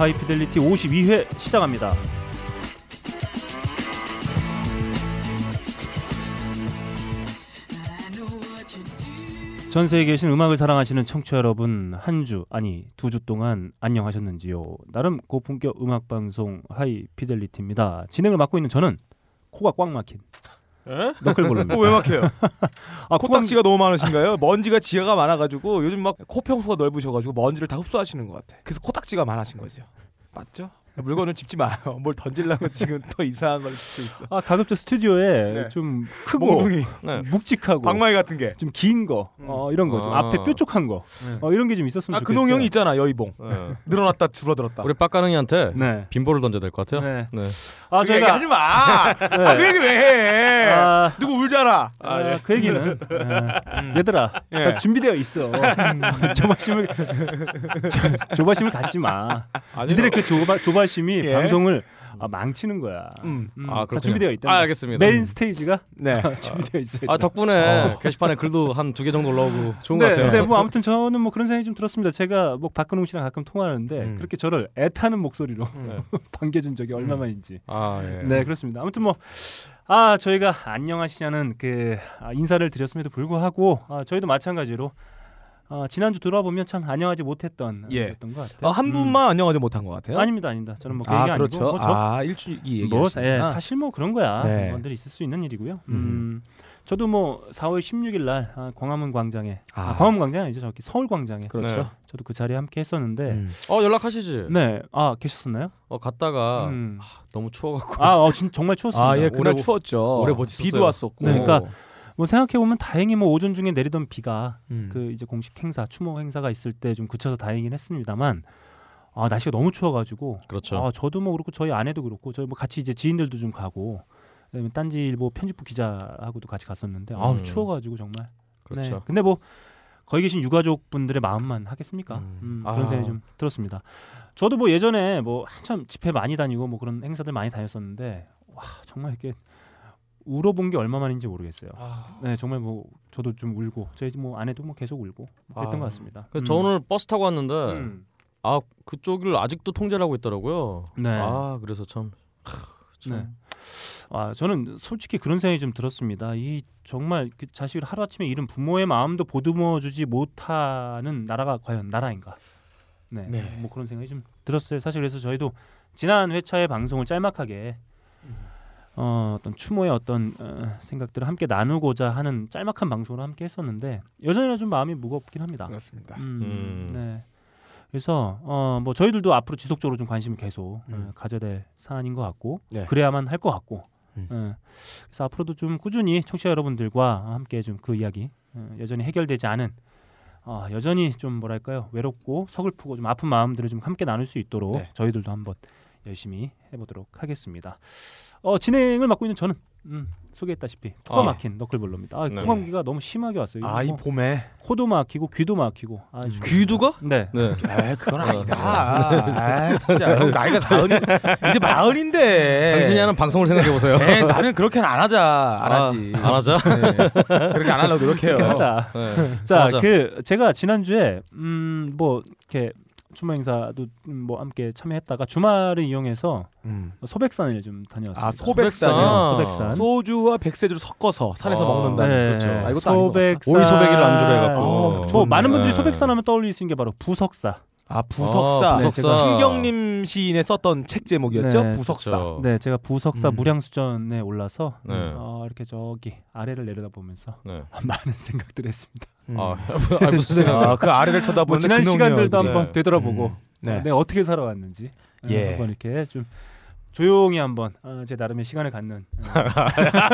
하이피델리티 52회 시작합니다. 전 세계에 계신 음악을 사랑하시는 청취자 여러분 한 주 아니 두 주 동안 안녕하셨는지요? 나름 고품격 음악 방송 하이피델리티입니다. 진행을 맡고 있는 저는 코가 꽉 막힌 에? 너클볼로입니다. 어, 왜 막혀요? 아, 코딱지가 너무 많으신가요? 먼지가 지하가 많아가지고 요즘 막 코 평수가 넓으셔가지고 먼지를 다 흡수하시는 것 같아. 그래서 코딱지가 많으신 거죠. 맞죠? 물건을 집지 마요. 뭘 던질라고 지금 더 이상한 걸 짓고 있어. 아 가급적 스튜디오에 네. 좀 크고 몽둥이, 네. 묵직하고 방망이 같은 게. 좀 긴 거, 어, 이런 거, 좀 아. 앞에 뾰족한 거, 네. 어, 이런 게 좀 있었으면 아 좋겠어요. 근홍 형이 있잖아 여의봉. 네. 늘어났다 줄어들었다. 우리 빡가능이한테 네. 빈볼을 던져야 될 것 같아요. 네. 네. 아그 저희가 하지 마. 네. 아, 그 얘기 왜 해? 아, 누구 울잖아. 아, 예. 그 얘기는 아, 얘들아 예. 다 준비되어 있어. 조바심을 조- 조바심을 갖지 마. 아니요. 니들의 그 조바, 조바 심이 예. 방송을 아, 망치는 거야. 음. 음, 아, 다 그렇군요. 준비되어 있다. 아, 알겠습니다. 메인 스테이지가 네. 준비되어 있어요. 아 덕분에 게시판에 글도 한 두 개 정도 올라오고 좋은 것 네, 같아요. 네, 뭐 아무튼 저는 뭐 그런 생각이 좀 들었습니다. 제가 뭐 박근홍 씨랑 가끔 통화하는데 음. 그렇게 저를 애타는 목소리로 네. 반겨준 적이 얼마만인지. 아 예. 네, 그렇습니다. 아무튼 뭐. 아 저희가 안녕하시냐는 그 아, 인사를 드렸음에도 불구하고 아, 저희도 마찬가지로 아, 지난주 돌아보면 참 안녕하지 못했던 예. 것 같아요. 어, 한 음. 분만 안녕하지 못한 것 같아요. 아닙니다, 아닙니다. 저는 뭐그 아 얘기 그렇죠. 아니고 뭐 저, 아 일주기 뭐. 예, 사실 뭐 그런 거야. 네. 뭐들 있을 수 있는 일이고요. 음, 저도 뭐 4월 16일 날 아, 광화문 광장에 아, 아. 광화문 광장 아니죠 저기 서울 광장에 그렇죠. 네. 저도 그 자리에 함께 했었는데 음. 어 연락하시지. 네, 아 계셨었나요? 어 갔다가 음. 너무 추워갖고. 아, 어, 진, 정말 추웠습니다. 아, 예, 그날 오래- 추웠죠. 오래 버텼었어요. 비도 왔었고. 네, 그러니까 뭐 생각해 보면 다행히 뭐 오전 중에 내리던 비가 음. 그 이제 공식 행사, 추모 행사가 있을 때 좀 그쳐서 다행이긴 했습니다만 아 날씨가 너무 추워가지고 그렇죠. 아 저도 뭐 그렇고 저희 아내도 그렇고 저희 뭐 같이 이제 지인들도 좀 가고 딴지일보 편집부 기자하고도 같이 갔었는데 아우 음. 추워가지고 정말. 그렇죠. 네. 근데 뭐 거기 계신 유가족 분들의 마음만 하겠습니까? 음. 음, 아. 그런 생각이 좀 들었습니다. 저도 뭐 예전에 뭐 한참 집회 많이 다니고 뭐 그런 행사들 많이 다녔었는데 와 정말 이렇게 울어본 게 얼마만인지 모르겠어요. 아, 네 정말 뭐 저도 좀 울고 저희 뭐 아내도 뭐 계속 울고 그랬던 아. 것 같습니다. 그래서 저 오늘 버스 타고 왔는데 음. 아 그쪽을 아직도 통제를 하고 있더라고요. 네. 아 그래서 참. 하, 참. 네. 아 저는 솔직히 그런 생각이 좀 들었습니다. 이 정말 그 자식을 하루 아침에 잃은 부모의 마음도 보듬어 주지 못하는 나라가 과연 나라인가? 네, 네. 뭐 그런 생각이 좀 들었어요. 사실 그래서 저희도 지난 회차의 방송을 짤막하게 어, 어떤 추모의 어떤 어, 생각들을 함께 나누고자 하는 짤막한 방송을 함께 했었는데 여전히 좀 마음이 무겁긴 합니다. 그렇습니다. 음, 음. 네. 그래서 어, 뭐 저희들도 앞으로 지속적으로 좀 관심을 계속 음. 어, 가져야 될 사안인 것 같고 네. 그래야만 할 것 같고 음. 어, 그래서 앞으로도 좀 꾸준히 청취자 여러분들과 함께 좀 그 이야기 어, 여전히 해결되지 않은 어, 여전히 좀 뭐랄까요 외롭고 서글프고 좀 아픈 마음들을 좀 함께 나눌 수 있도록 네. 저희들도 한번 열심히 해보도록 하겠습니다. 어, 진행을 맡고 있는 저는 음, 소개했다시피 코가 아. 막힌 너클볼로입니다. 아, 네. 코감기가 너무 심하게 왔어요. 아, 이 뭐 봄에. 코도 막히고 귀도 막히고 아, 음. 귀두가? 네. 네. 에 그건 어, 아니다. 아, 진짜 형 나이가 마흔이 이제 마흔인데. 당신이 하는 방송을 생각해 보세요. 에 나는 그렇게는 안 하자. 안 아, 하지. 안 하자? 네. 그렇게 안 하려고 노력해요. 그렇게 하자. 네. 자, 하자. 그 제가 지난 주에 음뭐 이렇게 추모 행사도 음, 뭐 함께 참여했다가 주말을 이용해서 음. 소백산을 좀 다녀왔습니다. 아. 소백산. 소백산. 소주와 백세주를 섞어서 산에서 아, 먹는다는 네, 그렇죠. 아. 소백산. 오이 소백이를 안주로 해갖고. 아, 뭐. 많은 분들이 네. 소백산 하면 떠올리시는 게 바로 부석사. 아 부석사. 아, 부석사. 신경림 시인의 썼던 책 제목이었죠. 네, 부석사. 그렇죠. 네, 제가 부석사 음. 무량수전에 올라서 네. 어, 이렇게 저기 아래를 내려다보면서 네. 많은 생각들을 했습니다. 음. 아, 아 무슨 생각? 아, 그 아래를 뭐 쳐다보는 지난 근홍이 시간들도. 한번 네. 되돌아보고 음. 네. 어, 내가 어떻게 살아왔는지 어, 예. 한번 이렇게 좀 조용히 한번 어, 제 나름의 시간을 갖는 어,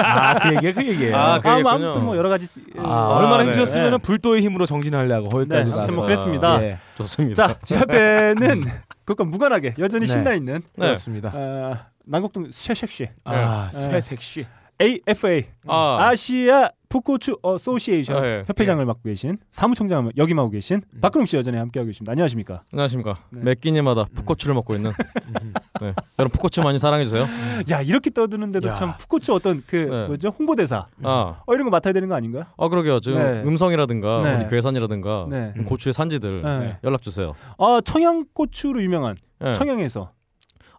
아, 그 얘기야, 그 얘기예요. 아, 아, 그 아, 뭐. 아무튼 뭐 여러 가지 아, 얼마나 네. 힘드셨으면 네. 불도의 힘으로 정진하려고 네, 거기까지 아무튼 가서. 뭐 그랬습니다. 예, 좋습니다. 자, 제 앞에는 그것과 무관하게 여전히 네. 신나 있는 네. 그렇습니다. 어, 남곡동 쇠섹시 아, 네. 쇠색시. AFA 아, 아시아 푸코추 어소시에이션 아, 예. 협회장을 맡고 계신 사무총장을 역임하고 계신 박근홍 씨 여전히 함께하고 계십니다. 안녕하십니까? 안녕하십니까. 네. 매 끼니마다 푸코츠를 먹고 있는 음. 네. 여러분 푸코츠 많이 사랑해 주세요. 야 이렇게 떠드는데도 야. 참 푸코츠 어떤 그 네. 뭐죠 홍보대사 아, 어, 이런 거 맡아야 되는 거 아닌가요? 아 그러게요. 지금 네. 음성이라든가 네. 어디 괴산이라든가 네. 음, 고추의 산지들 네. 연락 주세요. 아 청양 고추로 유명한 네. 청양에서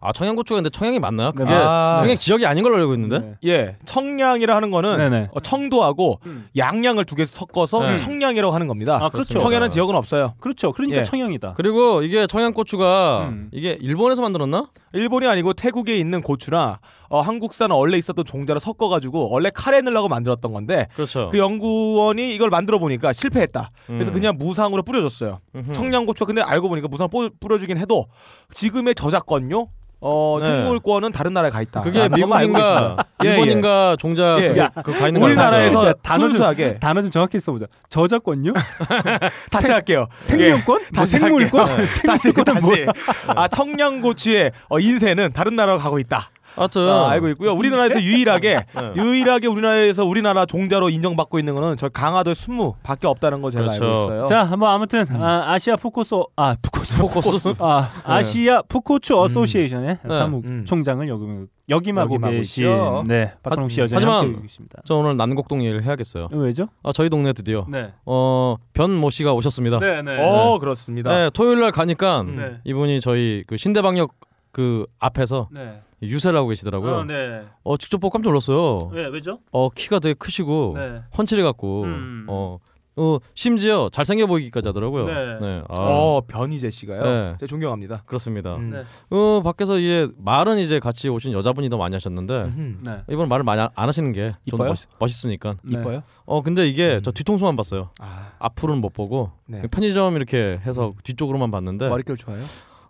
아 청양고추가 근데 청양이 맞나요? 그게 아. 청양 지역이 아닌 걸로 알고 있는데. 네. 예, 청량이라 하는 거는 네네. 어, 청도하고 음. 양양을 두 개 섞어서 네. 청량이라고 하는 겁니다. 아 그렇죠. 청해는 지역은 없어요. 그렇죠. 그러니까 예. 청양이다. 그리고 이게 청양고추가 음. 이게 일본에서 만들었나? 일본이 아니고 태국에 있는 고추나 어, 한국산은 원래 있었던 종자를 섞어가지고 원래 카레 넣으려고 만들었던 건데 그렇죠. 그 연구원이 이걸 만들어 보니까 실패했다. 그래서 음. 그냥 무상으로 뿌려줬어요. 음흠. 청양고추가 근데 알고 보니까 무상 뿌- 뿌려주긴 해도 지금의 저작권료 어, 네. 생물권은 다른 나라에 가 있다. 그게 알고 미국인가. 예, 일본인가 종자 예. 그, 야, 그가 있는 거 우리나라에서 야, 단어 좀- 순수하게 단어 좀 정확히 써보자. 저작권요? 다시 할게요. 생명권? 뭐 다시 생물권? 할게요. 다시 생물권은 다시. 뭐야? 아 청양고추의 어, 인쇄는 다른 나라로 가고 있다. 하여튼 아, 알고 있고요. 우리나라에서 유일하게 네. 유일하게 우리나라에서 우리나라 종자로 인정받고 있는 거는 저 강화도 순무밖에 없다는 거 제가 그렇죠. 알고 있어요. 자, 한번 아무튼 아, 아시아 푸코스 아 푸코스 포커스. 아 아시아 푸코츠 어소시에이션의 네. 사무 음. 총장을 역임 역임하고 역임하고 계신 있죠. 네 박근홍 씨 하- 여전히 하지만-. 저 오늘 난곡동 얘기를 해야겠어요. 왜죠? 아 저희 동네 드디어 네. 어 변모 씨가 오셨습니다. 네. 네, 어 그렇습니다. 토요일 날 가니까 네. 이분이 저희 그 신대방역 그 앞에서 네. 유세를 하고 계시더라고요. 어, 네. 어 직접 보고 깜짝 놀랐어요. 왜 왜죠? 어 키가 되게 크시고 네. 훤칠해 갖고 음. 어, 어 심지어 잘생겨 보이기까지 하더라고요. 네. 아, 어 변희재 씨가요. 네. 제가 존경합니다. 그렇습니다. 음. 네. 어 밖에서 이제 말은 이제 같이 오신 여자분이 더 많이 하셨는데. 네. 이번 말을 많이 안 하시는 게좀 이뻐요? 멋있, 으니까 네. 이뻐요? 어 근데 이게 음. 저 뒤통수만 봤어요. 아 앞으로는 못 보고 네. 편의점 이렇게 해서 뒤쪽으로만 봤는데 머릿결 좋아요?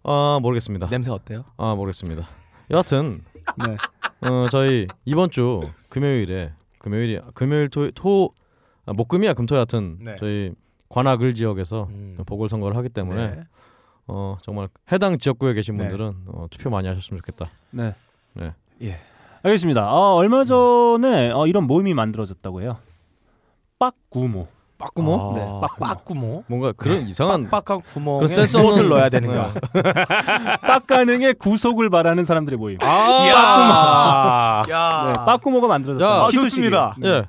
아 모르겠습니다. 냄새 어때요? 아 모르겠습니다. 여하튼 네. 어 저희 이번 주 금요일에 금요일이 금요일 토, 토 아, 목금이야 금토 여하튼 네. 저희 관악을 지역에서 음. 보궐선거를 하기 때문에 네. 어 정말 해당 지역구에 계신 네. 분들은 어, 투표 많이 하셨으면 좋겠다. 네. 네. 예. 알겠습니다. 어, 얼마 전에 어, 이런 모임이 만들어졌다고 해요. 빡구모. 빠꾸모? 네, 아, 빡구모. 뭔가 그런 이상한 빡빡한 구멍에 그런 무엇을 없는- 넣어야 되는가? 빡가능의 구속을 바라는 사람들의 모임. 아, 야. 네, 빠꾸모가 만들어졌다. 야, 아, 좋습니다. 예.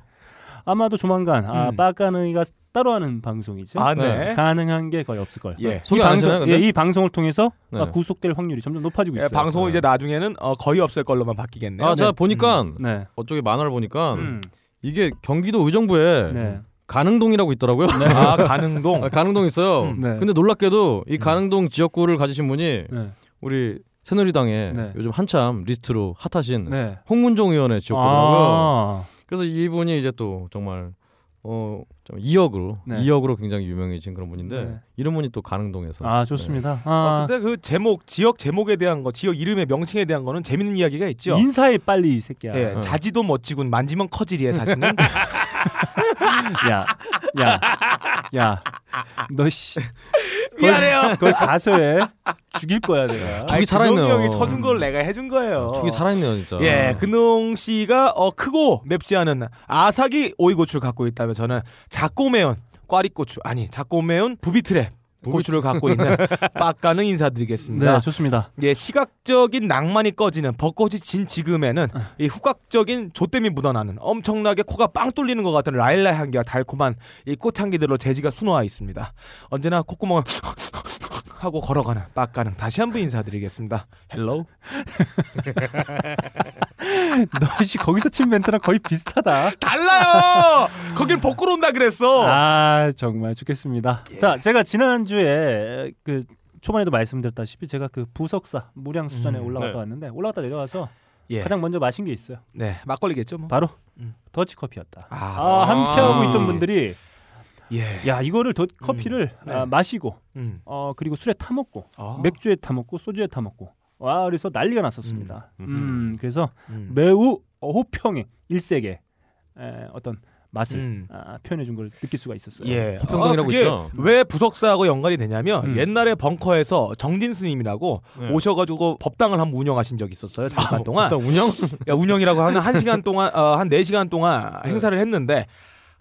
아마도 조만간 아, 음. 빠까능이가 따로 하는 방송이죠. 아, 네. 가능한 게 거의 없을 거예요. 예. 이 소개 안 방송, 하시나요, 근데? 예, 이 방송을 통해서 네. 아, 구속될 확률이 점점 높아지고 예, 있어요. 방송은 이제 나중에는 어, 거의 없을 걸로만 바뀌겠네요. 아, 제가 보니까 네. 어쪽에 만화를 보니까 음. 이게 경기도 의정부에 네. 가능동이라고 있더라고요. 아, 가능동. 아, 가능동 있어요. 음, 네. 근데 놀랍게도 이 음. 가능동 지역구를 가지신 분이 네. 우리 새누리당의 네. 요즘 한참 리스트로 핫하신 네. 홍문종 의원의 지역구더라고요. 아. 그래서 이분이 이제 또 정말 어 2억으로 네. 2억으로 굉장히 유명해진 그런 분인데 네. 이런 분이 또 가능동에서 아, 좋습니다. 어, 아, 근데 그 제목, 지역 제목에 대한 거, 지역 이름의 명칭에 대한 거는 재밌는 이야기가 있죠. 인사해 빨리 이 새끼야. 예, 어. 자지도 멋지군 만지면 커지리에 사시는 야. 야. 야. 너 씨. 미안해요. 그걸 가서 해. 죽일 거야, 내가. 저기 살아있네요. 근홍이 형이 쳐준 걸 내가 해준 거예요. 저기 살아있네요 진짜. 예, 근홍 씨가 어, 크고 맵지 않은 아사기 오이고추를 갖고 있다면 저는 작고 매운 꽈리고추 아니 작고 매운 부비트랩 고추를 갖고 있는 빡가는 인사드리겠습니다. 네, 좋습니다. 예, 시각적인 낭만이 꺼지는 벚꽃이 진 지금에는 이 후각적인 조땜이 묻어나는 엄청나게 코가 빵 뚫리는 것 같은 라일라 향기와 달콤한 이 꽃향기들로 재지가 순화해 있습니다. 언제나 콧구멍을 하고 걸어가는 빡가는 다시 한 번 인사드리겠습니다. Hello. 너씨 거기서 친 멘트랑 거의 비슷하다. 달라요. 거긴 벚꽃 온다 그랬어. 아 정말 죽겠습니다. 예. 자 제가 지난 주에 그 초반에도 말씀드렸다시피 제가 그 부석사 무량수산에 음, 올라갔다 네. 왔는데 올라갔다 내려와서 예. 가장 먼저 마신 게 있어요. 네, 막걸리겠죠, 뭐. 바로 음. 더치 커피였다. 아, 아, 함께 하고 아. 있던 분들이 예. 야 이거를 더 커피를 네. 아, 마시고 음. 어 그리고 술에 타 먹고 아. 맥주에 타 먹고 소주에 타 먹고 와 그래서 난리가 났었습니다. 음. 음, 그래서 음. 매우 호평의 일색의 에, 어떤 맛을 음. 아, 표현해 준 걸 느낄 수가 있었어요. 예. 호평동이라고 그게 있죠. 왜 부석사하고 연관이 되냐면 음. 옛날에 벙커에서 정진 스님이라고 네. 오셔가지고 법당을 한번 운영하신 적이 있었어요. 잠깐 동안. 일단 운영 야, 운영이라고 하는 한 시간 동안, 어, 한네 시간 동안 네. 행사를 했는데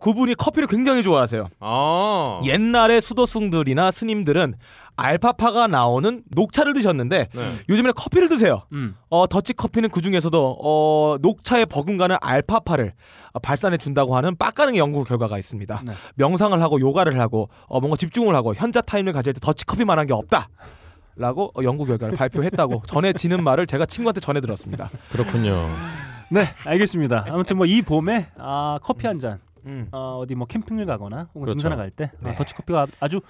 그분이 커피를 굉장히 좋아하세요. 아 옛날에 수도승들이나 스님들은 알파파가 나오는 녹차를 드셨는데 네. 요즘에는 커피를 드세요. 음. 어, 더치 커피는 그 중에서도 어, 녹차에 버금가는 알파파를 어, 발산해 준다고 하는 빡가는 연구 결과가 있습니다. 네. 명상을 하고 요가를 하고 어, 뭔가 집중을 하고 현자 타임을 가질 때 더치 커피만한 게 없다. 라고 어, 연구 결과를 발표했다고 전해지는 말을 제가 친구한테 전해 들었습니다. 그렇군요. 네, 알겠습니다. 아무튼 뭐 이 봄에 아, 커피 한 잔, 음. 어, 어디 뭐 캠핑을 가거나 혹은 그렇죠. 등산을 갈때 네. 더치 커피가 아주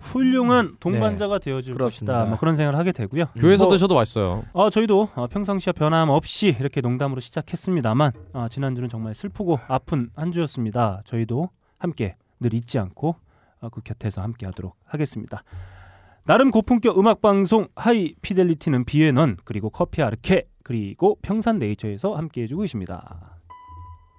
훌륭한 동반자가 되어줄 그렇습니다. 것이다. 뭐 그런 생각을 하게 되고요. 교회에서 뭐, 드셔도 맛있어요. 어, 저희도 어, 평상시와 변함없이 이렇게 농담으로 시작했습니다만 어, 지난주는 정말 슬프고 아픈 한 주였습니다. 저희도 함께 늘 잊지 않고 어, 그 곁에서 함께 하도록 하겠습니다. 나름 고품격 음악 방송 하이 피델리티는 비에넌 그리고 커피 아르케 그리고 평산 네이처에서 함께 해주고 계십니다.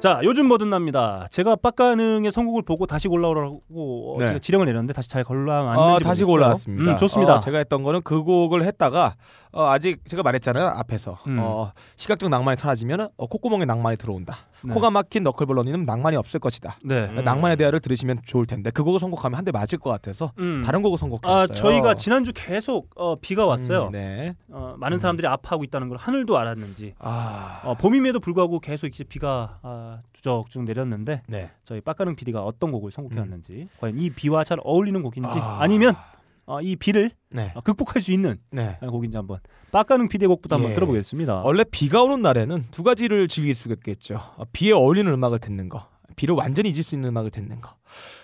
자, 요즘 뭐든 납니다. 제가 빡가능의 선곡을 보고 다시 골라오라고 어, 네. 제가 지령을 내렸는데 다시 잘 골라왔는지 어, 다시 모르겠어요. 골라왔습니다. 음, 좋습니다. 어, 제가 했던 거는 그 곡을 했다가 어, 아직 제가 말했잖아요 앞에서 음. 어, 시각적 낭만이 사라지면 어, 콧구멍에 낭만이 들어온다. 네. 코가 막힌 너클볼러니는 낭만이 없을 것이다. 네. 음. 낭만의 대화를 들으시면 좋을 텐데 그 곡을 선곡하면 한 대 맞을 것 같아서 음. 다른 곡을 선곡했어요. 아, 저희가 지난주 계속 어, 비가 왔어요. 음, 네. 어, 많은 사람들이 아파하고 있다는 걸 하늘도 알았는지 아, 어, 봄임에도 불구하고 계속 이제 비가 아, 주적쭉 내렸는데 네. 저희 빡가능 PD가 어떤 곡을 선곡해 왔는지 과연 이 비와 잘 어울리는 곡인지 아. 아... 니면 어, 이 비를 네. 어, 극복할 수 있는 네. 곡인지 한번 빡가능 PD의 곡부터 한번 예. 들어보겠습니다. 원래 비가 오는 날에는 두 가지를 즐길 수가 있겠죠. 어, 비에 어울리는 음악을 듣는 거, 비를 완전히 잊을 수 있는 음악을 듣는 거.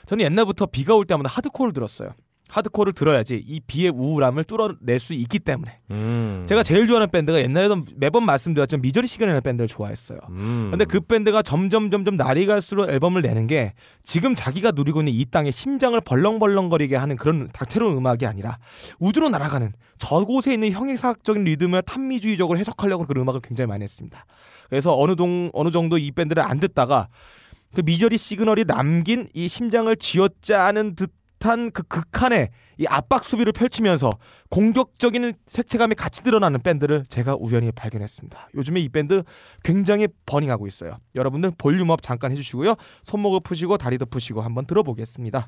저는 옛날부터 비가 올 때마다 하드코어를 들었어요. 하드코어를 들어야지 이 비의 우울함을 뚫어낼 수 있기 때문에. 음. 제가 제일 좋아하는 밴드가 옛날에도 매번 말씀드렸지만 Misery Signal이라는 밴드를 좋아했어요. 음. 근데 그 밴드가 점점 점점 날이 갈수록 앨범을 내는 게 지금 자기가 누리고 있는 이 땅의 심장을 벌렁벌렁거리게 하는 그런 다채로운 음악이 아니라 우주로 날아가는 저곳에 있는 형이상학적인 리듬을 탐미주의적으로 해석하려고 그 음악을 굉장히 많이 했습니다. 그래서 어느 동 어느 정도 이 밴드를 안 듣다가 그 Misery Signal이 남긴 이 심장을 쥐어짜는 듯 한 그 극한의 이 압박 수비를 펼치면서 공격적인 색채감이 같이 드러나는 밴드를 제가 우연히 발견했습니다. 요즘에 이 밴드 굉장히 버닝하고 있어요. 여러분들 볼륨업 잠깐 해주시고요. 손목을 푸시고 다리도 푸시고 한번 들어보겠습니다.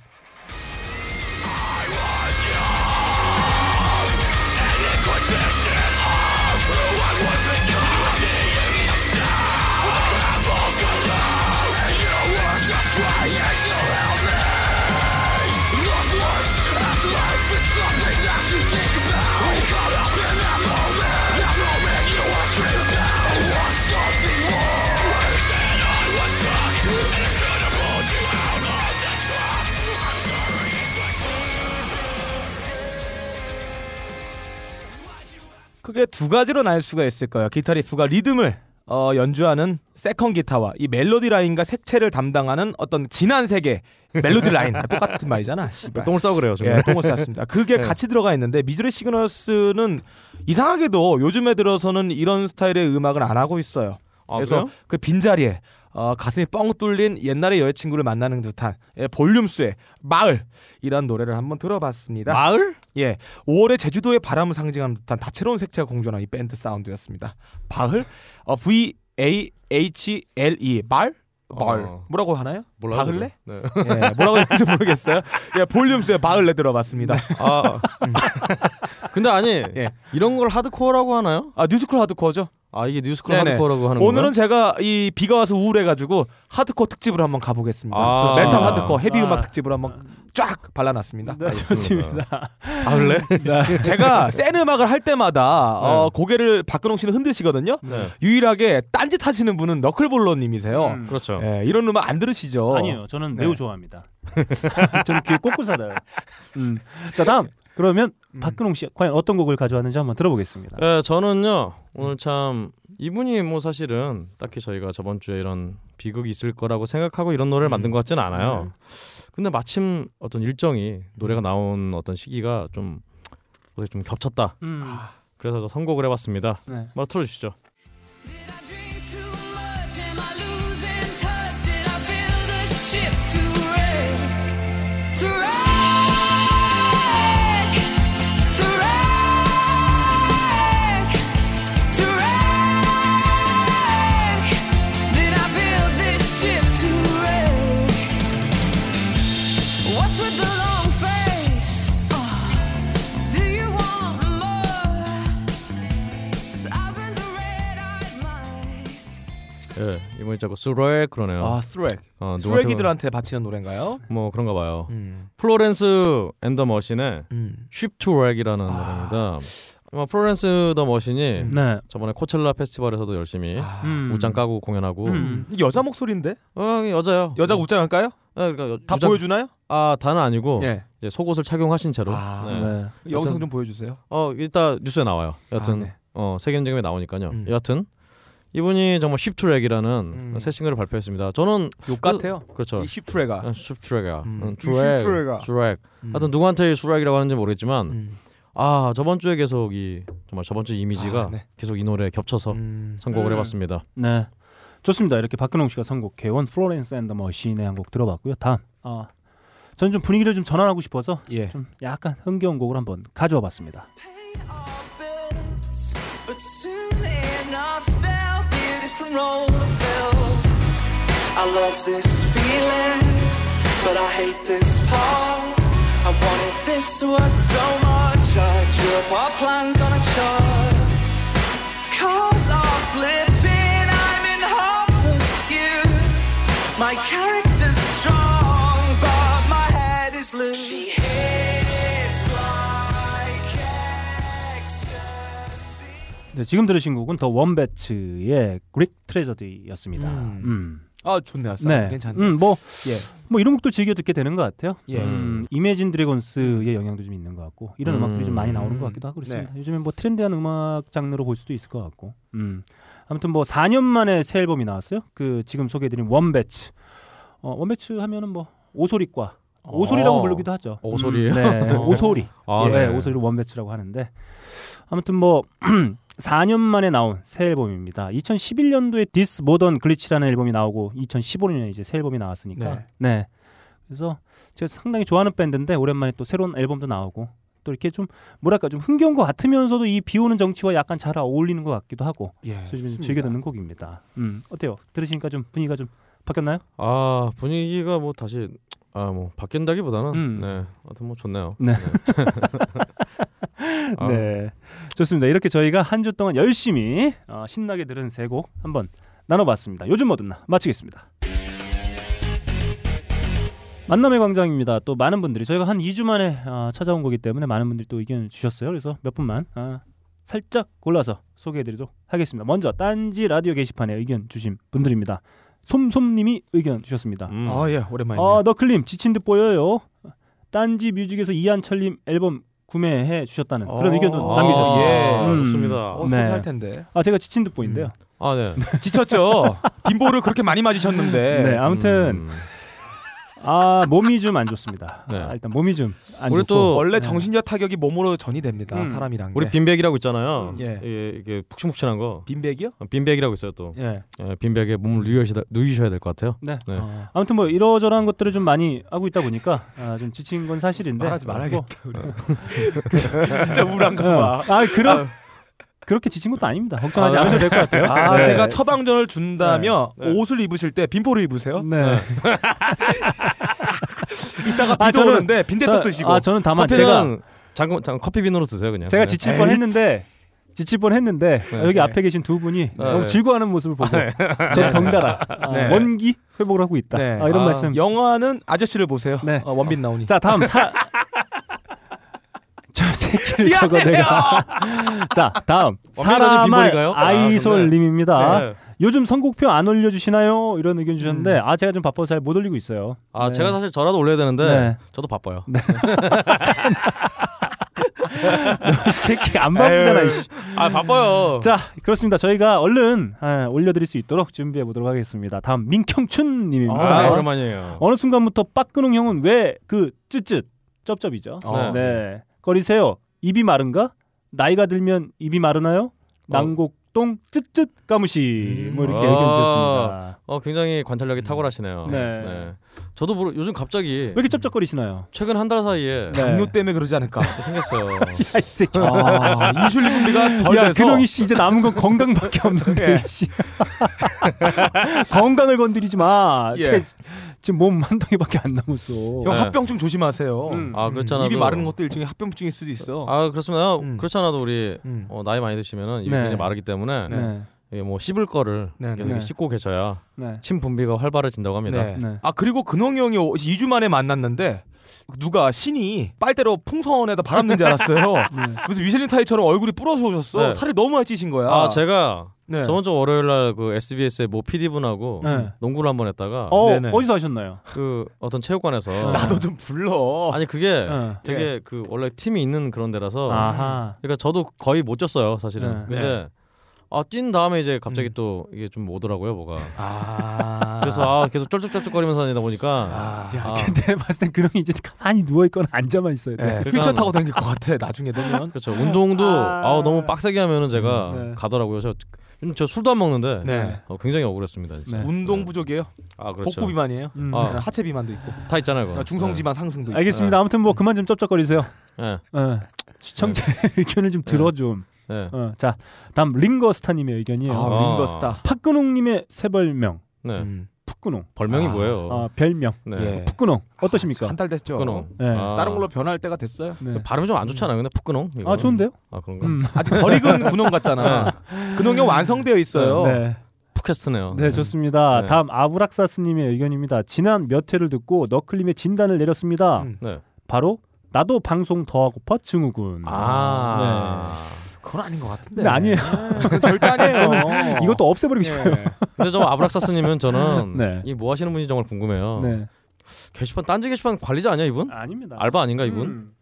크게 두 가지로 나눌 수가 있을 거예요. 기타 riff가 리듬을 어, 연주하는 second 기타와 이 멜로디 라인과 색채를 담당하는 어떤 진한 색의 멜로디 라인 똑같은 말이잖아. 씨발. 똥을 싸고 그래요. 정말. 예, 똥을 쌌습니다. 그게 네. 같이 들어가 있는데 Misery Signals는 이상하게도 요즘에 들어서는 이런 스타일의 음악을 안 하고 있어요. 아, 그래서? 그 빈자리에 어, 가슴이 뻥 뚫린 옛날의 여자친구를 만나는 듯한 예, Volumes의 Vahle 이란 노래를 한번 들어봤습니다. 마을? 예, 5월의 제주도의 바람을 상징하는 듯한 다채로운 색채가 공존하는 이 밴드 사운드였습니다. 바을 어, V A H L E 말말 어. 뭐라고 하나요? 몰라요. 바을레? 네. 예, 뭐라고 했는지 모르겠어요. 예, Volumes의 Vahle 들어봤습니다. 아. 근데 아니 예. 이런 걸 하드코어라고 하나요? 아 new school 하드코어죠. 아 이게 new school 네네. 하드코어라고 하는 오늘은 건가요? 제가 이 비가 와서 우울해가지고 하드코어 특집으로 한번 가보겠습니다. 아, 저 메탈. 하드코어 heavy 아. 음악 특집으로 한번 쫙 발라놨습니다. 네. 좋습니다. 바을레? 제가 센 음악을 할 때마다 어, 네. 고개를 박근홍 씨는 흔드시거든요. 네. 유일하게 딴짓 하시는 분은 너클볼러님이세요. 음. 그렇죠. 예, 이런 음악 안 들으시죠? 아니요, 저는 네. 매우 좋아합니다. 저는 귀에 꽂고 살아요. 음. 자 다음 그러면 음. 박근홍 씨 과연 어떤 곡을 가져왔는지 한번 들어보겠습니다. 예, 저는요 오늘 참 이분이 뭐 사실은 딱히 저희가 저번 주에 이런 비극이 있을 거라고 생각하고 이런 노래를 음. 만든 것 같지는 않아요. 근데 마침 어떤 일정이 노래가 나온 어떤 시기가 좀 어떻게 좀 겹쳤다. 음. 그래서 저 선곡을 해봤습니다. 네. 한번 틀어주시죠. 예, 이번에 자꾸 수레 그러네요. 아 스트렉. 어, 누구한테 스트렉이들한테 바치는 노래인가요? 뭐 그런가 봐요. 음. Florence and the Machine의 음. Ship to Wreck이라는 노래입니다. 뭐 Florence the Machine이 음. 네. 저번에 코첼라 페스티벌에서도 열심히 음. 웃장 까고 공연하고 음. 여자 목소리인데? 어, 여자요. 여자 웃장할까요? 아, 그러니까 다 웃장- 보여주나요? 아 다는 아니고 예. 이제 속옷을 착용하신 채로. 아. 네. 네. 영상 여튼- 좀 보여주세요. 어 이따 뉴스에 나와요. 여튼 아, 네. 어 세계인증에 나오니까요. 음. 여하튼 이분이 정말 Ship to Wreck이라는 음. 새 싱글을 발표했습니다. 저는 욕 같아요. 그렇죠. 이 시프레가. Ship to Wreck이야. 음. Wreck, Ship to Wreck아. Wreck. 음. 하여튼 누구한테 수락이라고 하는지 모르겠지만 음. 아 저번 주에 계속 이 정말 저번 주 이미지가 아, 네. 계속 이 노래에 겹쳐서 음. 선곡을 음. 해봤습니다. 네. 좋습니다. 이렇게 박근홍 씨가 선곡해온 Florence and the Machine의 한 곡 들어봤고요. 다음. 아, 저는 좀 분위기를 좀 전환하고 싶어서 예. 좀 약간 흥겨운 곡을 한번 가져와 봤습니다. Different role to fill. I love this feeling, but I hate this part. I wanted this to work so much. I drew up our plans on a chart. Cars are flipping, 네, 지금 들으신 곡은 The Wombats의 Greek Tragedy였습니다. 음. 음. 아 좋네요. 네. 괜찮네. 음, 뭐, 예. 뭐 이런 곡도 즐겨 듣게 되는 것 같아요. 예. 음, Imagine Dragons의 영향도 좀 있는 것 같고 이런 음. 음악들이 좀 많이 나오는 것 같기도 하고 그렇습니다. 요즘에 뭐 트렌디한 음악 장르로 볼 수도 있을 것 같고. 음. 아무튼 뭐 4년 만에 새 앨범이 나왔어요. 그 지금 소개해드린 Wombats. 어, Wombats 하면은 뭐 오소리과, 오소리라고 어. 부르기도 하죠. 오소리예요? 음, 네, 오소리. 아, 예, 네. 오소리로 Wombats라고 하는데 아무튼 뭐 4년 만에 나온 새 앨범입니다. 2011년도에 This Modern Glitch라는 앨범이 나오고 2015년에 이제 새 앨범이 나왔으니까 네. 네. 그래서 제가 상당히 좋아하는 밴드인데 오랜만에 또 새로운 앨범도 나오고 또 이렇게 좀 뭐랄까 좀 흥겨운 것 같으면서도 이 비 오는 정취와 약간 잘 어울리는 것 같기도 하고 예. 좋습니다. 즐겨 듣는 곡입니다. 음 어때요? 들으시니까 좀 분위기가 좀 바뀌었나요? 아 분위기가 뭐 다시 아 뭐 바뀐다기보다는 음. 네 하여튼 뭐 좋네요. 네. 아, 네, 좋습니다. 이렇게 저희가 한 주 동안 열심히 어, 신나게 들은 세 곡 한번 나눠봤습니다. 요즘 뭐든 나 마치겠습니다. 만남의 광장입니다. 또 많은 분들이 저희가 한 2주 만에 어, 찾아온 거기 때문에 많은 분들이 또 의견 주셨어요. 그래서 몇 분만 아, 살짝 골라서 소개해드리도록 하겠습니다. 먼저 딴지 라디오 게시판에 의견 주신 분들입니다. 솜솜님이 의견 주셨습니다. 음. 아 예, 오랜만이네. 아, 너클님 지친 듯 보여요. 딴지 뮤직에서 이한철님 앨범 구매해 주셨다는 그런 어, 의견도 아, 남겨주셨습니다. 예. 음. 좋습니다. 어, 네. 소개할 텐데. 아 제가 지친 듯 보인데요. 아 네. 지쳤죠. 빈보를 그렇게 많이 맞으셨는데. 네, 아무튼 음. 아 몸이 좀 안 좋습니다. 네. 아, 일단 몸이 좀안 우리 좋고 또 원래 네. 정신적 타격이 몸으로 전이 됩니다. 음. 사람이란 게. 우리 빈백이라고 있잖아요. 예. 이게, 이게 푹신푹신한 거. 빈백이요? 어, 빈백이라고 있어요 또. 예. 예, 빈백에 몸을 누이셔야, 누이셔야 될 것 같아요. 네. 네. 어. 아무튼 뭐 이러저러한 것들을 좀 많이 하고 있다 보니까 아, 좀 지친 건 사실인데 말하지 말아야겠다. 뭐, 우리. 진짜 우울한가 봐. 아 그런 그렇게 지친 것도 아닙니다. 걱정하지 않으셔도 될 것 같아요. 아, 네. 제가 처방전을 준다면 네. 네. 옷을 입으실 때 빈포를 입으세요. 네. 이따가 비도 아, 저는- 오는데 빈대떡 저- 드시고. 아 저는 다만 커피는 제가 잠깐 잠깐 커피 비누로 드세요 그냥. 제가 네. 지칠 에이, 뻔했는데 지칠 뻔 했는데 네. 여기 네. 앞에 계신 두 분이 너무 네. 즐거워하는 모습을 보고 저 덩달아 아, 네. 원기 회복을 하고 있다. 네. 아, 이런 아, 말씀. 영화는 아저씨를 보세요. 네. 어, 원빈 나오니. 자 다음 사. 저 새끼를 저거 내가. 자 다음 사람알 빈벌인가요? 아, 아이솔님입니다. 네. 요즘 선곡표 안 올려주시나요? 이런 의견 주셨는데 아 제가 좀 바빠서 잘 못 올리고 있어요. 아 네. 제가 사실 저라도 올려야 되는데 네. 저도 바빠요. 이 새끼 안 바쁘잖아. 에휴. 이씨. 아 바빠요. 자 그렇습니다. 저희가 얼른 아, 올려드릴 수 있도록 준비해 보도록 하겠습니다. 다음 민경춘님입니다. 아, 네. 오랜만이에요. 어느 순간부터 빠끄능 형은 왜 그 쯧쯧 쩝쩝이죠. 어. 네. 거리세요. 입이 마른가? 나이가 들면 입이 마르나요? 난곡동 쯧쯧 까무시 뭐 이렇게 아. 의견 주셨습니다. 어 굉장히 관찰력이 탁월하시네요. 네. 저도 모르, 요즘 갑자기 왜 이렇게 쩝쩝거리시나요? 최근 한 달 사이에 네. 당뇨 때문에 그러지 않을까. 생겼어요. 야, 이 새끼. 아, 인슐린 분비가 덜 야, 돼서. 근홍이 씨 이제 남은 건 건강밖에 없는데 예. 씨. 건강을 건드리지 마. 예. 쟤 지금 몸 한 덩이밖에 안 남았어. 형 네. 합병증 조심하세요. 음. 아 그렇잖아도 입이 마르는 것도 일종의 합병증일 수도 있어. 아 그렇습니다. 음. 그렇잖아도 우리 음. 어, 나이 많이 드시면은 입이 네. 굉장히 마르기 때문에 네. 이게 뭐 씹을 거를 네, 계속 네. 씹고 계셔야 네. 침 분비가 활발해진다고 합니다. 네. 네. 아 그리고 근홍이 형이 2주 만에 만났는데 누가 신이 빨대로 풍선에다 바람 넣는 줄 알았어요. 네. 무슨 미슐린 타이처럼 얼굴이 부러져 오셨어. 네. 살이 너무 많이 찌신 거야. 아 제가 네. 저번 주 월요일 날그 SBS의 모 PD 분하고 네. 농구를 한번 했다가 어. 어디서 하셨나요? 그 어떤 체육관에서 나도 좀 불러. 아니 그게 네. 되게 그 원래 팀이 있는 그런 데라서 아하. 그러니까 저도 거의 못 쪘어요 사실은. 네. 근데 아 뛴 다음에 이제 갑자기 음. 또 이게 좀 오더라고요 뭐가. 아. 그래서 아 계속 쩔쭉쩔쭉거리면서 다니다 보니까 아. 야, 아. 근데 봤을 땐 그런 이제 가만히 누워 있거나 앉아만 있어야 돼. 네, 그러니까 휠체어 뭐- 타고 다닐 것 같아. 나중에 되면. 그렇죠 운동도 아. 아 너무 빡세게 하면은 제가 네. 가더라고요. 저, 저 술도 안 먹는데 네. 어, 굉장히 억울했습니다. 진짜. 네. 운동 부족이에요. 아 그렇죠. 복부 비만이에요. 음. 아. 네, 하체 비만도 있고. 다 있잖아요. 그거. 중성 지방 상승도 있고. 알겠습니다. 아무튼 뭐 그만 좀 쩝쩝거리세요. 네. 어, 시청자 의견을 좀 들어 좀. 네. 어, 자, 다음 링거스타님의 의견이에요. 아, 아. 링거스타. 팍근홍님의 새별명 네. 음. 푸근홍. 별명이 아. 뭐예요? 어, 별명 네. 예. 푸근홍 어떠십니까? 한 달 됐죠. 푸근홍. 네. 아. 다른 걸로 변할 때가 됐어요. 네. 발음이 좀 안 좋잖아요. 근데 푸근홍. 이거. 아 좋은데요? 아 그런가? 음. 아직 덜 익은 근홍 같잖아. 근홍이 완성되어 있어요. 네. 푸캐스트네요. 네, 좋습니다. 네. 다음 아브락사스님의 의견입니다. 지난 몇 회를 듣고 너클림의 진단을 내렸습니다. 음. 네. 바로 나도 방송 더 하고파 증후군. 아. 그건 아닌 것 같은데. 근데 아니에요. 그건 절대 아니에요. 이것도 없애버리고 싶어요. 예. 근데 저 아브락사스님은 저는 네. 이 뭐 하시는 분이 정말 궁금해요. 네. 게시판 딴지 게시판 관리자 아니야 이분? 아닙니다. 알바 아닌가 이분? 음.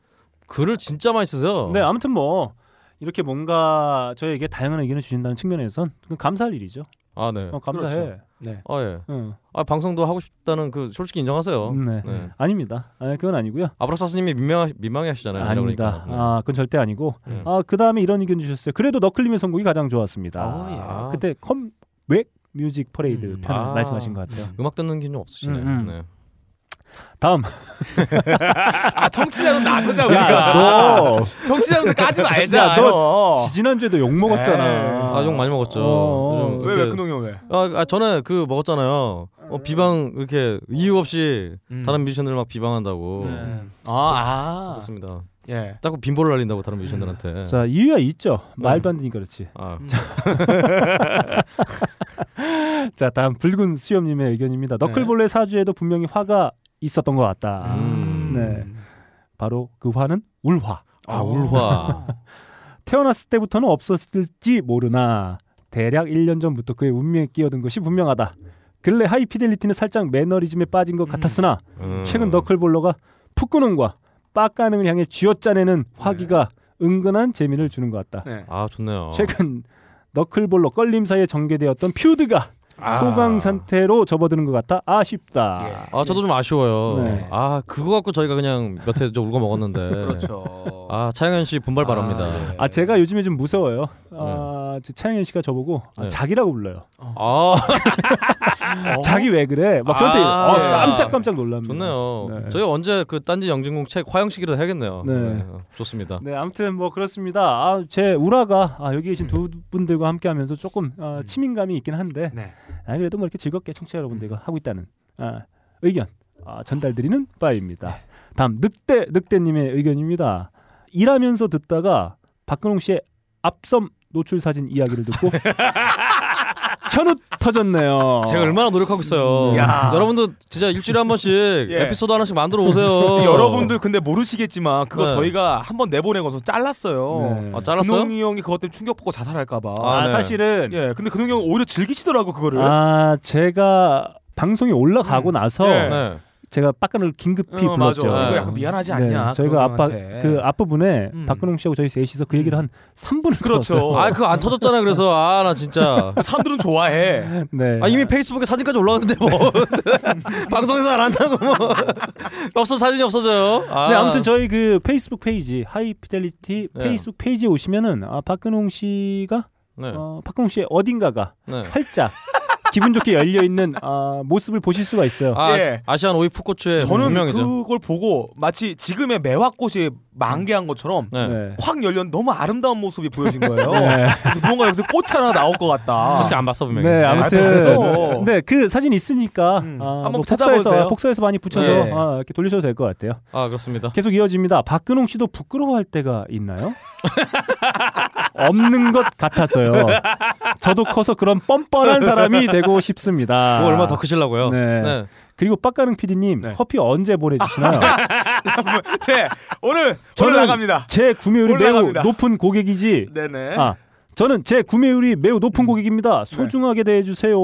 글을 진짜 많이 쓰세요. 네, 아무튼 뭐 이렇게 뭔가 저에게 다양한 의견을 주신다는 측면에선 감사할 일이죠. 아 네. 어, 감사해. 그렇죠. 네. 아 예. 응. 아 방송도 하고 싶다는 그 솔직히 인정하세요. 네. 네. 아닙니다. 아, 그건 아니고요. 아브락사스님이 민망 민망해 하시잖아요. 아닙니다. 그러니까. 네. 아, 그건 절대 아니고. 네. 아, 그 다음에 이런 의견 주셨어요. 그래도 너클님의 선곡이 가장 좋았습니다. 아, 예. 아. 그때 컴백 뮤직 퍼레이드 음. 편을 아. 말씀하신 것 같아요. 음악 듣는 게 좀 없으시네. 음, 음. 네. 다음. 아 청취자는 놔두자 야, 우리가. 너 청취자는 까지 말자. 야, 너너 지지난주에도 욕 먹었잖아. 에이. 아욕 많이 먹었죠. 어. 왜왜 이렇게- 근홍이 형 왜? 아, 아 전에 그 먹었잖아요. 어, 비방 이렇게 이유 없이 음. 다른 뮤지션들 막 비방한다고. 네. 아, 아. 그렇습니다. 예. 자꾸 빈보를 날린다고 다른 뮤지션들한테. 자, 이유가 있죠. 네. 말도 안 되니까 그렇지. 아, 자, 다음 붉은 수염님의 의견입니다. 너클볼레 사주에도 분명히 화가 있었던 것 같다. 음. 네. 바로 그 화는 울화. 아 울화. 태어났을 때부터는 없었을지 모르나 대략 1년 전부터 그의 운명에 끼어든 것이 분명하다. 근래 하이피델리티는 살짝 매너리즘에 빠진 것 같았으나 음. 최근 너클볼러가 풋구능과 빡가능을 향해 쥐어짜내는 화기가 은근한 재미를 주는 것 같다. 네. 아 좋네요. 최근 너클볼러 껄림 사이에 전개되었던 퓨드가 아. 소강 상태로 접어드는 것 같아 아쉽다. 예. 아 저도 좀 아쉬워요. 네. 아 그거 갖고 저희가 그냥 몇해좀 울고 먹었는데. 그렇죠. 아 차영현 씨 분발 바랍니다. 아, 예. 아 제가 요즘에 좀 무서워요. 아, 저 차영현 씨가 저보고 아, 네. 자기라고 불러요. 아 자기 왜 그래? 막 저한테 아, 어, 예. 깜짝깜짝 놀랍니다. 좋네요. 네. 저희 언제 그 딴지 영진공 책 화형식이라도 해야겠네요. 네. 어, 좋습니다. 네, 아무튼 뭐 그렇습니다. 아, 제 우라가 아, 여기 계신 두 분들과 함께하면서 조금 아, 치민감이 있긴 한데, 네. 아, 그래도 뭐 이렇게 즐겁게 청취자 여러분들과 하고 있다는 아, 의견 아, 전달드리는 바입니다. 다음 늑대 늑대님의 의견입니다. 일하면서 듣다가 박근홍 씨의 앞섬 노출 사진 이야기를 듣고 현우 터졌네요. 제가 얼마나 노력하고 있어요. 야. 여러분도 진짜 일주일에 한 번씩 예. 에피소드 하나씩 만들어 오세요. 여러분들 근데 모르시겠지만 그거 네. 저희가 한 번 내보내고서 잘랐어요. 네. 아, 잘랐어요? 근홍이 형이 그것 때문에 충격 받고 자살할까봐. 아, 아, 네. 사실은 예, 근데 근홍이 형 오히려 즐기시더라고 그거를. 아 제가 방송이 올라가고 나서 예. 네. 제가 빡간을 긴급히 어, 맞아. 불렀죠. 이거 약간 미안하지 네, 않냐? 저희가 그런 아빠. 그 앞부분에 음. 박근홍 씨하고 저희 셋이서 그 얘기를 한 3분을 그렇죠. 아 그거 안 터졌잖아. 그래서 아 나 진짜 사람들은 좋아해. 네. 아 이미 페이스북에 사진까지 올라왔는데 뭐 방송에서 안 한다고 뭐 없어 사진이 없어져요. 아, 네, 아무튼 저희 그 페이스북 페이지 하이피델리티 네. 페이스북 페이지에 오시면은 아, 박근홍 씨가 네. 어, 박근홍 씨의 어딘가가 네. 활짝 기분 좋게 열려 있는 아, 모습을 보실 수가 있어요. 아, 예. 아시안 오이 푸코츠의 저는 운명이죠. 그걸 보고 마치 지금의 매화꽃이 만개한 것처럼 네. 네. 확 열렸 너무 아름다운 모습이 보여진 거예요. 네. 그래서 뭔가 여기서 꽃 하나 나올 것 같다. 솔직히 안 봤어 분명히. 네, 아, 아무튼. 네, 그 사진 있으니까 음, 아, 한번 뭐 찾아보세요. 복사해서 복사해서 많이 붙여서 네. 아, 이렇게 돌리셔도 될 것 같아요. 아 그렇습니다. 계속 이어집니다. 박근홍 씨도 부끄러워할 때가 있나요? 없는 것 같아서요. 저도 커서 그런 뻔뻔한 사람이 되고 싶습니다. 뭐 얼마 더 크시려고요? 네. 네. 그리고 빡가능 PD님 네. 커피 언제 보내주시나요? 제 오늘 저는 오늘 나갑니다. 제 구매율이 매우 올라갑니다. 높은 고객이지. 네네. 아, 저는 재구매율이 매우 높은 고객입니다. 소중하게 대해주세요.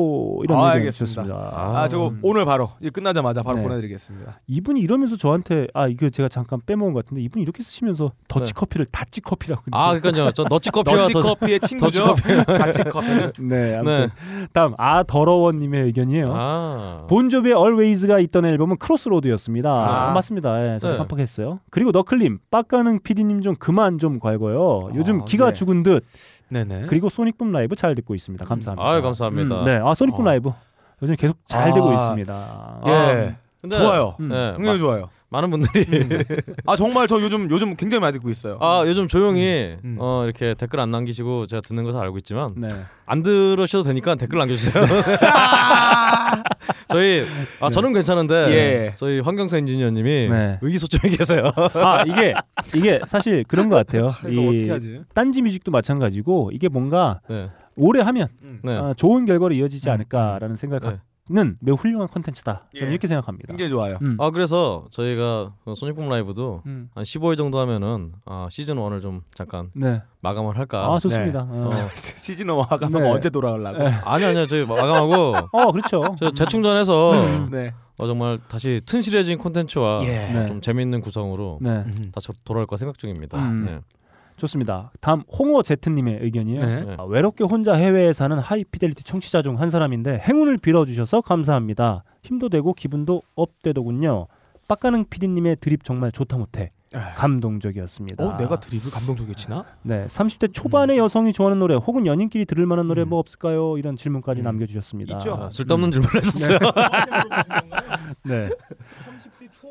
이런 아, 얘기 알겠습니다. 주셨습니다. 아, 저거 오늘 바로 이 끝나자마자 바로 네. 보내드리겠습니다. 이분이 이러면서 저한테 아 이거 제가 잠깐 빼먹은 것 같은데 이분이 이렇게 쓰시면서 더치 네. 커피를 다치 커피라고. 아 그러니까요. 저 너치 커피와 더치 더 커피의 친구죠. 더치 커피. 네, 아무튼 다음 아 더러워님의 의견이에요. 아. 본조비의 Always가 있던 앨범은 Cross Road였습니다. 아. 맞습니다. 예, 저도 네. 깜빡했어요. 그리고 너클님, 빡가는 PD님 좀 그만 좀 갈궈요. 요즘 아, 기가 네. 죽은 듯. 네네. 그리고 소닉붐 라이브 잘 듣고 있습니다. 감사합니다. 아유, 감사합니다. 음, 네, 아 소닉붐 어. 라이브 요즘 계속 잘 아. 되고 있습니다. 예. 아, 근데 좋아요. 음. 네, 굉장히 마- 좋아요. 많은 분들이 아 정말 저 요즘 요즘 굉장히 많이 듣고 있어요. 아 요즘 조용히 음. 어 이렇게 댓글 안 남기시고 제가 듣는 것을 알고 있지만 네. 안 들으셔도 되니까 댓글 남겨주세요. 저희 아 저는 괜찮은데 예. 저희 황경수 엔지니어님이 네. 의기소침해 계세요. 아 이게 이게 사실 그런 것 같아요. 이 하지? 딴지 뮤직도 마찬가지고 이게 뭔가 네. 오래 하면 네. 아, 좋은 결과로 이어지지 음. 않을까라는 생각을 네. 갖 는 매우 훌륭한 컨텐츠다. 저는 예. 이렇게 생각합니다. 굉장히 좋아요. 음. 아 그래서 저희가 그 소닉붐 라이브도 음. 한 15일 정도 하면은 아, 시즌 1을 좀 잠깐 네. 마감을 할까. 아 좋습니다. 어. 어. 시즌 1화가 네. 언제 돌아가려고? 아니 아니요 저희 마감하고 어, 그렇죠. 저 재충전해서 음. 네. 어, 정말 다시 튼실해진 콘텐츠와 예. 네. 좀 재밌는 구성으로 네. 음. 다시 돌아올까 생각 중입니다. 음. 네. 좋습니다. 다음 홍어 제트님의 의견이에요. 네. 네. 아, 외롭게 혼자 해외에 사는 하이피델리티 청취자 중 한 사람인데 행운을 빌어주셔서 감사합니다. 힘도 되고 기분도 업되더군요. 빡가능 PD님의 드립 정말 좋다 못해 아. 감동적이었습니다. 어 내가 드립을 감동적이게 치나? 네, 30대 초반의 여성이 좋아하는 노래 혹은 연인끼리 들을 만한 노래 음. 뭐 없을까요? 이런 질문까지 음. 남겨주셨습니다. 있죠. 아, 쓸데없는 질문을 했었어요. 네.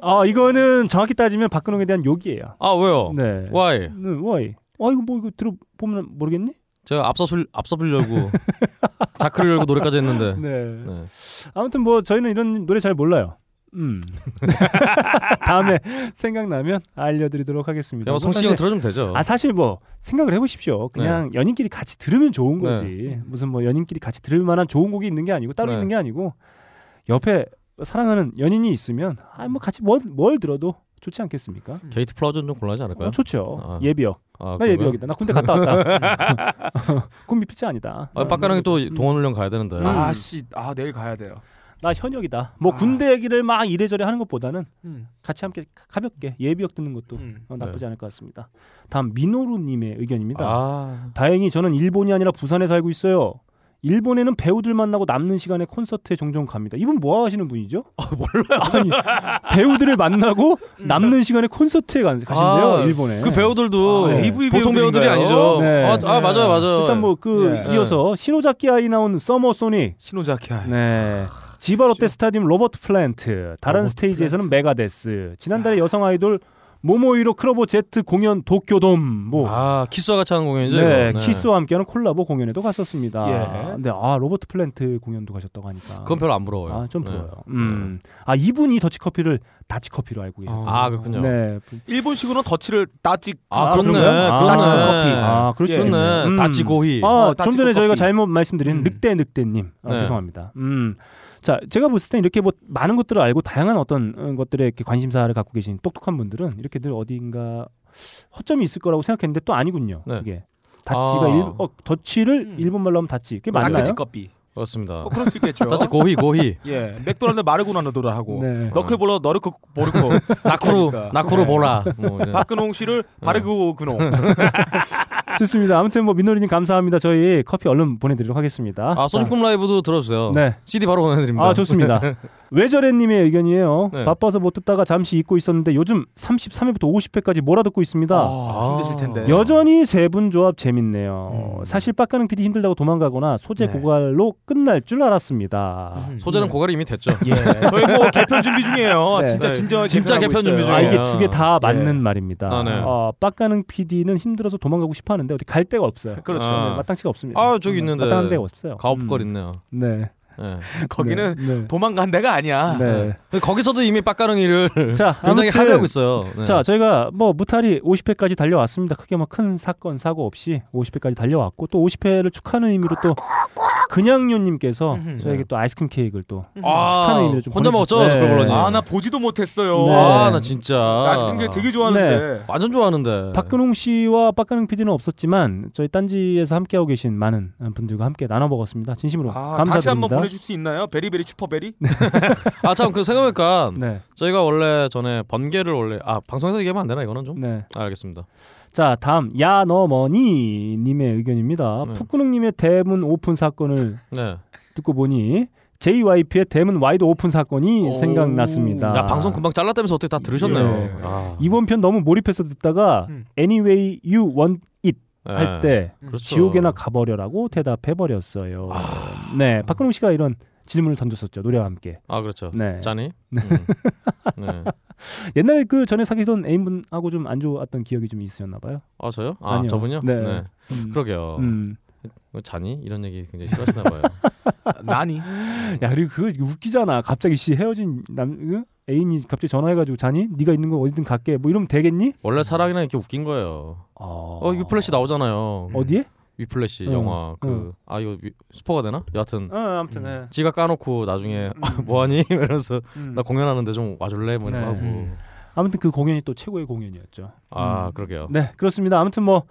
아 이거는 정확히 따지면 박근홍에 대한 욕이에요. 아 왜요? 네. Why? 네, why? 아 이거 뭐 이거 들어보면 모르겠니? 제가 앞서 불 앞서 불려고 자크를 열고 노래까지 했는데. 네. 네. 아무튼 뭐 저희는 이런 노래 잘 몰라요. 음. 다음에 생각나면 알려드리도록 하겠습니다. 뭐뭐 성시경 사실- 들어주면 되죠. 아 사실 뭐 생각을 해보십시오. 그냥 연인끼리 같이 들으면 좋은 네. 거지. 무슨 뭐 연인끼리 같이 들을 만한 좋은 곡이 있는 게 아니고 따로 네. 있는 게 아니고 옆에 사랑하는 연인이 있으면 아 뭐 같이 뭘, 뭘 들어도 좋지 않겠습니까? 게이트 플라워는 좀 곤란하지 않을까요? 어, 좋죠. 아. 예비역. 아, 나? 예비역이다. 나 군대 갔다 왔다. 군 기피자 아니다. 아, 빡가랑이 또 음. 동원훈련 가야 되는데. 음. 아씨, 아 내일 가야 돼요. 나 현역이다. 뭐 아. 군대 얘기를 막 이래저래 하는 것보다는 음. 같이 함께 가볍게 예비역 듣는 것도 음. 어, 나쁘지 네. 않을 것 같습니다. 다음 미노루님의 의견입니다. 아, 다행히 저는 일본이 아니라 부산에 살고 있어요. 일본에는 배우들 만나고 남는 시간에 콘서트에 종종 갑니다. 이분 뭐 하시는 분이죠? 몰라요. 아니 배우들을 만나고 남는 시간에 콘서트에 가, 가신대요. 아, 일본에. 그 배우들도 아, AV 보통 배우들이? 아니죠. 네. 아, 아, 맞아요, 맞아요. 일단 뭐 그 예. 이어서 시노자키 아이 나온 Summer Sonic. 시노자키야. 네. 지바 롯데 스타디움 로버트 플랜트. 다른 로버트 스테이지에서는 메가데스. 지난달에 여성 아이돌 모모이로 클로버 Z 공연 도쿄돔 뭐 아, 키스와 같이 하는 공연이죠. 네, 이거? 키스와 함께하는 콜라보 공연에도 갔었습니다. 예. 근데 아 로버트 플랜트 공연도 가셨다고 하니까 그건 별로 안 부러워요. 아, 좀 네. 부러워요. 음. 아 이분이 더치 커피를 다치 커피로 알고 계세요. 어. 아, 그렇군요. 네. 일본식으로는 더치를 ダッチ. 아, 아, 그렇네. 아, 그렇네. 따뜻한 커피. 아, 그럴 수 예. 그렇네. 음. ダッチ コーヒー. 아, 어, 좀 전에 따뜻한 저희가 커피. 잘못 말씀드린 음. 늑대 늑대님 아, 네. 죄송합니다. 음. 자, 제가 봤을 땐 이렇게 뭐 많은 것들을 알고 다양한 어떤 어, 것들에 이렇게 관심사를 갖고 계신 똑똑한 분들은 이렇게 늘 어딘가 허점이 있을 거라고 생각했는데 또 아니군요. 네. 이게 다치가 아. 일, 어, 더치를 음. 일본 말로 하면 다치. 그게 맞나요? 다치 커피. 그렇습니다. 뭐 그럴 수 있겠죠. 다치 고희 고희 예, 맥도날드 마르고나 너도라 하고 네. 너클볼러 너르크 보르코 나쿠루. 나쿠루 네. 보라. 뭐 이런. 박근홍 씨를 바르고 근홍. 좋습니다. 아무튼 뭐 민노리님 감사합니다. 저희 커피 얼른 보내드리도록 하겠습니다. 아 소니꿈 라이브도 들어주세요. 네. CD 바로 보내드립니다. 아 좋습니다. 외절애님의 의견이에요. 네. 바빠서 못 듣다가 잠시 잊고 있었는데 요즘 33회부터 50회까지 몰아 듣고 있습니다. 아, 힘드실 텐데. 여전히 세 분 조합 재밌네요. 음. 사실 빡가는 PD 힘들다고 도망가거나 소재 네. 고갈로 끝날 줄 알았습니다. 소재는 고갈이 이미 됐죠. 예, 저희 뭐 개편 준비 중이에요. 네. 진짜 네. 진짜 개편하고 개편 준비 있어요. 아 중이에요. 이게 두 개 다 맞는 예. 말입니다. 아, 네. 어, 빡가는 PD는 힘들어서 도망가고 싶어 하는데 어디 갈 데가 없어요. 그렇죠. 아. 네, 마땅치가 없습니다. 아 저기 있는데 마땅한 데가 없어요. 가업걸 음. 있네요. 네. 네. 거기는 네. 네. 도망간 데가 아니야. 네. 거기서도 이미 빡가릉이를 자, 굉장히 아무튼 하대하고 있어요. 네. 자, 저희가 뭐 무탈이 50회까지 달려왔습니다. 크게 뭐 큰 사건 사고 없이 50회까지 달려왔고 또 50회를 축하하는 의미로 또 그냥요님께서 음흠. 저에게 또 아이스크림 케이크를 또 아, 축하는 의미로 좀 혼자 먹었죠, 보내주셨어요. 그걸로님. 아, 나 보지도 못했어요. 네. 아, 나 진짜 나 아이스크림 케이크 되게 좋아하는데. 완전 좋아하는데. 박근홍 씨와 박근홍 PD는 없었지만 저희 딴지에서 함께하고 계신 많은 분들과 함께 나눠 먹었습니다. 진심으로 아, 감사드립니다. 보내줄 수 있나요? 베리베리 슈퍼베리? 아 참 그 생각해보니까 네, 저희가 원래 전에 번개를 원래 아 방송에서 얘기하면 안 되나 이거는 좀 네. 아, 알겠습니다. 자, 다음 야너 머니 님의 의견입니다. 네. 푸꾸릉 님의 대문 오픈 사건을 네. 듣고 보니 JYP의 대문 wide open 사건이 오. 생각났습니다. 야 방송 금방 잘랐다면서 어떻게 다 들으셨네요. 예. 아, 이번 편 너무 몰입해서 듣다가 음. Anyway You Want 네. 할때 그렇죠. 지옥에나 가버려라고 대답해 버렸어요. 아. 네, 박근홍 씨가 이런 질문을 던졌었죠 노래와 함께. 아 그렇죠. 네. 짠이. 네. 음. 네. 옛날에 그 전에 사귀던 애인분하고 좀 안 좋았던 기억이 좀 있으셨나 봐요. 아 저요? 아 아니요. 저분요? 네. 음. 그러게요. 음. 뭐 잔이 이런 얘기 굉장히 싫어하시나 봐요. 나니? 야 그리고 그 웃기잖아. 갑자기 씨 헤어진 남 그? 애인이 갑자기 전화해가지고 자니? 네가 있는 거 어디든 갈게. 뭐 이러면 되겠니? 원래 사랑이랑 이렇게 웃긴 거예요. 어, 어 위플래시 나오잖아요. 어디에? 위플래시 어, 영화 그 아 이거 위, 스포가 되나? 여하튼 어, 아무튼 네. 지가 까놓고 나중에 뭐하니 이러면서 음. 나 공연하는데 좀 와줄래 뭐 네. 거 하고 음. 아무튼 그 공연이 또 최고의 공연이었죠. 아 음. 그러게요. 네, 그렇습니다. 아무튼 뭐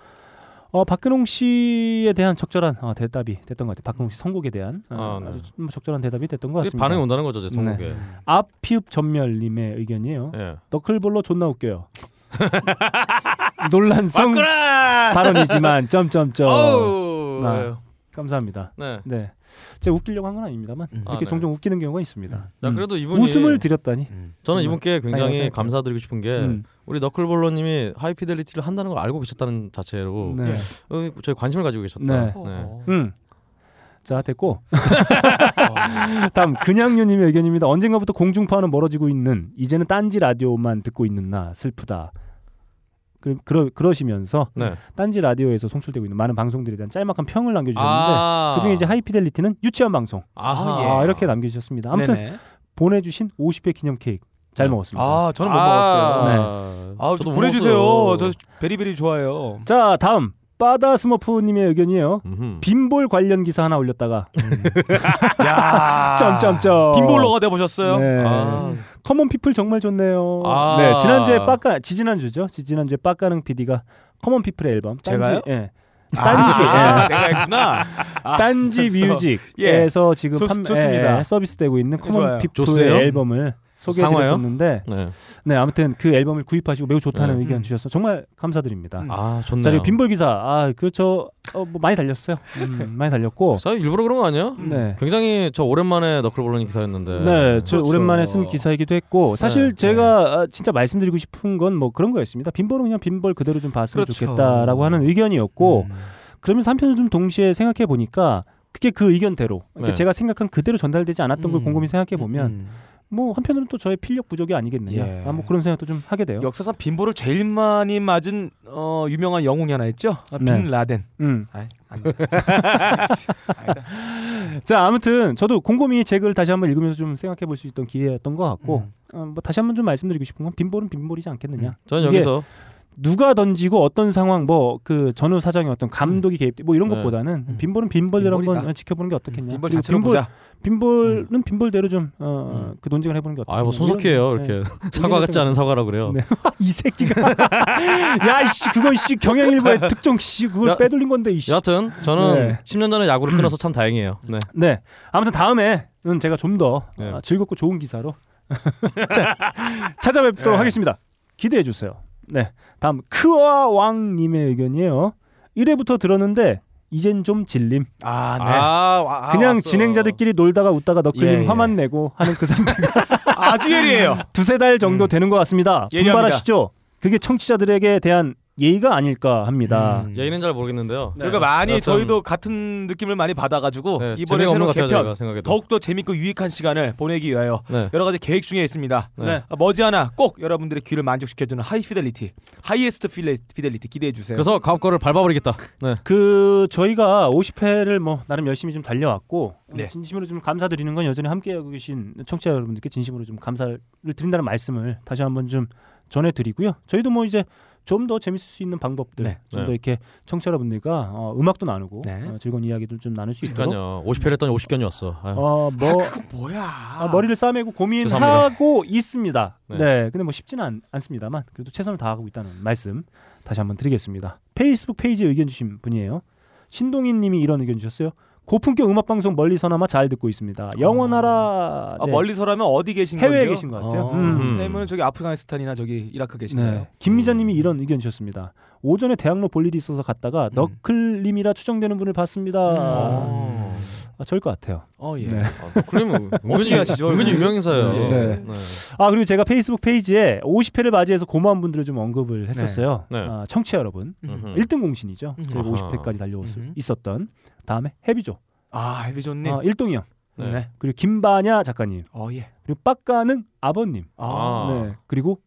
어, 박근홍 씨에 대한 적절한 어, 대답이 됐던 것 같아요. 박근홍 씨 선곡에 대한 어, 아, 네. 좀 적절한 대답이 됐던 것 같습니다. 반응이 온다는 거죠 제 선곡에. 네. 앞피읍 전멸님의 의견이에요. 예. 너클볼로 존나 웃겨요. 논란성 바꾸라. 발언이지만 점점점. 아. 감사합니다. 네. 네, 제가 웃기려고 한 건 아닙니다만 음. 이렇게 아, 네. 종종 웃기는 경우가 있습니다. 야 음. 그래도 이분이 웃음을 드렸다니. 저는 정말 이분께 굉장히 감사드리고 싶은 게 음. 우리 너클볼러님이 하이피델리티를 한다는 걸 알고 계셨다는 자체로 네. 어, 저희 관심을 가지고 계셨다. 네. 어. 음. 자 됐고 다음 그냥요님의 의견입니다. 언젠가부터 공중파와는 멀어지고 있는 이제는 딴지 라디오만 듣고 있는 나 슬프다. 그, 그러, 그러시면서 네. 딴지 라디오에서 송출되고 있는 많은 방송들에 대한 짤막한 평을 남겨주셨는데 아. 그중에 이제 하이피델리티는 유치한 방송. 아, 이렇게 남겨주셨습니다. 아무튼 네네. 보내주신 50회 기념 케이크 잘 네. 먹었습니다. 아, 저는 못 아. 먹었어요. 아, 저도 못 보내주세요. 저 very very 좋아해요. 자 다음 바다 스머프님의 의견이에요. 음흠. 빈볼 관련 기사 하나 올렸다가 야, 점점점 빈볼러가 돼 보셨어요? 네. 아. 커먼 피플 정말 좋네요. 아. 네, 지난주에 빠까 지지난주죠. 지지난주에 빠까능 PD가 커먼 피플의 앨범 제가요? 딴지 예. 아, 딴지 아, 내가 했구나. 아, 딴지 뮤직에서 지금 좋- 판매 좋습니다. 예, 서비스되고 있는 커먼 좋아요. 피플의? 앨범을 소개해드렸었는데 네. 네 아무튼 그 앨범을 구입하시고 매우 좋다는 네. 의견 음. 주셔서 정말 감사드립니다. 음. 아 좋네요. 자 그리고 빈볼 기사 아 그저 어, 뭐 많이 달렸어요. 음, 많이 달렸고 사 일부러 그런 거 아니야? 네. 굉장히 저 오랜만에 너클볼러님 기사였는데. 네, 저 그렇죠. 오랜만에 쓴 기사이기도 했고 사실 네, 제가 아, 진짜 말씀드리고 싶은 건 뭐 그런 거였습니다. 빈볼은 그냥 빈볼 그대로 좀 봤으면 그렇죠. 좋겠다라고 하는 의견이었고 음. 그러면서 한편으로 좀 동시에 생각해 보니까 그게 그 의견대로 그러니까 네. 제가 생각한 그대로 전달되지 않았던 걸 음. 곰곰이 생각해 보면 음. 뭐 한편으로는 또 저의 필력 부족이 아니겠느냐 예. 아, 뭐 그런 생각도 좀 하게 돼요. 역사상 빈볼을 제일 많이 맞은 어, 유명한 영웅이 하나 있죠. 아, 네. 빈 라덴. 음. 아이. 자 아무튼 저도 곰곰이 책을 다시 한번 읽으면서 좀 생각해 볼 수 있던 기회였던 것 같고 음. 어, 뭐 다시 한번 좀 말씀드리고 싶은 건 빈볼은 빈볼이지 않겠느냐. 저는 이게 여기서 누가 던지고 어떤 상황 뭐 그 전후 사정의 어떤 감독이 개입 뭐 이런 네. 것보다는 음. 빈볼은 빈볼대로 빈볼이다. 한번 지켜보는 게 어떻겠냐. 빈볼 그리고 자체로 빈볼, 보자. 빈볼은 빈볼대로 좀 어, 그 논쟁을 해보는 게 어떨까? 아, 뭐 손석희예요. 이렇게 사과 같지 않은 사과라 그래요. 네. 이 새끼가 야이씨 그거 씨 경향일보의 특종 씨 그걸 야, 빼돌린 건데 이씨. 여하튼 저는 네. 10년 전에 야구를 끊어서 참 다행이에요. 네. 네. 아무튼 다음에는 제가 좀더 네. 어, 즐겁고 좋은 기사로 자, 찾아뵙도록 네. 하겠습니다. 기대해 주세요. 네. 다음 크와왕님의 의견이에요. 1회부터 들었는데 이젠 좀 질림. 아, 네. 아, 그냥 왔어. 진행자들끼리 놀다가 웃다가 너클님 예, 예. 화만 내고 하는 그 상태가 아주 예리해요. 두세 달 정도 음. 되는 것 같습니다. 예리합니다. 분발하시죠. 그게 청취자들에게 대한 예의가 아닐까 합니다. 음. 예의는 잘 모르겠는데요. 저희가 많이 여튼- 저희도 같은 느낌을 많이 받아가지고 네, 이번에 새로. 개편 생각해도. 더욱 더 재밌고 유익한 시간을 보내기 위하여 네. 여러 가지 계획 중에 있습니다. 네. 아, 머지않아 꼭 여러분들의 귀를 만족시켜주는 하이 피델리티, highest fidelity 기대해 주세요. 그래서 가업 거를 밟아버리겠다. 네. 그 저희가 50회를 뭐 나름 열심히 좀 달려왔고 네. 어, 진심으로 좀 감사드리는 건 여전히 함께하고 계신 청취자 여러분들께 진심으로 좀 감사를 드린다는 말씀을 다시 한번 좀 전해드리고요. 저희도 뭐 이제 좀 더 재밌을 수 있는 방법들, 네. 좀 네. 더 이렇게 청취자 여러분들과 어, 음악도 나누고 네. 어, 즐거운 이야기들 좀 나눌 수 있도록 그러니까요. 50회를 했더니 50견이 왔어. 아유. 어, 뭐 그건 뭐야? 아, 머리를 싸매고 고민하고. 있습니다. 네. 네. 근데 뭐 쉽지는 않, 않습니다만 그래도 최선을 다하고 있다는 말씀 다시 한번 드리겠습니다. 페이스북 페이지에 의견 주신 분이에요. 신동인 님이 이런 의견 주셨어요. 고품격 음악 방송 멀리서나마 잘 듣고 있습니다. 영원하라. 아, 네. 멀리서라면 어디 계신 해외에 건지요? 계신 것 같아요. 어, 음. 해외면 저기 아프가니스탄이나 저기 이라크 계신가요? 네. 김미자 님이 이런 의견 주셨습니다. 오전에 대학로 볼 일이 있어서 갔다가 너클님이라 추정되는 분을 봤습니다. 어. 아, 저일 것 같아요. 어 예. 네. 아, 그러면 은근히? 은근히 유명 인사예요. 네. 아 그리고 제가 페이스북 페이지에 50회를 맞이해서 고마운 분들을 좀 언급을 했었어요. 네. 네. 아, 청취자 여러분, 음흠. 1등 공신이죠. 음. 저희가 아하. 50회까지 달려올 수 음흠. 있었던 다음에 해비조, 아 해비존님. 아, 일동이 형, 네. 네. 그리고 김바냐 작가님, 어 예. 그리고 빡가는 아버님, 아, 네. 그리고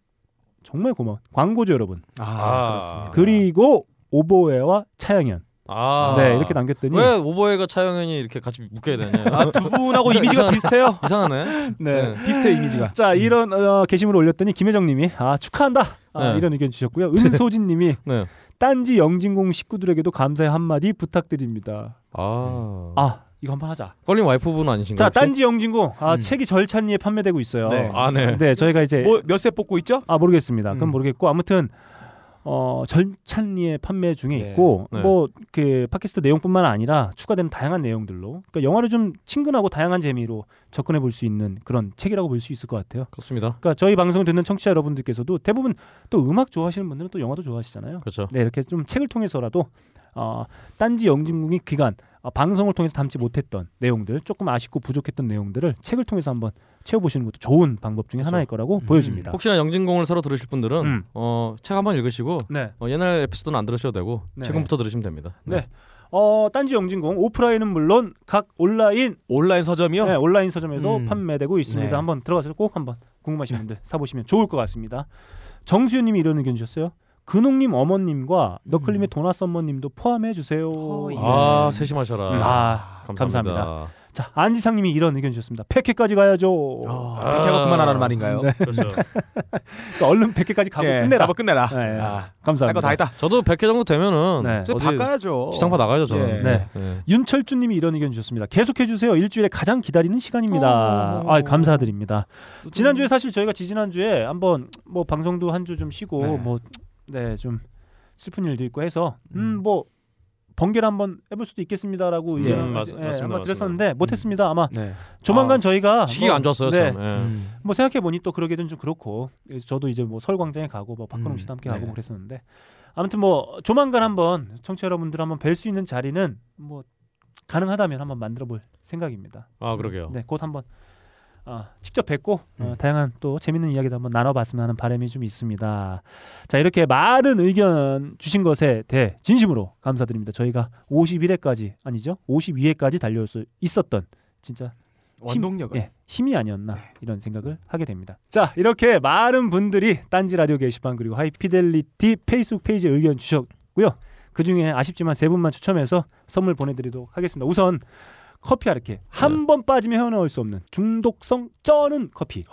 정말 고마운 광고주 여러분, 아, 아. 그렇습니다. 그리고 오보에와 차영현, 아. 네 이렇게 남겼더니 왜 오버웨이가 차영현이 이렇게 같이 묶여야 되냐? 아, 두 분하고 이미지가 이상- 비슷해요. 이상하네. 네. 비슷해 이미지가. 자 이런 어, 게시물을 올렸더니 김혜정님이 아 축하한다 아, 네. 이런 의견 주셨고요. 은소진님이 네. 딴지 영진공 식구들에게도 감사의 한마디 부탁드립니다. 아. 아 이거 한번 하자. 껄림 와이프분 아니신가요? 자 혹시? 딴지 영진공 아, 음. 책이 절찬리에 판매되고 있어요. 네. 아, 네. 네, 저희가 이제 뭐 몇세 뽑고 있죠? 아 모르겠습니다. 그건 음. 모르겠고 아무튼 어 절찬리에 판매 중에 네. 있고 네. 뭐그 팟캐스트 내용뿐만 아니라 추가되는 다양한 내용들로 그러니까 영화를 좀 친근하고 다양한 재미로 접근해 볼 수 있는 그런 책이라고 볼 수 있을 것 같아요. 그렇습니다. 그러니까 저희 방송 듣는 청취자 여러분들께서도 대부분 또 음악 좋아하시는 분들은 또 영화도 좋아하시잖아요. 그렇죠. 네, 이렇게 좀 책을 통해서라도 어, 딴지 영진국이 기간 어, 방송을 통해서 담지 못했던 내용들, 조금 아쉽고 부족했던 내용들을 책을 통해서 한번 채워보시는 것도 좋은 방법 중에 하나일 거라고 음. 보여집니다. 혹시나 영진공을 새로 들으실 분들은 음. 어, 책 한번 읽으시고 네, 어, 옛날 에피소드는 안 들으셔도 되고 네. 최근부터 들으시면 됩니다. 네. 어, 딴지 영진공 오프라인은 물론 각 온라인 온라인 서점이요? 네, 온라인 서점에도 음. 판매되고 있습니다. 네. 한번 들어가서 꼭 한번 궁금하신 분들 사보시면 좋을 것 같습니다. 정수현님이 이런 의견 주셨어요. 근홍님 어머님과 너클림의 도나 썸머님도 포함해 주세요. 어, 예. 아 세심하셔라. 아, 감사합니다. 감사합니다. 자 안지상님이 이런 의견 주셨습니다. 100회까지 가야죠. 어, 아. 백회가 그만하라는 말인가요? 그렇죠. 그러니까 얼른 100회까지 가고 예, 끝내라. 가고 끝내라. 네, 아, 감사합니다. 할거 다 했다. 저도 100회 정도 되면은 네. 저 어디 바꿔야죠. 지상파 나가야죠 저는. 예. 네. 네. 윤철주님이 이런 의견 주셨습니다. 계속해 주세요. 일주일에 가장 기다리는 시간입니다. 어. 아 감사드립니다. 지난주에 사실 저희가 지지난주에 한번 뭐 방송도 한 주 좀 쉬고 네. 뭐네 좀 슬픈 일도 있고 해서 음뭐 번개를 한번 해볼 수도 있겠습니다라고 예, 의견을 맞- 예, 맞습니다, 한번 드렸었는데 못했습니다. 아마 네. 조만간 아, 저희가 시기가 뭐, 안 좋았어요 네. 음. 뭐 생각해 보니 또 그러기는 좀 그렇고 저도 이제 뭐 설광장에 가고 뭐 박근홍 음, 씨도 함께 네. 가고 그랬었는데 아무튼 뭐 조만간 한번 청취 자 여러분들 한번 뵐 수 있는 자리는 뭐 가능하다면 한번 만들어 볼 생각입니다. 아 그러게요. 네, 곧 한번 아, 직접 뵙고 어, 음. 다양한 또 재밌는 이야기도 한번 나눠봤으면 하는 바람이 좀 있습니다. 자 이렇게 많은 의견 주신 것에 대해 진심으로 감사드립니다. 저희가 51회까지 아니죠? 52회까지 달려올 수 있었던 진짜 원동력을. 예, 힘이 아니었나 이런 생각을 하게 됩니다. 자 이렇게 많은 분들이 딴지 라디오 게시판 그리고 하이피델리티 페이스북 페이지에 의견 주셨고요. 그 중에 아쉽지만 세 분만 추첨해서 선물 보내드리도록 하겠습니다. 우선 커피 아르케 한번 빠지면 헤어나올 수 없는 중독성 쩌는 커피.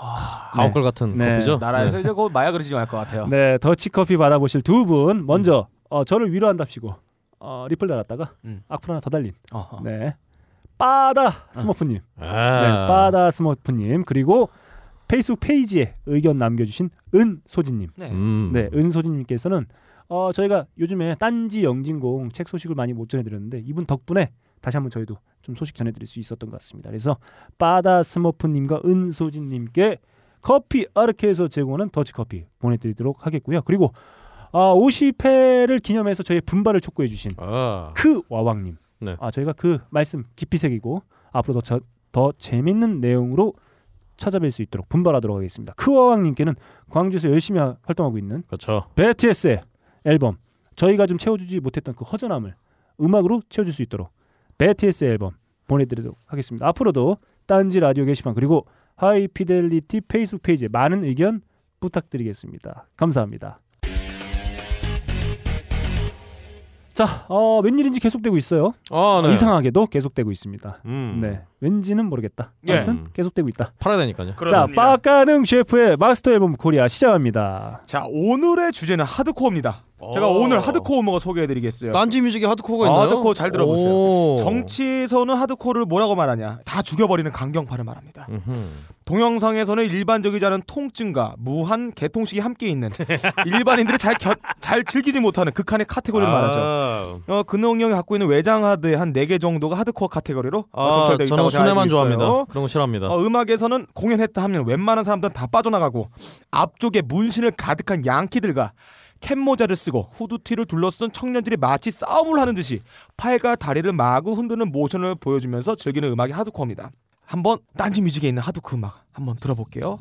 가옥걸 같은 네. 커피죠. 나라에서 네. 이제 곧 마약을 지정할 것 같아요. 네, 더치 커피 받아보실 두 분 먼저 어, 저를 위로한답시고 어, 리플 달았다가 음. 악플 하나 더 달린 어허. 네 빠다 스머프님, 아. 네, 빠다 스머프님 그리고 페이스북 페이지에 의견 남겨주신 은소진님, 네. 음. 네, 은소진님께서는 어, 저희가 요즘에 딴지 영진공 책 소식을 많이 못 전해드렸는데 이분 덕분에 다시 한번 저희도 좀 소식 전해드릴 수 있었던 것 같습니다. 그래서 빠다 스머프님과 은소진님께 커피 아르케에서 제공하는 더치커피 보내드리도록 하겠고요. 그리고 아, 50회를 기념해서 저희 분발을 촉구해주신 아. 크 와왕님. 네. 아 저희가 그 말씀 깊이 새기고 앞으로 더, 저- 더 재밌는 내용으로 찾아뵐 수 있도록 분발하도록 하겠습니다. 크와왕님께는 광주에서 열심히 하- 활동하고 있는 그렇죠. BTS의 앨범 저희가 좀 채워주지 못했던 그 허전함을 음악으로 채워줄 수 있도록 BTS 앨범 보내드리도록 하겠습니다. 앞으로도 딴지 라디오 게시판 그리고 하이피델리티 페이스북 페이지에 많은 의견 부탁드리겠습니다. 감사합니다. 자, 어, 웬일인지 계속되고 있어요. 아, 네. 이상하게도 계속되고 있습니다. 음. 네, 왠지는 모르겠다. 예. 아무튼 계속되고 있다. 팔아야 되니까요. 자, 빠까능 셰프의 마스터 앨범 코리아 시작합니다. 자 오늘의 주제는 하드코어입니다. 제가 오. 오늘 하드코어 음악을 소개해드리겠어요. 딴지 뮤직에 하드코어가 아, 있나요? 하드코어 잘 들어보세요. 오. 정치에서는 하드코어를 뭐라고 말하냐? 다 죽여버리는 강경파를 말합니다. 음흠. 동영상에서는 일반적이지 않은 통증과 무한 개통식이 함께 있는 일반인들이 잘, 겨, 잘 즐기지 못하는 극한의 카테고리를 말하죠. 아, 어, 근홍형이 갖고 있는 외장하드의 한 4개 정도가 하드코어 카테고리로 어, 아, 정찰되어 저는 있다고 순회만 알고 있어요. 좋아합니다. 그런 거 싫어합니다. 어, 음악에서는 공연했다 하면 웬만한 사람들은 다 빠져나가고 앞쪽에 문신을 가득한 양키들과 캡모자를 쓰고 후드티를 둘러쓴 청년들이 마치 싸움을 하는 듯이 팔과 다리를 마구 흔드는 모션을 보여주면서 즐기는 음악이 하드코어입니다. 한번 딴지 뮤직에 있는 하드코어 음악 한번 들어볼게요.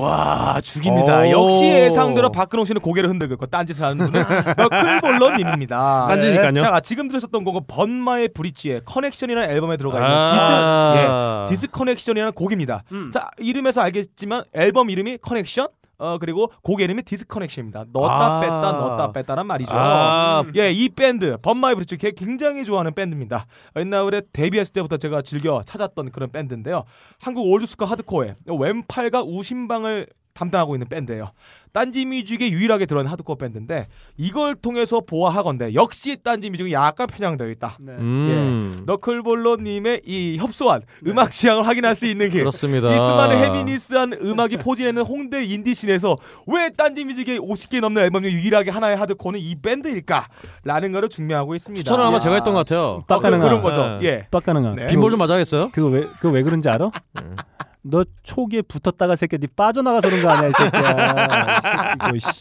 와 죽입니다. 오. 역시 예상대로 박근홍 씨는 고개를 흔들고 딴짓을 하는 분은 너클볼러님입니다. 딴짓이니까요. 자 지금 들으셨던 곡은 번 마이 브릿지의 Connection이라는 앨범에 들어가 있는 아. Dis 예, Disconnection이라는 곡입니다. 음. 자 이름에서 알겠지만 앨범 이름이 Connection 어 그리고 곡 이름이 Disconnection입니다. 넣었다 아. 뺐다 넣었다 뺐다란 말이죠. 아. 예, 이 밴드 번 마이 브릿지 걔 굉장히 좋아하는 밴드입니다. 옛날에 데뷔했을 때부터 제가 즐겨 찾았던 그런 밴드인데요. 한국 old school 하드코어의 왼팔과 우심방을 담당하고 있는 밴드예요. 딴지 뮤직에 유일하게 들어있는 하드코어 밴드인데 이걸 통해서 보아하건대 역시 딴지 뮤직은 약간 편향되어 있다. 네. 음. 예. 너클볼러님의 이 협소한 음악 취향을 확인할 수 있는 길. 그렇습니다. 이 수많은 heaviness한 음악이 포진하는 홍대 인디 scene에서 왜 딴지 뮤직의 50개 넘는 앨범 중 유일하게 하나의 하드코어는 이 밴드일까? 라는 거를 증명하고 있습니다. 추천을 아마 야. 제가 했던 것 같아요. 아, 그, 빡가능한. 그런 거죠. 네. 예. 빡가능한. 네. 빈볼 좀 맞아야겠어요? 그거 왜 그거 왜 그런지 알아? 너 초기에 붙었다가 새끼 네 빠져나가서 그런 거 아니야 이 새끼야. 이 이거 씨.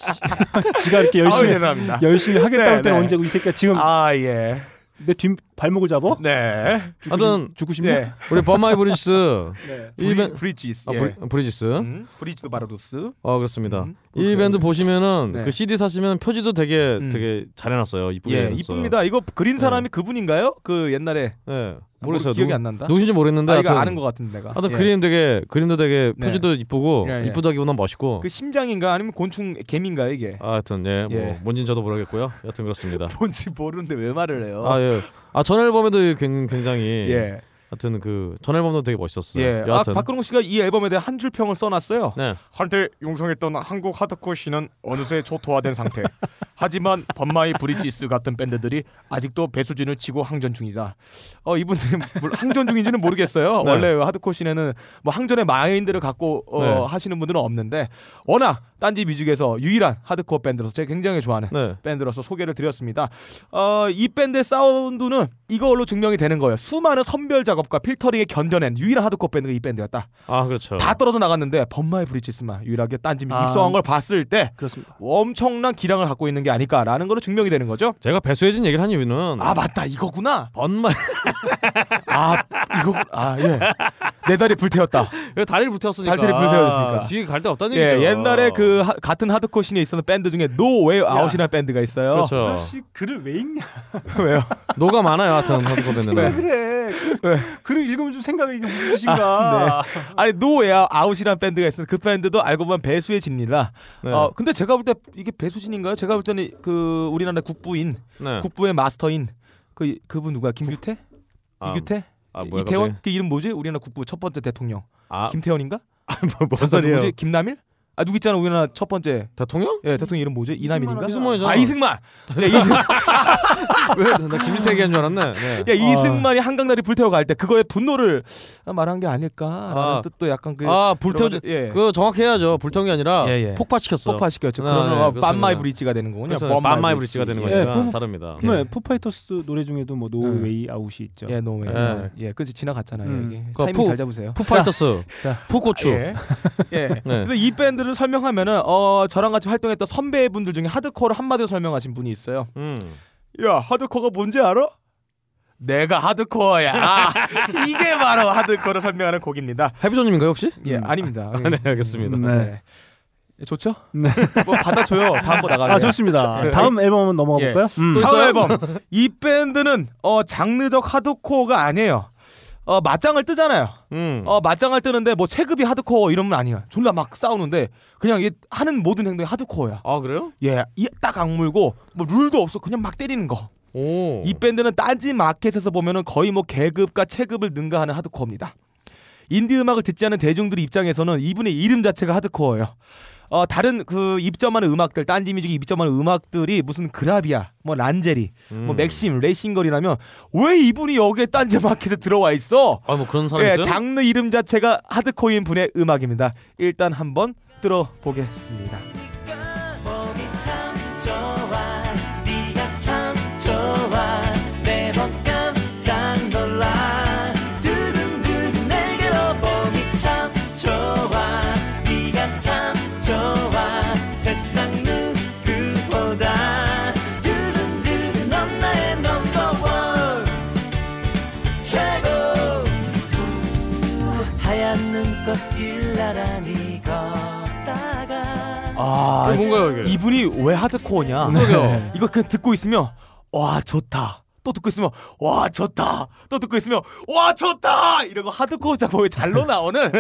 지가 이렇게 열심히 죄송합니다. 열심히 하겠다고 네, 할 때는 네. 언제고 이 새끼야 지금 아, 예. 내뒤 발목을 잡어? 네. 하여튼 싶, 죽고 싶냐? 네. 우리 범마이 브리지스 네. 이 밴- 브리지스. 아, 예. 브리, 브리지스 음, 브리지도 바라두스. 어 그렇습니다. 음, 이. 밴드 보시면은 네. 그 CD 사시면 표지도 되게 음. 되게 잘 해놨어요. 이쁘게 예, 해놨어요. 이쁩니다. 이거 그린 사람이 그분인가요? 그 옛날에 네, 아, 모르겠어요. 기억이 누구, 안 난다. 누구신지 모르겠는데 아, 이거 하여튼, 아는 것 같은데 내가. 하여튼 예. 그림 되게 그림도 되게 네. 표지도 이쁘고 예, 예. 이쁘다기보다 멋있고. 그 심장인가 아니면 곤충 개미인가 이게? 아, 하여튼 예, 뭐 예. 뭔진 저도 모르겠고요. 여튼 그렇습니다. 뭔지 모르는데 왜 말을 해요? 아 예. 아 전 앨범에도 굉- 굉장히 예. 하여튼 그 전 앨범도 되게 멋있었어요. 예. 아, 여하튼 박근홍 씨가 이 앨범에 대해 한 줄 평을 써놨어요. 네. 한때 용성했던 한국 하드코어 씬은 어느새 초토화된 상태. 하지만 번 마이 브리지스 같은 밴드들이 아직도 배수진을 치고 항전 중이다. 어 이분들이 물- 항전 중인지는 모르겠어요. 네. 원래 하드코어 scene에는 뭐 항전의 마인드를 갖고 어, 네. 하시는 분들은 없는데 워낙 딴지 뮤직에서 유일한 하드코어 밴드로서 제가 굉장히 좋아하는 네. 밴드로서 소개를 드렸습니다. 어, 이 밴드의 사운드는 이걸로 증명이 되는 거예요. 수많은 선별 작업 과 필터링에 견뎌낸 유일한 하드코어 밴드가 이 밴드였다. 아 그렇죠. 다 떨어져 나갔는데 번 마이 브리지스만 유일하게 딴지 아. 입성한 걸 봤을 때 그렇습니다. 엄청난 기량을 갖고 있는 게 아닐까라는 거로 증명이 되는 거죠. 제가 배수해진 얘기를 한 이유는 아 맞다 이거구나. 번 마 아 이거 아 예. 내 다리 불태웠다. 왜 다리를 불태웠으니까. 다리를 불태웠으니까. 아, 뒤에 갈 데 없다는 예, 얘기죠. 옛날에 그 하- 같은 하드코어 씬에 있었던 밴드 중에 Way Out이라는 밴드가 있어요. 그렇죠. 아씨 글을 왜 읽냐? 왜요? 노가 많아요. 하여튼 하드코어 왜 밴드는. 그래? 왜? 글을 읽으면 좀 생각이 이게 무슨 뜻인가? 아니 No Way Out이라는 밴드가 있어요. 그 밴드도 알고 보면 배수의 진입니다. 네. 어, 근데 제가 볼 때 이게 배수진인가요? 제가 볼 때는 그 우리나라 국부인 네. 국부의 마스터인 그 그분 누구야? 김규태? 아, 이규태? 아, 뭐야, 이태원? 갑자기? 그 이름 뭐지? 우리나라 국부 첫 번째 대통령. 아, 김태원인가? 뭐, 뭔 잠깐 소리예요? 김남일? 아 누구 있잖아 우리나라 첫 번째 대통령? 예 대통령 이름 뭐지? 이남일인가? 이승만이잖아. 아 이승만. 야, 이승, 왜 나 김민태 얘기한 줄 알았네. 네. 야 이승만이 한강다리 불태워 갈 때 그거에 분노를 말한 게 아닐까라는 아. 뜻도 약간 그 아 불태워 여러 가지- 예. 그 정확해야죠. 불태운 게 아니라 예, 예. 폭파시켰어. 폭파시켰죠. 아, 그러면 네, 어, 그렇습니다. 브릿지가 되는 거군요. 그래서 빰마이 브릿지가 되는 브릿지. 거니까 예, 그- 다릅니다. 네, Foo Fighters 노래 중에도 뭐 노웨이 아웃이 있죠. 예, No Way. 예. 예, 그지 지나갔잖아요. 음. 이게 그거 타이밍 푸- 잘 잡으세요. Foo Fighters, 자, 푸고추. 예. 예. 네. 그래서 이 밴드를 설명하면은 어 저랑 같이 활동했던 선배분들 중에 하드코어를 한마디로 설명하신 분이 있어요. 음. 야, 하드코어가 뭔지 알아? 내가 하드코어야. 아, 이게 바로 하드코어를 설명하는 곡입니다. 해비조님인가요 혹시? 예, 아닙니다. 네, 알겠습니다. 네. 네. 좋죠? 네. 뭐 받아줘요. 다음 거 나갈래요. 아 좋습니다. 네. 다음 앨범 한번 넘어가 예. 볼까요? 음. 또 다음? 앨범. 이 밴드는 어 장르적 하드코어가 아니에요. 어 맞짱을 뜨잖아요. 음. 어 맞짱을 뜨는데 뭐 체급이 하드코어 이런 건 아니야. 졸라 막 싸우는데 그냥 이 하는 모든 행동이 하드코어야. 아 그래요? 예, 이딱 악물고 뭐 룰도 없어. 그냥 막 때리는 거. 오. 이 밴드는 딴지 마켓에서 보면은 거의 뭐 계급과 체급을 능가하는 하드코어입니다. 인디 음악을 듣지 않은 대중들 입장에서는 이분의 이름 자체가 하드코어예요. 어 다른 그 입점하는 음악들 딴지 뮤직이 입점하는 음악들이 무슨 그라비아, 뭐 란제리, 뭐 음. 맥심, 레이싱걸이라면 왜 이분이 여기에 딴지 마켓에 들어와 있어? 아 뭐 그런 사람 예, 있어요? 장르 이름 자체가 하드코어인 분의 음악입니다. 일단 한번 들어보겠습니다. 걷다가 아, 어, 뭔가요 이게? 이분이 왜 하드코어냐? 그러게요. 이거 그냥 듣고 있으면 와 좋다. 또 듣고 있으면 와 좋다. 또 듣고 있으면 와 좋다. 이러고 하드코어 작곡에 잘로 나오는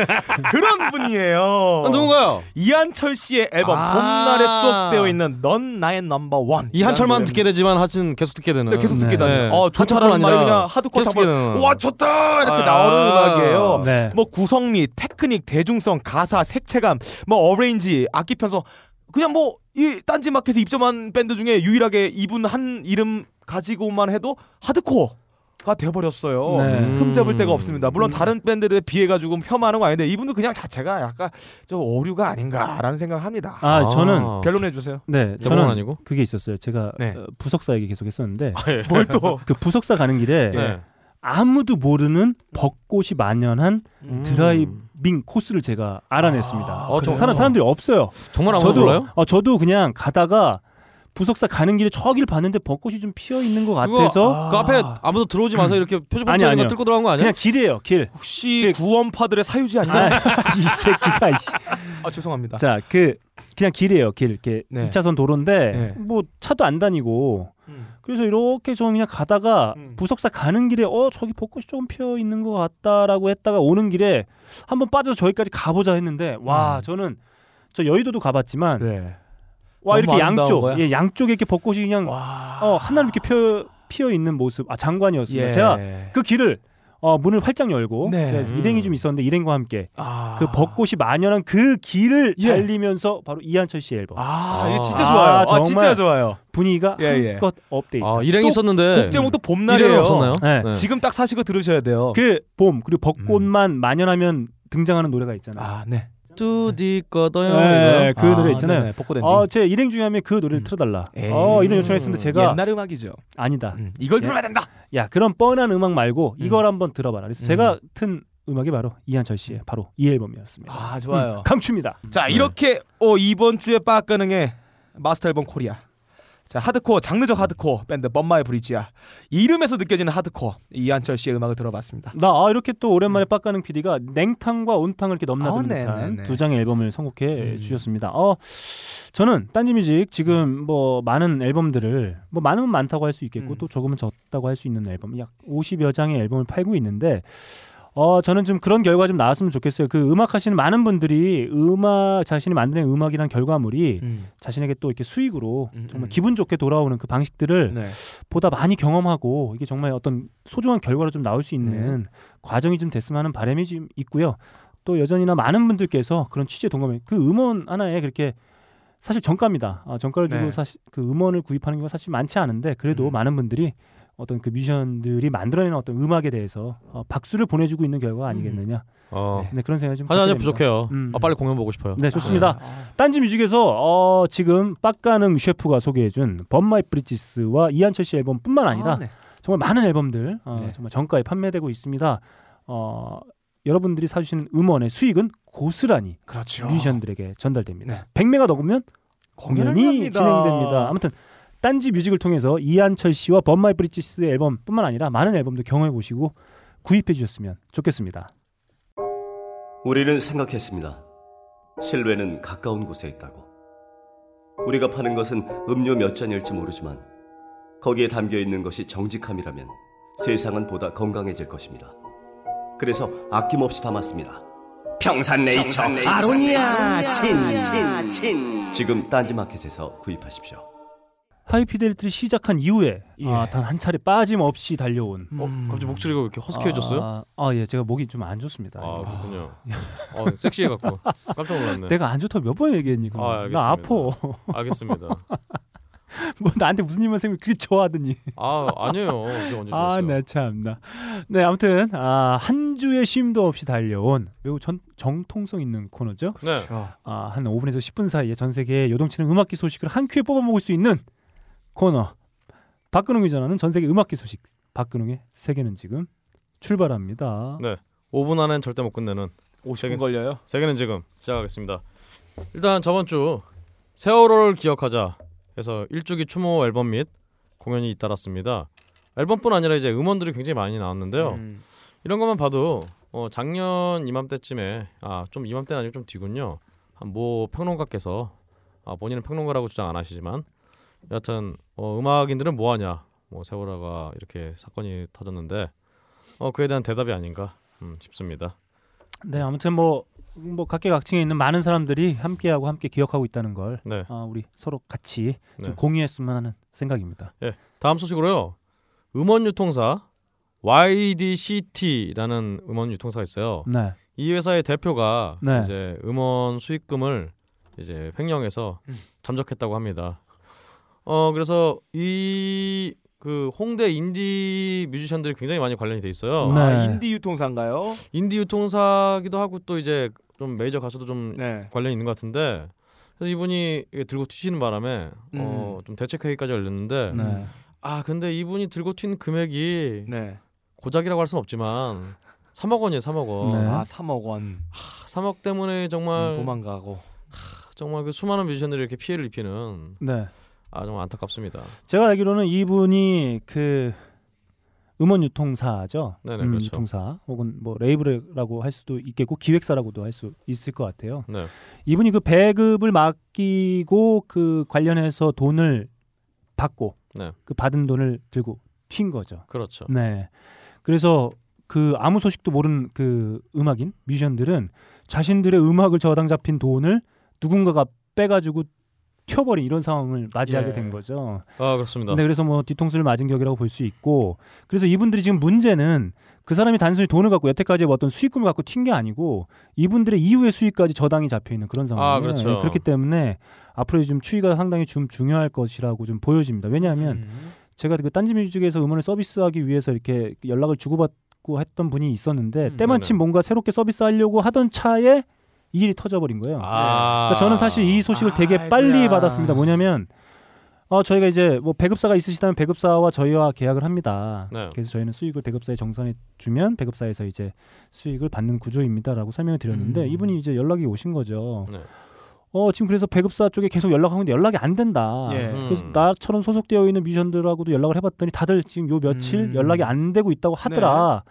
그런 분이에요. 아, 누군가요? 이한철 씨의 앨범 아. 봄날에 수록되어 있는 넌 나의 넘버 원. 이 한철만 듣게 되지만 하여튼 계속 듣게 되는. 네, 계속 듣게 네. 되는. 네. 어, 좋다는 한철은 말이 그냥 하드코어 작곡. 와 좋다 이렇게 아. 나오는 음악이에요. 네. 뭐 구성미, 테크닉, 대중성, 가사, 색채감, 뭐 어레인지, 악기 편성 그냥 뭐 이 딴지 마켓에 입점한 밴드 중에 유일하게 이분 한 이름 가지고만 해도 하드코어 가 돼버렸어요. 네. 흠잡을 데가 없습니다. 물론 다른 밴드들에 비해 가지고 폄하하는 거 아닌데 이분도 그냥 자체가 약간 좀 오류가 아닌가라는 생각을 합니다. 아, 저는 결론해 주세요. 네, 저는 아니고? 그게 있었어요. 제가 네. 어, 부석사 얘기 계속 했었는데 뭘 또? 그 부석사 가는 길에 네. 아무도 모르는 벚꽃이 만연한 음. 드라이 빙 코스를 제가 알아냈습니다. 어, 저- 사는 사람들이 없어요. 정말 아무도 저도 몰라요? 어, 저도 그냥 가다가 부석사 가는 길에 저길 봤는데 벚꽃이 좀 피어 있는 것 같아서 그 앞에 아무도 들어오지 마세요 이렇게 표지판 아니, 아니요. 뚫고 들어간 거 아니야? 그냥 길이에요, 길. 혹시 구원파들의 사유지 아니야? 아, 이 새끼가 이씨. 아 죄송합니다. 자, 그 그냥 길이에요, 길. 이렇게 네. 2차선 도로인데 네. 뭐 차도 안 다니고 음. 그래서 이렇게 좀 그냥 가다가 음. 부석사 가는 길에 어 저기 벚꽃이 조금 피어 있는 것 같다라고 했다가 오는 길에 한번 빠져서 저기까지 가보자 했는데 와 음. 저는 저 여의도도 가봤지만 네. 와 이렇게 양쪽 거야? 예 양쪽에 이렇게 벚꽃이 그냥 와. 어 하나 이렇게 피어 피어 있는 모습 아 장관이었습니다. 예. 제가 그 길을 어 문을 활짝 열고 네. 제가 일행이 좀 있었는데 일행과 함께 아. 그 벚꽃이 만연한 그 길을 예. 달리면서 바로 이한철 씨 앨범 아, 아. 이게 진짜 아, 좋아요. 아, 정말. 진짜 좋아요. 분위기가 예, 예. 한껏 업데이트. 아 일행이 또 있었는데 곡 제목도 봄날이에요. 없었나요? 네. 지금 딱 사시고 들으셔야 돼요. 그 봄 그리고 벚꽃만 만연하면 등장하는 노래가 있잖아요. 아, 네. 뚜디 꺼더요 네? 그 노래 있잖아요. 네네, 벚꽃 엔딩. 어, 제 일행 중에 하면 그 노래를 음. 틀어달라. 에이. 어, 이런 요청했었는데 제가 옛날 음악이죠. 아니다. 음, 이걸 예. 들어야 된다. 야, 그런 뻔한 음악 말고 음. 이걸 한번 들어봐라. 그래서 제가 튼 음악이 바로 이한철 씨의 바로 이 앨범이었습니다. 아, 좋아요. 음, 강추입니다. 자, 이렇게 어, 이번 주에 빠가능의 마스터 앨범 코리아. 자 하드코어 장르적 하드코어 밴드 범마의 브리지야 이름에서 느껴지는 하드코어 이한철 씨의 음악을 들어봤습니다. 나 아, 이렇게 또 오랜만에 빡가는 PD가 냉탕과 온탕을 이렇게 넘나드는 아, 네, 듯한 네, 네. 두 장의 앨범을 선곡해 음. 주셨습니다. 어, 저는 딴지뮤직 지금 뭐 많은 앨범들을 뭐 많으면 많다고 할 수 있겠고 음. 또 조금은 적다고 할 수 있는 앨범 약 50여 장의 앨범을 팔고 있는데 어 저는 좀 그런 결과 좀 나왔으면 좋겠어요. 그 음악 하시는 많은 분들이 음악 자신이 만드는 음악이란 결과물이 자신에게 또 이렇게 수익으로 음, 정말 음. 기분 좋게 돌아오는 그 방식들을 네. 보다 많이 경험하고 이게 정말 어떤 소중한 결과로 좀 나올 수 있는 네. 과정이 좀 됐으면 하는 바람이 좀 있고요. 또 여전히나 많은 분들께서 그런 취재 동감에 그 음원 하나에 그렇게 사실 정가입니다. 아, 정가를 주고 네. 사실 그 음원을 구입하는 경우가 사실 많지 않은데 그래도 음. 많은 분들이 어떤 그 뮤지션들이 만들어내는 어떤 음악에 대해서 어, 박수를 보내주고 있는 결과가 아니겠느냐. 어. 네, 그런 생각이 좀 하나 하나. 부족해요. 음. 아, 빨리 공연 보고 싶어요. 네, 좋습니다. 아, 딴지 뮤직에서 어, 지금 빡가능 셰프가 소개해준 범마이 브리지스와 이한철 씨 앨범뿐만 아니라 아, 네. 정말 많은 앨범들 어, 네. 정말 정가에 판매되고 있습니다. 어, 여러분들이 사주시는 음원의 수익은 고스란히 그렇죠. 뮤지션들에게 전달됩니다. 네. 100매가 넘으면 공연이 합니다. 진행됩니다. 아무튼 딴지 뮤직을 통해서 이한철 씨와 범마이 브리지스 앨범뿐만 아니라 많은 앨범도 경험해 보시고 구입해 주셨으면 좋겠습니다. 우리는 생각했습니다. 실외는 가까운 곳에 있다고. 우리가 파는 것은 음료 몇 잔일지 모르지만 거기에 담겨 있는 것이 정직함이라면 세상은 보다 건강해질 것입니다. 그래서 아낌없이 담았습니다. 평산네이처, 아로니아 친친친 지금 딴지마켓에서 구입하십시오. 하이피델리티를 시작한 이후에 예. 아, 단 한 차례 빠짐없이 달려온 어, 갑자기 목소리가 왜 이렇게 허스키해졌어요? 아, 아, 예, 제가 목이 좀 안 좋습니다. 아, 그렇군요. 어, 섹시해 갖고 깜짝 놀랐네. 내가 안 좋다고 몇 번 얘기했니? 그럼? 아, 나 아파. 알겠습니다. 알겠습니다. 뭐 나한테 무슨 일만 생기면 그렇게 좋아하더니. 아 아니에요. 이게 언제 아, 좋았어요? 네, 참나. 네, 아무튼 아, 한 주의 쉼도 없이 달려온 매우 전, 정통성 있는 코너죠. 네. 아, 한 5분에서 10분 사이에 전 세계 요동치는 음악기 소식을 한 큐에 뽑아 먹을 수 있는 코너. 박근홍이 전하는 전 세계 음악기 소식. 박근홍의 세계는 지금 출발합니다. 네. 5분 안엔 절대 못 끝내는 50분 걸려요. 세계는 지금 시작하겠습니다. 일단 저번 주 세월호를 기억하자 해서 1주기 추모 앨범 및 공연이 잇따랐습니다. 앨범뿐 아니라 이제 음원들이 굉장히 많이 나왔는데요. 음. 이런 것만 봐도 어, 작년 이맘때쯤에 아 좀 이맘때는 아니고 좀 뒤군요. 한모 평론가께서 아, 본인은 평론가라고 주장 안 하시지만 여하튼 어, 음악인들은 뭐하냐 뭐 세월호가 이렇게 사건이 터졌는데 어, 그에 대한 대답이 아닌가 음, 싶습니다. 네, 아무튼 뭐, 뭐 각계각층에 있는 많은 사람들이 함께하고 함께 기억하고 있다는 걸 네. 아, 우리 서로 같이 좀 네. 공유했으면 하는 생각입니다. 다음 소식으로요. 음원 유통사 YDCT라는 음원 유통사가 있어요. 네, 이 회사의 대표가 네. 이제 음원 수익금을 이제 횡령해서 음. 잠적했다고 합니다. 어 그래서 이 그 홍대 인디 뮤지션들이 굉장히 많이 관련이 돼 있어요. 네. 아, 인디 유통사인가요? 인디 유통사기도 하고 또 이제 좀 메이저 가수도 좀 네. 관련이 있는 것 같은데 그래서 이분이 들고 튀시는 바람에 어, 좀 대책 회의까지 열렸는데 네. 아 근데 이분이 들고 튄 금액이 네. 고작이라고 할 수는 없지만 3억 원이에요 3억 원 네. 아 3억 원 3억 때문에 정말 음, 도망가고. 정말 그 수많은 뮤지션들이 이렇게 피해를 입히는 네. 아 정말 안타깝습니다 제가 알기로는 이분이 그 음원 유통사죠. 네네, 음, 그렇죠. 유통사 혹은 뭐 레이블이라고 할 수도 있겠고 기획사라고도 할 수 있을 것 같아요. 네 이분이 그 배급을 맡기고 그 관련해서 돈을 받고 네. 그 받은 돈을 들고 튄 거죠. 그렇죠 네. 그래서 그 아무 소식도 모르는 그 음악인 뮤지션들은 자신들의 음악을 저당 잡힌 돈을 누군가가 빼가지고 튀어버린 이런 상황을 맞이하게 예. 된 거죠. 아 그렇습니다 네, 그래서 뭐 뒤통수를 맞은 격이라고 볼 수 있고, 그래서 이분들이 지금 문제는 그 사람이 단순히 돈을 갖고 여태까지 뭐 어떤 수익금을 갖고 튄 게 아니고 이분들의 이후의 수익까지 저당이 잡혀 있는 그런 상황이에요. 아, 그렇죠. 네, 그렇기 때문에 앞으로 좀 추이가 상당히 좀 중요할 것이라고 좀 보여집니다. 왜냐하면 음. 제가 그 딴지뮤직에서 음원을 서비스하기 위해서 이렇게 연락을 주고받고 했던 분이 있었는데 음, 때마침 네네. 뭔가 새롭게 서비스하려고 하던 차에 이 일이 터져버린 거예요. 아 그러니까 저는 사실 이 소식을 되게 아이고야. 빨리 받았습니다. 뭐냐면 어 저희가 이제 뭐 배급사가 있으시다면 배급사와 저희와 계약을 합니다. 네. 그래서 저희는 수익을 배급사에 정산해 주면 배급사에서 이제 수익을 받는 구조입니다라고 설명을 드렸는데 음. 이분이 이제 연락이 오신 거죠. 네. 어 지금 그래서 배급사 쪽에 계속 연락하고 있는데 연락이 안 된다. 예. 음. 그래서 나처럼 소속되어 있는 뮤지션들하고도 연락을 해봤더니 다들 지금 요 며칠 음. 네. 연락이 안 되고 있다고 하더라.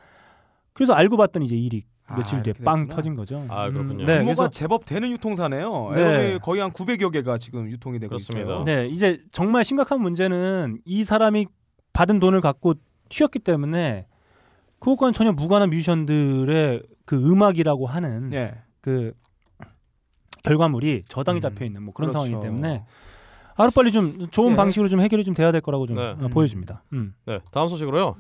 그래서 알고 봤더니 이제 일이 아, 며칠 뒤에 이렇게 빵 됐구나. 터진 거죠. 아 그렇군요. 네, 규모가 그래서- 제법 되는 유통사네요. 네. 거의 한 900여 개가 지금 유통이 되고 그렇습니다. 있어요. 네, 이제 정말 심각한 문제는 이 사람이 받은 돈을 갖고 튀었기 때문에 그것과는 전혀 무관한 뮤지션들의 그 음악이라고 하는 네. 그 결과물이 저당이 음, 잡혀 있는 뭐 그런 그렇죠. 상황이기 때문에 하루빨리 좀 좋은 예. 방식으로 좀 해결이 좀 돼야 될 거라고 좀 네. 어, 보여집니다. 음. 네, 다음 소식으로요.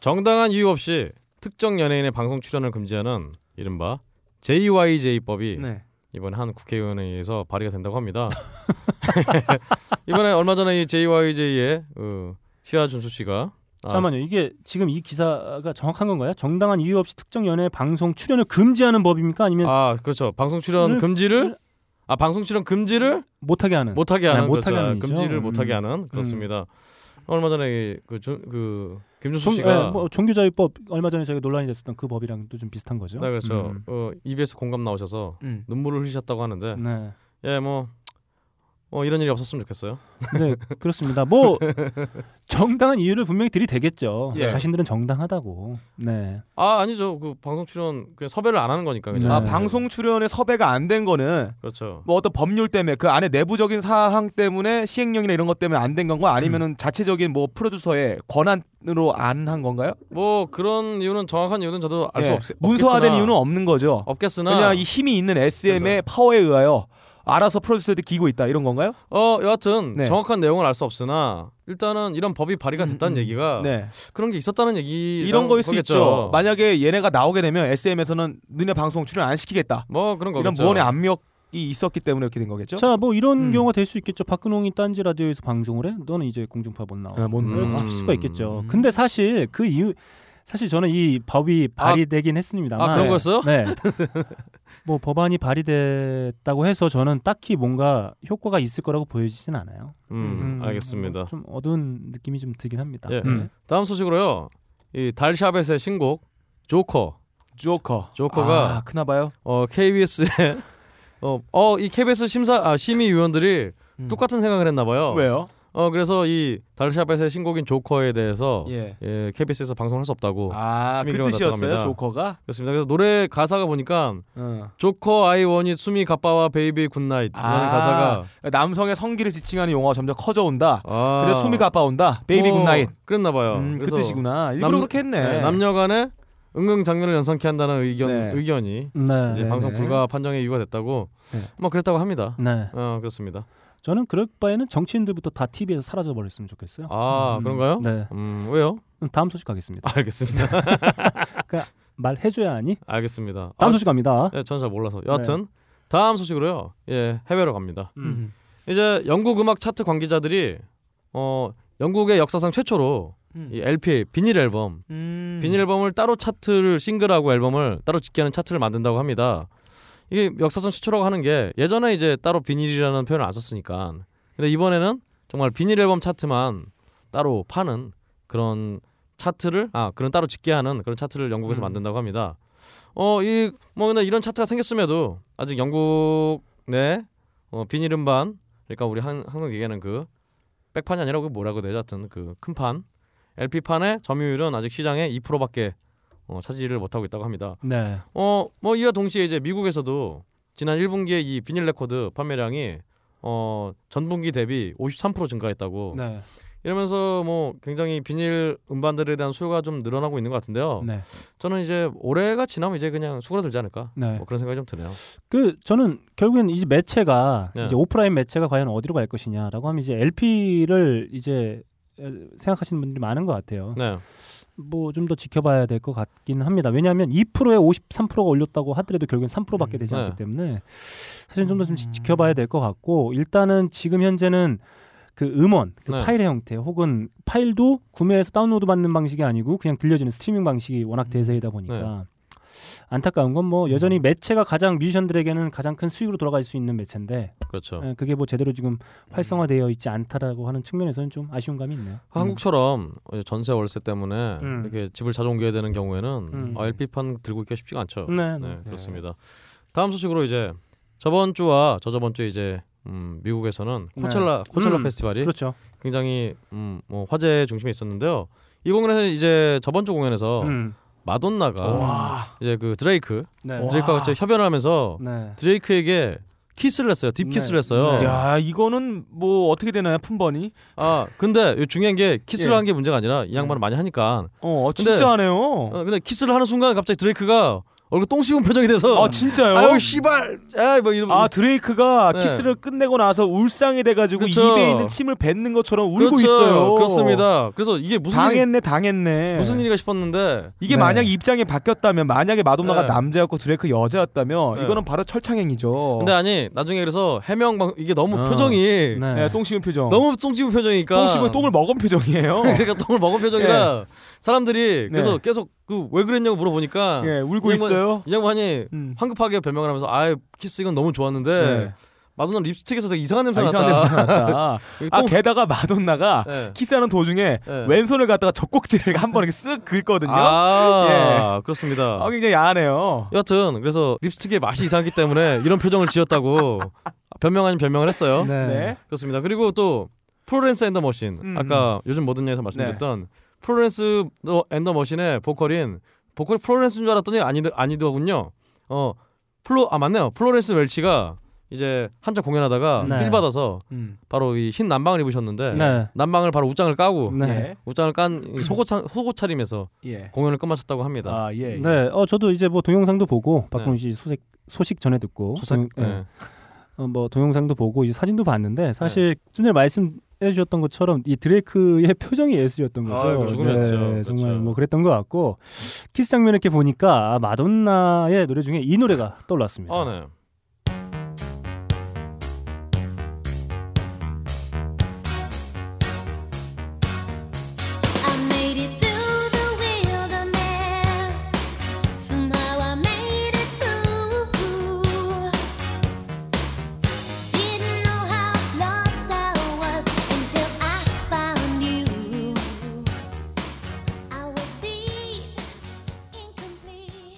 정당한 이유 없이 특정 연예인의 방송 출연을 금지하는 이른바 JYJ법이 네. 이번에 한 국회의원에 의해서 발의가 된다고 합니다. 이번에 얼마 전에 이 JYJ의 어, 시아 준수 씨가 아, 잠깐만요. 이게 지금 이 기사가 정확한 건가요? 정당한 이유 없이 특정 연예 방송 출연을 금지하는 법입니까? 아니면 아 그렇죠. 방송 출연 을- 금지를 아 방송 출연 금지를 못하게 하는? 못하게 하는 네, 못하게 그렇죠. 하는. 금지를 음. 못하게 하는 그렇습니다. 얼마 전에 그그 그 김준수 종, 씨가 예, 뭐 종교자유법 얼마 전에 저희가 논란이 됐었던 그 법이랑도 좀 비슷한 거죠. 네 그렇죠. 음. 어, EBS 공감 나오셔서 음. 눈물을 흘리셨다고 하는데 네. 예 뭐 어, 이런 일이 없었으면 좋겠어요. 네, 그렇습니다. 뭐 정당한 이유를 분명히 들이대겠죠. 예. 자신들은 정당하다고. 네. 아 아니죠. 그 방송 출연 그냥 섭외를 안 하는 거니까 그냥. 네. 아, 방송 출연에 섭외가 안 된 거는 그렇죠. 뭐 어떤 법률 때문에 그 안에 내부적인 사항 때문에 시행령이나 이런 것 때문에 안 된 건가 아니면은 자체적인 뭐 프로듀서의 권한으로 안 한 건가요? 뭐 그런 이유는 정확한 이유는 저도 알수 예. 없. 문서화된 이유는 없는 거죠. 없겠으나 그냥 이 힘이 있는 SM의 파워에 의하여 알아서 프로듀서들이 기고 있다 이런 건가요? 어 여하튼 네. 정확한 내용을 알수 없으나 일단은 이런 법이 발의가 됐다는 음, 음. 얘기가 네. 그런 게 있었다는 얘기 이런 거일 수 있죠. 만약에 얘네가 나오게 되면 SM에서는 너네 방송 출연 안 시키겠다. 뭐 그런 거겠죠. 이런 무언의 압력 이 있었기 때문에 이렇게 된 거겠죠. 자, 뭐 이런 음. 경우가 될 수 있겠죠. 박근홍이 딴지 라디오에서 방송을 해. 너는 이제 공중파 못 나와. 아, 못 나와. 할 수가 있겠죠. 음. 근데 사실 그 이유 사실 저는 이 법이 발의되긴 했습니다만 아 그런 거였어요? 네. 뭐 법안이 발의됐다고 해서 저는 딱히 뭔가 효과가 있을 거라고 보여지진 않아요. 음, 음, 알겠습니다. 좀 어두운 느낌이 좀 들긴 합니다. 예. 음. 다음 소식으로요. 이 달샤벳의 신곡 조커 조커. 조커가- 아, 크나 봐요. 어 KBS의 어어이 KBS 심사 아 심의위원들이 음. 똑같은 생각을 했나 봐요. 왜요? 어 그래서 이 달샤벳의 신곡인 조커에 대해서 예. 예, KBS에서 방송할 수 없다고 아, 그 뜻이었어요. 조커가. 그렇습니다. 그래서 노래 가사가 보니까 어. Joker I want it 숨이 가빠와 baby good night 이라는 아. 가사가 남성의 성기를 지칭하는 용어가 점점 커져 온다. 아, 그래서 숨이 가빠 온다. baby 뭐, good night. 그랬나 봐요. 음, 그 뜻이구나. 일부러 남- 그렇게 했네. 네, 남녀간의 응응 장면을 연상케 한다는 의견 네. 의견이 네. 이제 네, 방송 네. 불가 판정의 이유가 됐다고 네. 뭐 그랬다고 합니다. 네. 어 그렇습니다. 저는 그럴 바에는 정치인들부터 다 TV에서 사라져 버렸으면 좋겠어요. 아 음, 그런가요? 네. 음 왜요? 그럼 다음 소식 가겠습니다. 알겠습니다. 말해줘야 하니? 알겠습니다. 다음 아, 소식 갑니다. 예, 저는 잘 몰라서 여하튼 다음 소식으로요. 예 해외로 갑니다. 음. 이제 영국 음악 차트 관계자들이 어 영국의 역사상 최초로 음. 이 LP 비닐 앨범 음. 비닐 앨범을 따로 차트를 싱글하고 앨범을 따로 집계하는 차트를 만든다고 합니다. 이게 역사상 최초라고 하는 게 예전에 이제 따로 비닐이라는 표현을 안 썼으니까. 근데 이번에는 정말 비닐 앨범 차트만 따로 파는 그런 차트를 아 그런 따로 집계하는 그런 차트를 영국에서 음. 만든다고 합니다. 어이뭐 근데 이런 차트가 생겼음에도 아직 영국 내 어, 비닐 음반 그러니까 우리 한, 항상 얘기하는 그 백판이 아니라 그 뭐라고 되죠? 하여튼 그 큰 판 LP 판의 점유율은 아직 시장의 2%밖에 어, 차지를 못하고 있다고 합니다. 네. 어, 뭐 이와 동시에 이제 미국에서도 지난 1분기에 이 비닐 레코드 판매량이 어, 전분기 대비 53% 증가했다고. 네. 이러면서 뭐 굉장히 비닐 음반들에 대한 수요가 좀 늘어나고 있는 것 같은데요. 네. 저는 이제 올해가 지나면 이제 그냥 수그러들지 않을까. 네. 뭐 그런 생각이 좀 드네요. 그 저는 결국엔 이제 매체가 네. 이제 오프라인 매체가 과연 어디로 갈 것이냐라고 하면 이제 LP를 이제 에, 생각하시는 분들이 많은 것 같아요. 네. 뭐 좀 더 지켜봐야 될 것 같긴 합니다. 왜냐하면 2%에 53%가 올렸다고 하더라도 결국엔 3%밖에 되지 네. 않기 때문에 사실 좀더 좀 지켜봐야 될 것 같고 일단은 지금 현재는 그 음원, 그 네. 파일의 형태 혹은 파일도 구매해서 다운로드 받는 방식이 아니고 그냥 들려지는 스트리밍 방식이 워낙 음. 대세이다 보니까 네. 안타까운 건 뭐 여전히 매체가 가장 뮤지션들에게는 가장 큰 수익으로 돌아갈 수 있는 매체인데 그렇죠. 예, 그게 뭐 제대로 지금 활성화되어 있지 않다라고 하는 측면에서는 좀 아쉬운 감이 있네요. 한국처럼 이제 전세 월세 때문에 음. 이렇게 집을 자주 옮겨야 되는 경우에는 음. 아, LP판 들고 있기가 쉽지가 않죠. 네, 네. 네, 그렇습니다. 다음 소식으로 이제 저번 주와 저저번 주에 이제 음, 미국에서는 네. 코첼라 코첼라 음, 페스티벌이 그렇죠. 굉장히 음, 뭐 화제 중심에 있었는데요. 이 공연에서 이제 저번 주 공연에서 음. 마돈나가 와. 이제 그 드레이크 네. 와. 드레이크와 같이 협연을 하면서 네. 드레이크에게 키스를 했어요. deep 네. 키스를 했어요. 네. 야 이거는 뭐 어떻게 되나요 품번이? 아 근데 요 중요한 게 키스를 예. 한게 문제가 아니라 이 양반은 많이 하니까 어 근데- 진짜 하네요. 어, 근데 키스를 하는 순간 갑자기 드레이크가 얼굴 똥 씹은 표정이 돼서 아 진짜요? 아유 씨발 아뭐 이러면 아 드레이크가 네. 키스를 끝내고 나서 울상이 돼가지고 그쵸. 입에 있는 침을 뱉는 것처럼 울고 그렇죠. 있어요. 그렇습니다. 그래서 이게 무슨 당했네, 당했네. 무슨 일이가 싶었는데 이게 네. 만약 입장이 바뀌었다면 만약에 마돈나가 네. 남자였고 드레이크 여자였다면 네. 이거는 바로 철창행이죠. 근데 아니 나중에 그래서 해명 방 이게 너무 어. 표정이 네. 네, 똥 씹은 표정. 너무 똥 씹은 표정이니까 똥 씹은 똥을 먹은 표정이에요. 그러니까 똥을 먹은 표정이라 사람들이 그래서 네. 계속 그 왜 그랬냐고 물어보니까 예, 울고 이 있어요. 이 양반이 음. 황급하게 변명을 하면서 아 키스 이건 너무 좋았는데 네. 마돈나 립스틱에서 되게 이상한 냄새 아, 났다. 이상한 냄새 났다. 아 똥- 게다가 마돈나가 네. 키스하는 도중에 네. 왼손을 갖다가 젖꼭지를 한 번에 이렇게 쓱 긁거든요. 아 그렇습니다. 아, 굉장히 야하네요. 여하튼 그래서 립스틱의 맛이 이상하기 때문에 이런 표정을 지었다고 변명 아닌 변명을 했어요. 네. 네. 그렇습니다. 그리고 또 Florence and the Machine 음, 아까 요즘 모든 예에서 말씀드렸던 Florence and the Machine의 보컬인 보컬이 플로렌스인 줄 알았더니 아니 아니더군요. 어 플로 아 맞네요. 플로렌스 웰치가 이제 한창 공연하다가 네. 필 받아서 음. 바로 이 흰 남방을 입으셨는데 네. 남방을 바로 웃장을 까고 네. 예. 웃장을 깐 속옷 차, 속옷 차림에서 예. 공연을 끝마쳤다고 합니다. 아, 예. 예. 네. 어 저도 이제 뭐 동영상도 보고 박홍 씨 소식 소식 전에 듣고 소삭 동- 예. 네. 어, 뭐 동영상도 보고 이제 사진도 봤는데 사실 좀 전에 말씀 해 주셨던 것처럼 이 드레이크의 표정이 예술이었던 거죠. 아유, 죽음이었죠. 네, 정말 그렇죠. 뭐 그랬던 것 같고 키스 장면 이렇게 보니까 아, 마돈나의 노래 중에 이 노래가 떠올랐습니다. 아 네.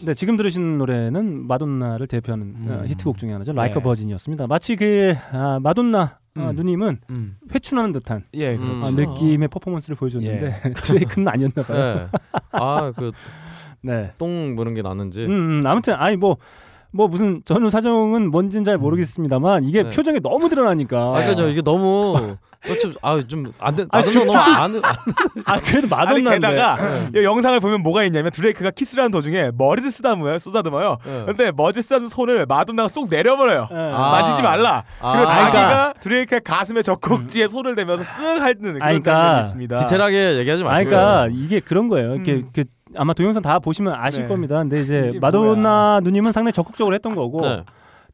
네, 지금 들으신 노래는 마돈나를 대표하는 어, 음. 히트곡 중에 하나죠. 라이크 네. 버진이었습니다. 마치 그 아, 마돈나 어, 음. 누님은 음. 회춘하는 듯한 예, 음. 어, 그렇죠. 느낌의 퍼포먼스를 보여줬는데 드레이크는 아니었나 봐요. 네. 아그 네. 똥 무는 게 났는지. 음, 음, 아무튼 아니 뭐. 뭐 무슨 전후 사정은 뭔지는 잘 모르겠습니다만 이게 네. 표정이 너무 드러나니까 아, 그러니까 이게 너무 아좀안돼 아, 나도 너무 안아 그래도 마돈나인데 게다가 이 영상을 보면 뭐가 있냐면 드레이크가 키스를 하는 도중에 머리를 쓰다듬어요 쏟아듬어요 네. 근데 머리를 쓰다듬은 손을 마돈나가 쏙 내려버려요 예. 아. 만지지 말라 아. 그리고 아, 자기가 그러니까. 드레이크의 가슴에 젖꼭지에 손을 대면서 쓱 핥는 그런 아니, 그러니까 장면이 있습니다 디테일하게 얘기하지 아 마시고요. 그러니까 이게 그런 거예요. 이렇게 음. 그 아마 동영상 다 보시면 아실 네. 겁니다. 근데 이제 마돈나 누님은 상당히 적극적으로 했던 거고 네.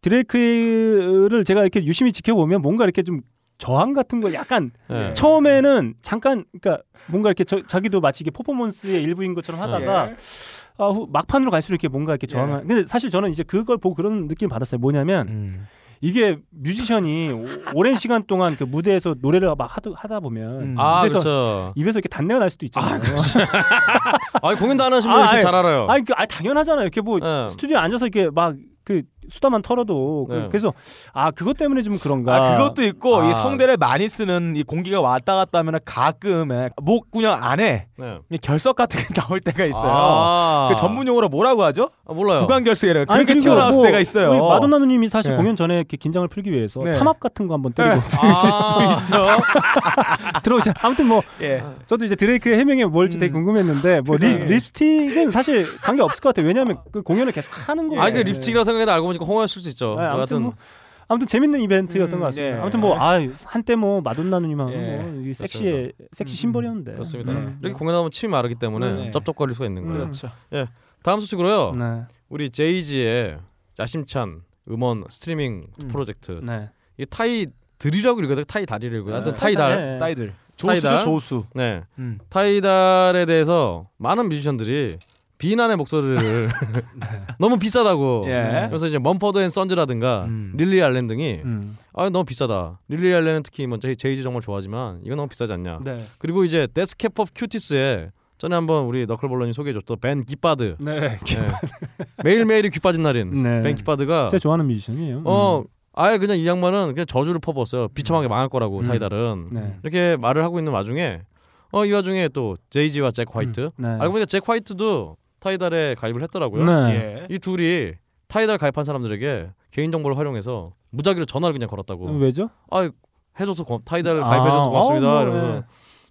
드레이크를 제가 이렇게 유심히 지켜보면 뭔가 이렇게 좀 저항 같은 거 약간 네. 처음에는 잠깐 그러니까 뭔가 이렇게 저, 자기도 마치 이게 퍼포먼스의 일부인 것처럼 하다가 예. 아, 후, 막판으로 갈수록 이렇게 뭔가 이렇게 저항한. 근데 사실 저는 이제 그걸 보고 그런 느낌 받았어요. 뭐냐면 음. 이게 뮤지션이 오- 오랜 시간 동안 그 무대에서 노래를 막 하다, 하다 보면 음. 아 입에서 그렇죠. 입에서 이렇게 단내가 날 수도 있잖아요. 아 공연도 안 하시면 아, 이렇게 아니, 잘 알아요. 아니, 그, 아니 당연하잖아요. 이렇게 뭐 네. 스튜디오에 앉아서 이렇게 막그 수다만 털어도 그- 네. 그래서 아 그것 때문에 좀 그런가. 아 그것도 있고 아. 이 성대를 많이 쓰는 이 공기가 왔다 갔다 하면 가끔 목 구녕 안에 네. 이 결석 같은 게 나올 때가 있어요. 아. 그 전문 용어로 뭐라고 하죠? 아, 몰라요. 구강. 아니, 그렇게 튀어나왔을 뭐 때가 있어요. 마돈나 누님이 사실 네. 공연 전에 이렇게 긴장을 풀기 위해서 네. 삼합 같은 거 한번 때리고 아. 있죠. 들어오세요. 아무튼 뭐 예. 저도 이제 드레이크의 해명이 뭘지 되게 궁금했는데 뭐 립, 그래. 립스틱은 사실 관계 없을 것 같아요. 왜냐하면 그 공연을 계속 하는 거예요. 아, 그 립스틱이라 생각해도 알고 보니까 홍어였을 수 있죠. 네, 아무튼 뭐 아무튼 재밌는 이벤트였던 음, 것 같습니다. 예. 아무튼 뭐 아, 한때 뭐 마돈나 누님하고 예. 뭐 이게 섹시의 섹시 심벌이었는데. 그렇습니다. 음. 이렇게 공연하면 침이 마르기 때문에 네. 쩝쩝거릴 수가 있는 거예요. 그렇죠. 다음 소식으로요. 네. 우리 제이지의 야심찬 음원 스트리밍 음. 프로젝트. 네. 이 타이 들이라고 읽어요. 타이 다리를 읽어요. 하여튼 네. 타이달. 네. 따이들. 타이달. 조수죠 조수. 네. 음. 타이달에 대해서 많은 뮤지션들이 비난의 목소리를 너무 비싸다고. 예. 그래서 이제 Mumford and Sons라든가 음. 릴리 알렌 등이 음. 아 너무 비싸다. 릴리 알렌은 특히 뭐 제이- 제이지 정말 좋아하지만 이건 너무 비싸지 않냐. 네. 그리고 이제 Death Cab of Cutie스의 전에 한번 우리 너클볼런이 소개해줬던 벤 기빠드 네. 네. 매일매일이 귀 빠진 날인 네. 벤 기빠드가 제가 좋아하는 뮤지션이에요. 어 음. 아예 그냥 이 양반은 그냥 저주를 퍼부었어요 비참하게 망할 거라고 음. Tidal은 네. 이렇게 말을 하고 있는 와중에 어 이 와중에 또 제이지와 잭 화이트 음. 네. 알고 보니까 잭 화이트도 타이달에 가입을 했더라고요 네. 예. 이 둘이 타이달 가입한 사람들에게 개인 정보를 활용해서 무작위로 전화를 그냥 걸었다고 왜죠? 아 해줘서 고, 타이달 아, 가입해줘서 고맙습니다 어, 뭐, 이러면서 예.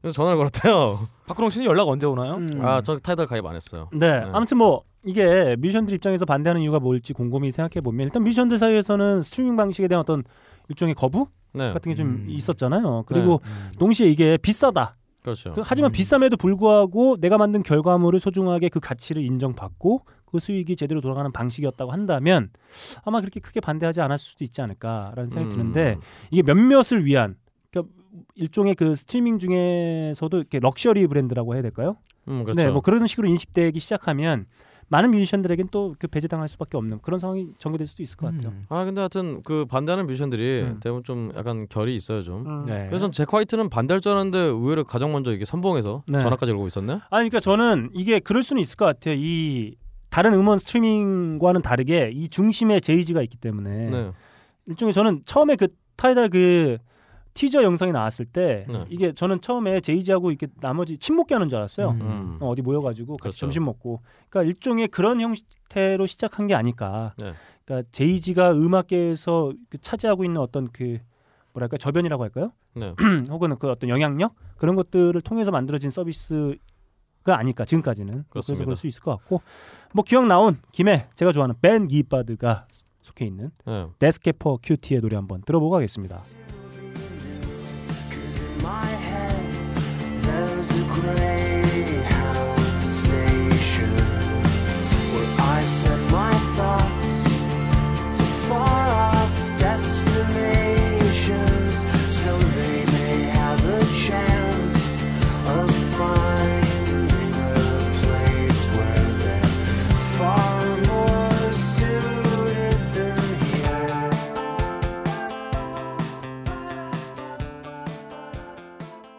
그래서 전화를 걸었대요 박근홍 씨는 연락 언제 오나요? 음. 아저 타이달 가입 안 했어요 네. 아무튼 뭐 이게 뮤지션들 입장에서 반대하는 이유가 뭘지 곰곰이 생각해 보면 일단 뮤지션들 사이에서는 스트리밍 방식에 대한 어떤 일종의 거부 네 같은 게좀 음. 있었잖아요. 그리고 음. 동시에 이게 비싸다. 그렇죠 그- 하지만 음. 비쌈에도 불구하고 내가 만든 결과물을 소중하게 그 가치를 인정받고 그 수익이 제대로 돌아가는 방식이었다고 한다면 아마 그렇게 크게 반대하지 않았을 수도 있지 않을까라는 생각이 음. 드는데 이게 몇몇을 위한 그러니까 일종의 그 스트리밍 중에서도 이렇게 럭셔리 브랜드라고 해야 될까요? 음, 그렇죠 네, 뭐 그런 식으로 인식되기 시작하면 많은 뮤지션들에겐 또 그 배제당할 수밖에 없는 그런 상황이 전개될 수도 있을 것 같아요. 음. 아 근데 하여튼 그 반대하는 뮤지션들이 음. 대부분 좀 약간 결이 있어요 좀 음. 네. 그래서 전잭 화이트는 반대할 줄 알았는데 의외로 가장 먼저 이게 선봉해서 네. 전화까지 걸고 있었네 아니 그러니까 저는 이게 그럴 수는 있을 것 같아요. 이 다른 음원 스트리밍과는 다르게 이 중심에 제이지가 있기 때문에 네. 일종의 저는 처음에 그 타이달 그 티저 영상이 나왔을 때 네. 이게 저는 처음에 제이지하고 이렇게 나머지 침묵게 하는 줄 알았어요. 음. 음. 어, 어디 모여가지고 같이 그렇죠. 점심 먹고 그러니까 일종의 그런 형태로 시작한 게 아닐까. 네. 그러니까 제이지가 음악계에서 그 차지하고 있는 어떤 그 뭐랄까 저변이라고 할까요? 네. 혹은 그 어떤 영향력 그런 것들을 통해서 만들어진 서비스가 아닐까 지금까지는 뭐 그래서 그렇습니다. 그럴 수 있을 것 같고 뭐 기억 나온 김에 제가 좋아하는 벤 기바드가 속해 있는 네. 데스케퍼 큐티의 노래 한번 들어보고 가겠습니다. My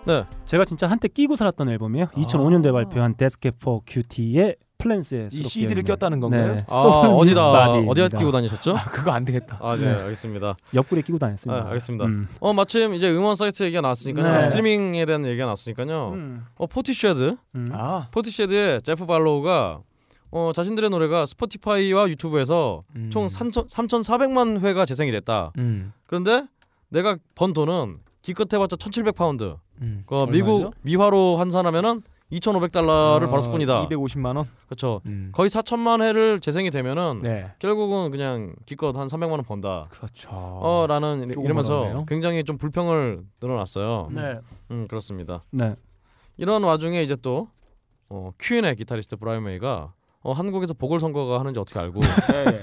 네. 제가 진짜 한때 끼고 살았던 앨범이에요. 2005년도에 발표한 데스케퍼 큐티의 플랜스에 이 CD를 꼈다는 건가요? 네. 아 어디다. 어디다 끼고 다니셨죠? 아, 그거 안 되겠다. 아네 알겠습니다 옆구리에 끼고 다녔습니다. 아, 알겠습니다. 음. 어 마침 이제 음원 사이트 얘기가 나왔으니까요 네. 스트리밍에 대한 얘기가 나왔으니까요 음. 어 포티쉐드 음. 아, 포티쉐드의 제프 발로우가 어 자신들의 노래가 스포티파이와 유튜브에서 음. 총 3,400만 회가 재생이 됐다 음. 그런데 내가 번 돈은 기껏 해봤자 1,700파운드 음. 그 미국? 미화로 환산하면은 2,500달러를 어, 벌었을 뿐이다 250만 원. 그렇죠 음. 거의 4천만 회를 재생이 되면은 네. 결국은 그냥 기껏 한 300만 원 번다 그렇죠. 어 라는 조금 이러면서 어렵네요. 굉장히 좀 불평을 늘어놨어요 네. 음 그렇습니다 네. 이런 와중에 이제 또 어, 퀸의 기타리스트 브라이언 메이가 어, 한국에서 보궐선거가 하는지 어떻게 알고 네.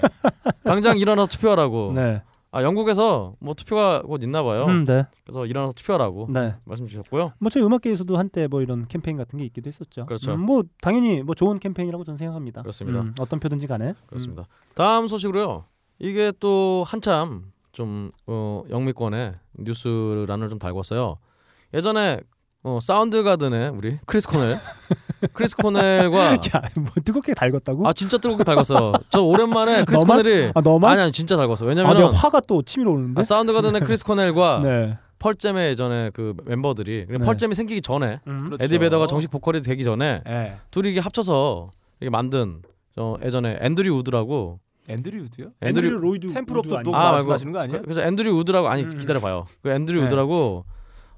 당장 일어나서 투표하라고 네. 아 영국에서 뭐 투표가 곧 있나 봐요 음, 네. 그래서 일어나서 투표하라고 네. 말씀 주셨고요 뭐 저희 음악계에서도 한때 뭐 이런 캠페인 같은 게 있기도 했었죠. 그렇죠. 음, 뭐 당연히 뭐 좋은 캠페인이라고 저는 생각합니다. 그렇습니다. 음, 어떤 표든지 간에. 그렇습니다 다음 소식으로요 이게 또 한참 좀 어, 영미권의 뉴스란을 좀 달궜어요 예전에 어, 사운드 가든의 우리 크리스 코넬 크리스 코넬과 야, 뭐 뜨겁게 달궜다고? 아 진짜 뜨겁게 달궜어요 저 오랜만에 크리스 너만? 코넬이 아, 너만? 아니 아니 진짜 달궜어 아, 왜냐면 내가 화가 또 치밀어 오는데. 아, 사운드 가든의 크리스 코넬과 네. 펄잼의 예전에 그 멤버들이 네. 펄잼이 생기기 전에 음. 그렇죠. 에디 베더가 정식 보컬이 되기 전에 예. 둘이 이게 합쳐서 이게 만든 저 예전에 앤드류 우드라고 앤드류 우드요? 앤드류 로이드 Temple of 아, 말씀하시는 거 아니에요? 그- 그래서 앤드류 우드라고 아니 음. 기다려 봐요 그 앤드류 네. 우드라고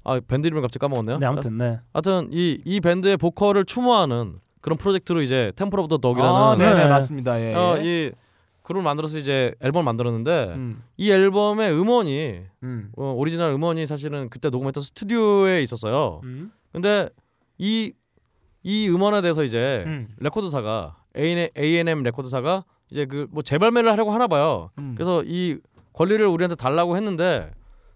아 밴드 이름을 갑자기 까먹었네요 네, 아무튼 네. 하여튼 이, 이 밴드의 보컬을 추모하는 그런 프로젝트로 이제 Temple of the Dog이라는 아, 네네 네. 맞습니다. 예. 어, 이 그룹을 만들어서 이제 앨범을 만들었는데 음. 이 앨범의 음원이 음. 어, 오리지널 음원이 사실은 그때 녹음했던 스튜디오에 있었어요. 음. 근데 이 이 음원에 대해서 이제 음. 레코드사가 A&M, A&M 레코드사가 이제 그 뭐 재발매를 하려고 하나 봐요. 음. 그래서 이 권리를 우리한테 달라고 했는데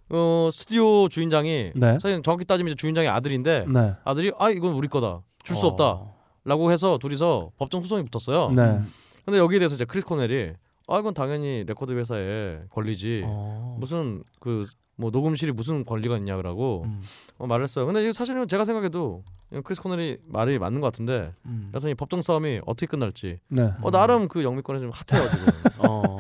어 스튜디오 주인장이 네. 사실 정확히 따지면 이제 주인장의 아들인데 네. 아들이 아 이건 우리 거다 줄 수 어. 없다라고 해서 둘이서 법정 소송이 붙었어요. 네. 근데 여기에 대해서 이제 크리스 코넬이 아 이건 당연히 레코드 회사의 권리지 어. 무슨 그 뭐 녹음실이 무슨 권리가 있냐라고 음. 어, 말했어요. 근데 사실은 제가 생각해도 크리스 코넬이 말이 맞는 것 같은데 음. 여튼 이 법정 싸움이 어떻게 끝날지 네. 어 나름 그 영미권에 좀 핫해요 지금. 어.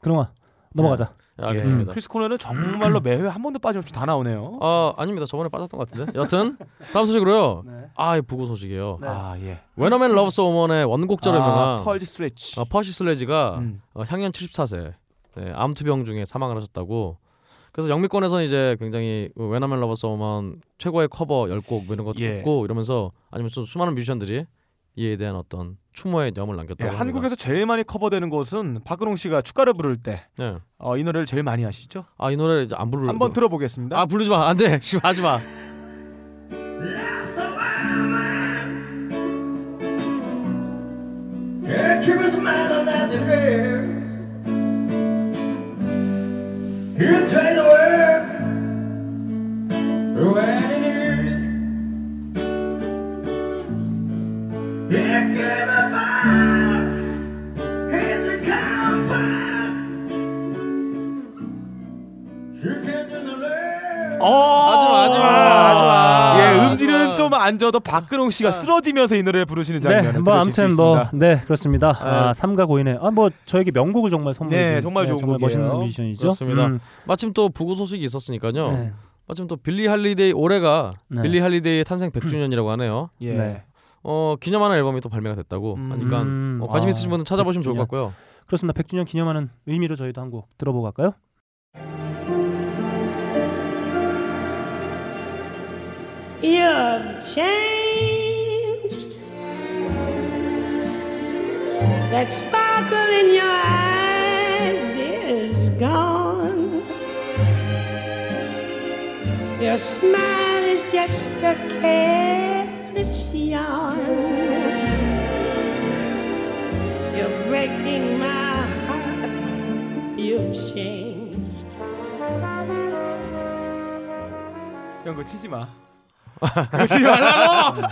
그동안 넘어가자. 네, 알겠습니다. 크리스 코넬은 정말로 매회 한 번도 빠짐없이 다 나오네요. 아 아닙니다. 저번에 빠졌던 것 같은데. 여튼 다음 소식으로요. 네. 아, 이 부고 소식이에요. 아 예. 웨너맨 러브스 오먼의 원곡자로 유명한 아, 펄지 스트레치. 어, 퍼시 슬레지가 음. 어, 향년 74세 네, 암투병 중에 사망을 하셨다고. 그래서 영미권에서는 이제 굉장히 그 When a Man Loves a Woman 최고의 커버 10곡 이런 것도 예. 있고 이러면서 아니면 수- 수많은 뮤지션들이 이에 대한 어떤 추모의 염을 예, 남겼다고 합니다. 한국에서 제일 많이 커버되는 곡은 박근홍 씨가 축가를 부를 때 네. 어, 이 노래를 제일 많이 하시죠? 아, 이 노래를 이제 안 부르 한번 들어보겠습니다. 아, 부르지 마. 안 돼. 씨, 하지 마. 좋아도 박근홍 씨가 쓰러지면서 이 노래를 부르시는 네, 장면을 뭐 아무튼 뭐 있습니다. 네 그렇습니다. 네. 아, 삼가 고인의 아뭐 저에게 명곡을 정말 선물해 네, 준 정말 좋은 정말 곡이에요. 멋있는 뮤지션이죠. 그렇습니다. 음, 마침 또 부고 소식이 있었으니까요. 네. 마침 또 빌리 할리데이 올해가 네. 빌리 할리데이의 탄생 100주년이라고 하네요. 예. 네. 어 기념하는 앨범이 또 발매가 됐다고 음. 하니까 음, 어, 관심 아, 있으신 분은 찾아보시면 좋을 것 100주년. 같고요. 그렇습니다. 100주년 기념하는 의미로 저희도 한 곡 들어보고 갈까요? You've changed. That sparkle in your eyes is gone. Your smile is just a careless yawn. You're breaking my heart. You've changed. 형 그거 치지 마. 그거 치지 말라고.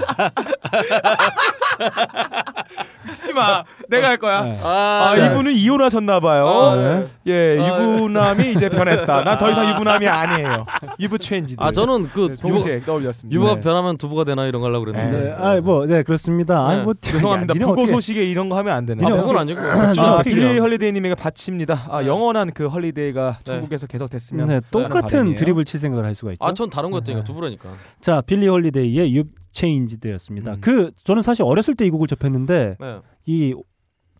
치지 마. 내가 할 거야. 네. 아, 자, 이분은 이혼하셨나 봐요. 어, 네. 예, 유부남이 이제 변했다. 난 더 이상 유부남이 아니에요. 유부 change. 아 저는 그 유부, 동시에 떠올렸습니다. 유부가 네. 변하면 두부가 되나 이런 거 하려고 그랬는데 네, 아, 뭐, 네, 그렇습니다. 아니, 네. 뭐, 죄송합니다. 부고 소식에 이런 거 하면 안 되는. 아 그건 아니고 아, 아, 빌리 헐리데이님에게 바칩니다. 아, 네. 영원한 그 헐리데이가 네. 천국에서 계속됐으면. 네, 똑같은 바람이에요. 드립을 칠 생각을 할 수가 있죠. 아 전 다른 거였다니까 네. 두부라니까. 자, 빌리 홀리데이의 You've Changed였습니다. 음. 그 저는 사실 어렸을 때 이 곡을 접했는데 네. 이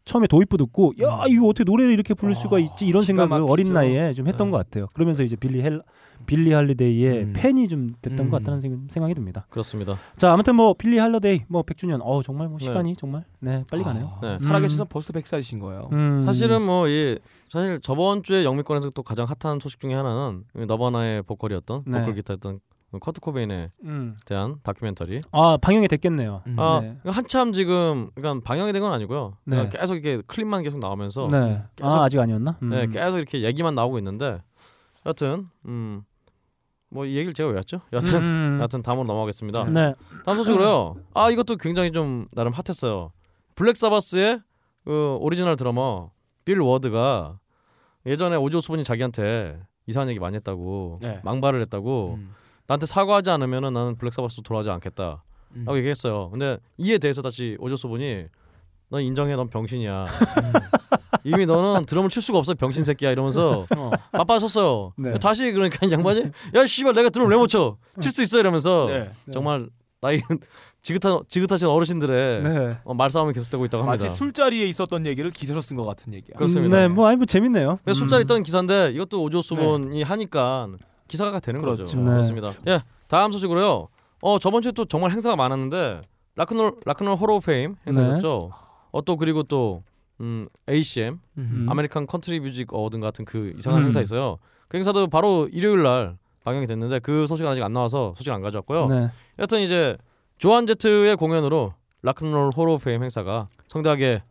처음에 도입부 듣고 야 이거 어떻게 노래를 이렇게 부를 수가 아, 있지 이런 생각을. 어린 나이에 좀 했던 네. 것 같아요. 그러면서 이제 빌리 헬 빌리 할리데이의 음. 팬이 좀 됐던 음. 것 같다는 생, 생각이 듭니다. 그렇습니다. 자 아무튼 뭐 빌리 할리데이 뭐 100주년 어 정말 뭐 시간이 정말 네 빨리 가네요. 네. 살아계시면 벌써 100살이신 거예요. 음. 사실은 뭐 이 사실 저번 주에 영미권에서 또 가장 핫한 소식 중에 하나는 너바나의 보컬이었던 네. 보컬 기타였던 커트 코베인에 음. 대한 다큐멘터리. 아 방영이 됐겠네요. 음. 아 네. 한참 지금 그러니까 방영이 된 건 아니고요. 네. 계속 이렇게 클립만 계속 나오면서 네. 계속- 아 아직 아니었나? 음. 네, 계속 이렇게 얘기만 나오고 있는데 여튼 음. 뭐 이 얘기를 제가 왜 했죠? 여튼 음. 여튼 다음으로 넘어가겠습니다. 네. 다음 소식으로요. 아 이것도 굉장히 좀 나름 핫했어요. 블랙 사바스의 그 오리지널 드러머 빌 워드가 예전에 오지 오스본이 자기한테 이상한 얘기 많이 했다고 네. 망발을 했다고 음. 나한테 사과하지 않으면은 나는 블랙 사바스 돌아가지 않겠다. 음. 라고 얘기했어요. 근데 이에 대해서 다시 오지 오스본이 넌 인정해, 넌 병신이야. 이미 너는 드럼을 칠 수가 없어, 병신 새끼야 이러면서 어. 바빠졌어요. 네. 다시 그러니까 이 양반이 야 씨발 내가 드럼 왜 못 쳐? 칠 수 있어 이러면서 네. 정말 나이 지긋한 지긋하신 어르신들의 네. 어, 말싸움이 계속되고 있다고 합니다. 마치 술자리에 있었던 얘기를 기사로 쓴 것 같은 얘기야. 그렇습니다. 네, 뭐 아니 뭐 재밌네요. 그래서 술자리 음. 있던 기사인데 이것도 오지 오스본이 하니까 기사가 되는 거죠. 그렇죠. 네. 그렇습니다. 예, 다음 소식으로요. 어 저번 주에 또 정말 행사가 많았는데 라크놀 라크놀 호러 페임 행사였죠. 어또 그리고 또 음, ACM 음. American Country Music Award 같은 그 이상한 음. 행사 있어요. 그 행사도 바로 일요일 날 방영이 됐는데 그 소식은 아직 안 나와서 소식 안 가져왔고요. 네. 여튼 이제 조안 제트의 공연으로 Rock and Roll Hall of Fame 행사가 성대하게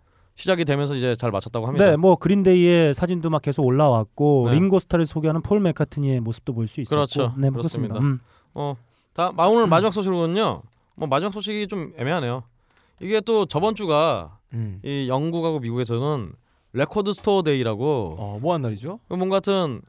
시작이 되면서 이제 잘 마쳤다고 합니다. 네, 뭐 그린데이의 사진도 막 계속 올라왔고 네. 링고스타를 소개하는 폴 맥카트니의 모습도 볼 수 있었고. 그렇죠. 네, 뭐 그렇습니다. 그렇습니다. 음. 어, 다 마- 오늘 마지막 소식으로는요. 뭐 마지막 소식이 좀 애매하네요. 이게 또 저번 주가 음. 이 영국하고 미국에서는 Record Store Day라고 어, 뭐한 날이죠? 뭔가 같은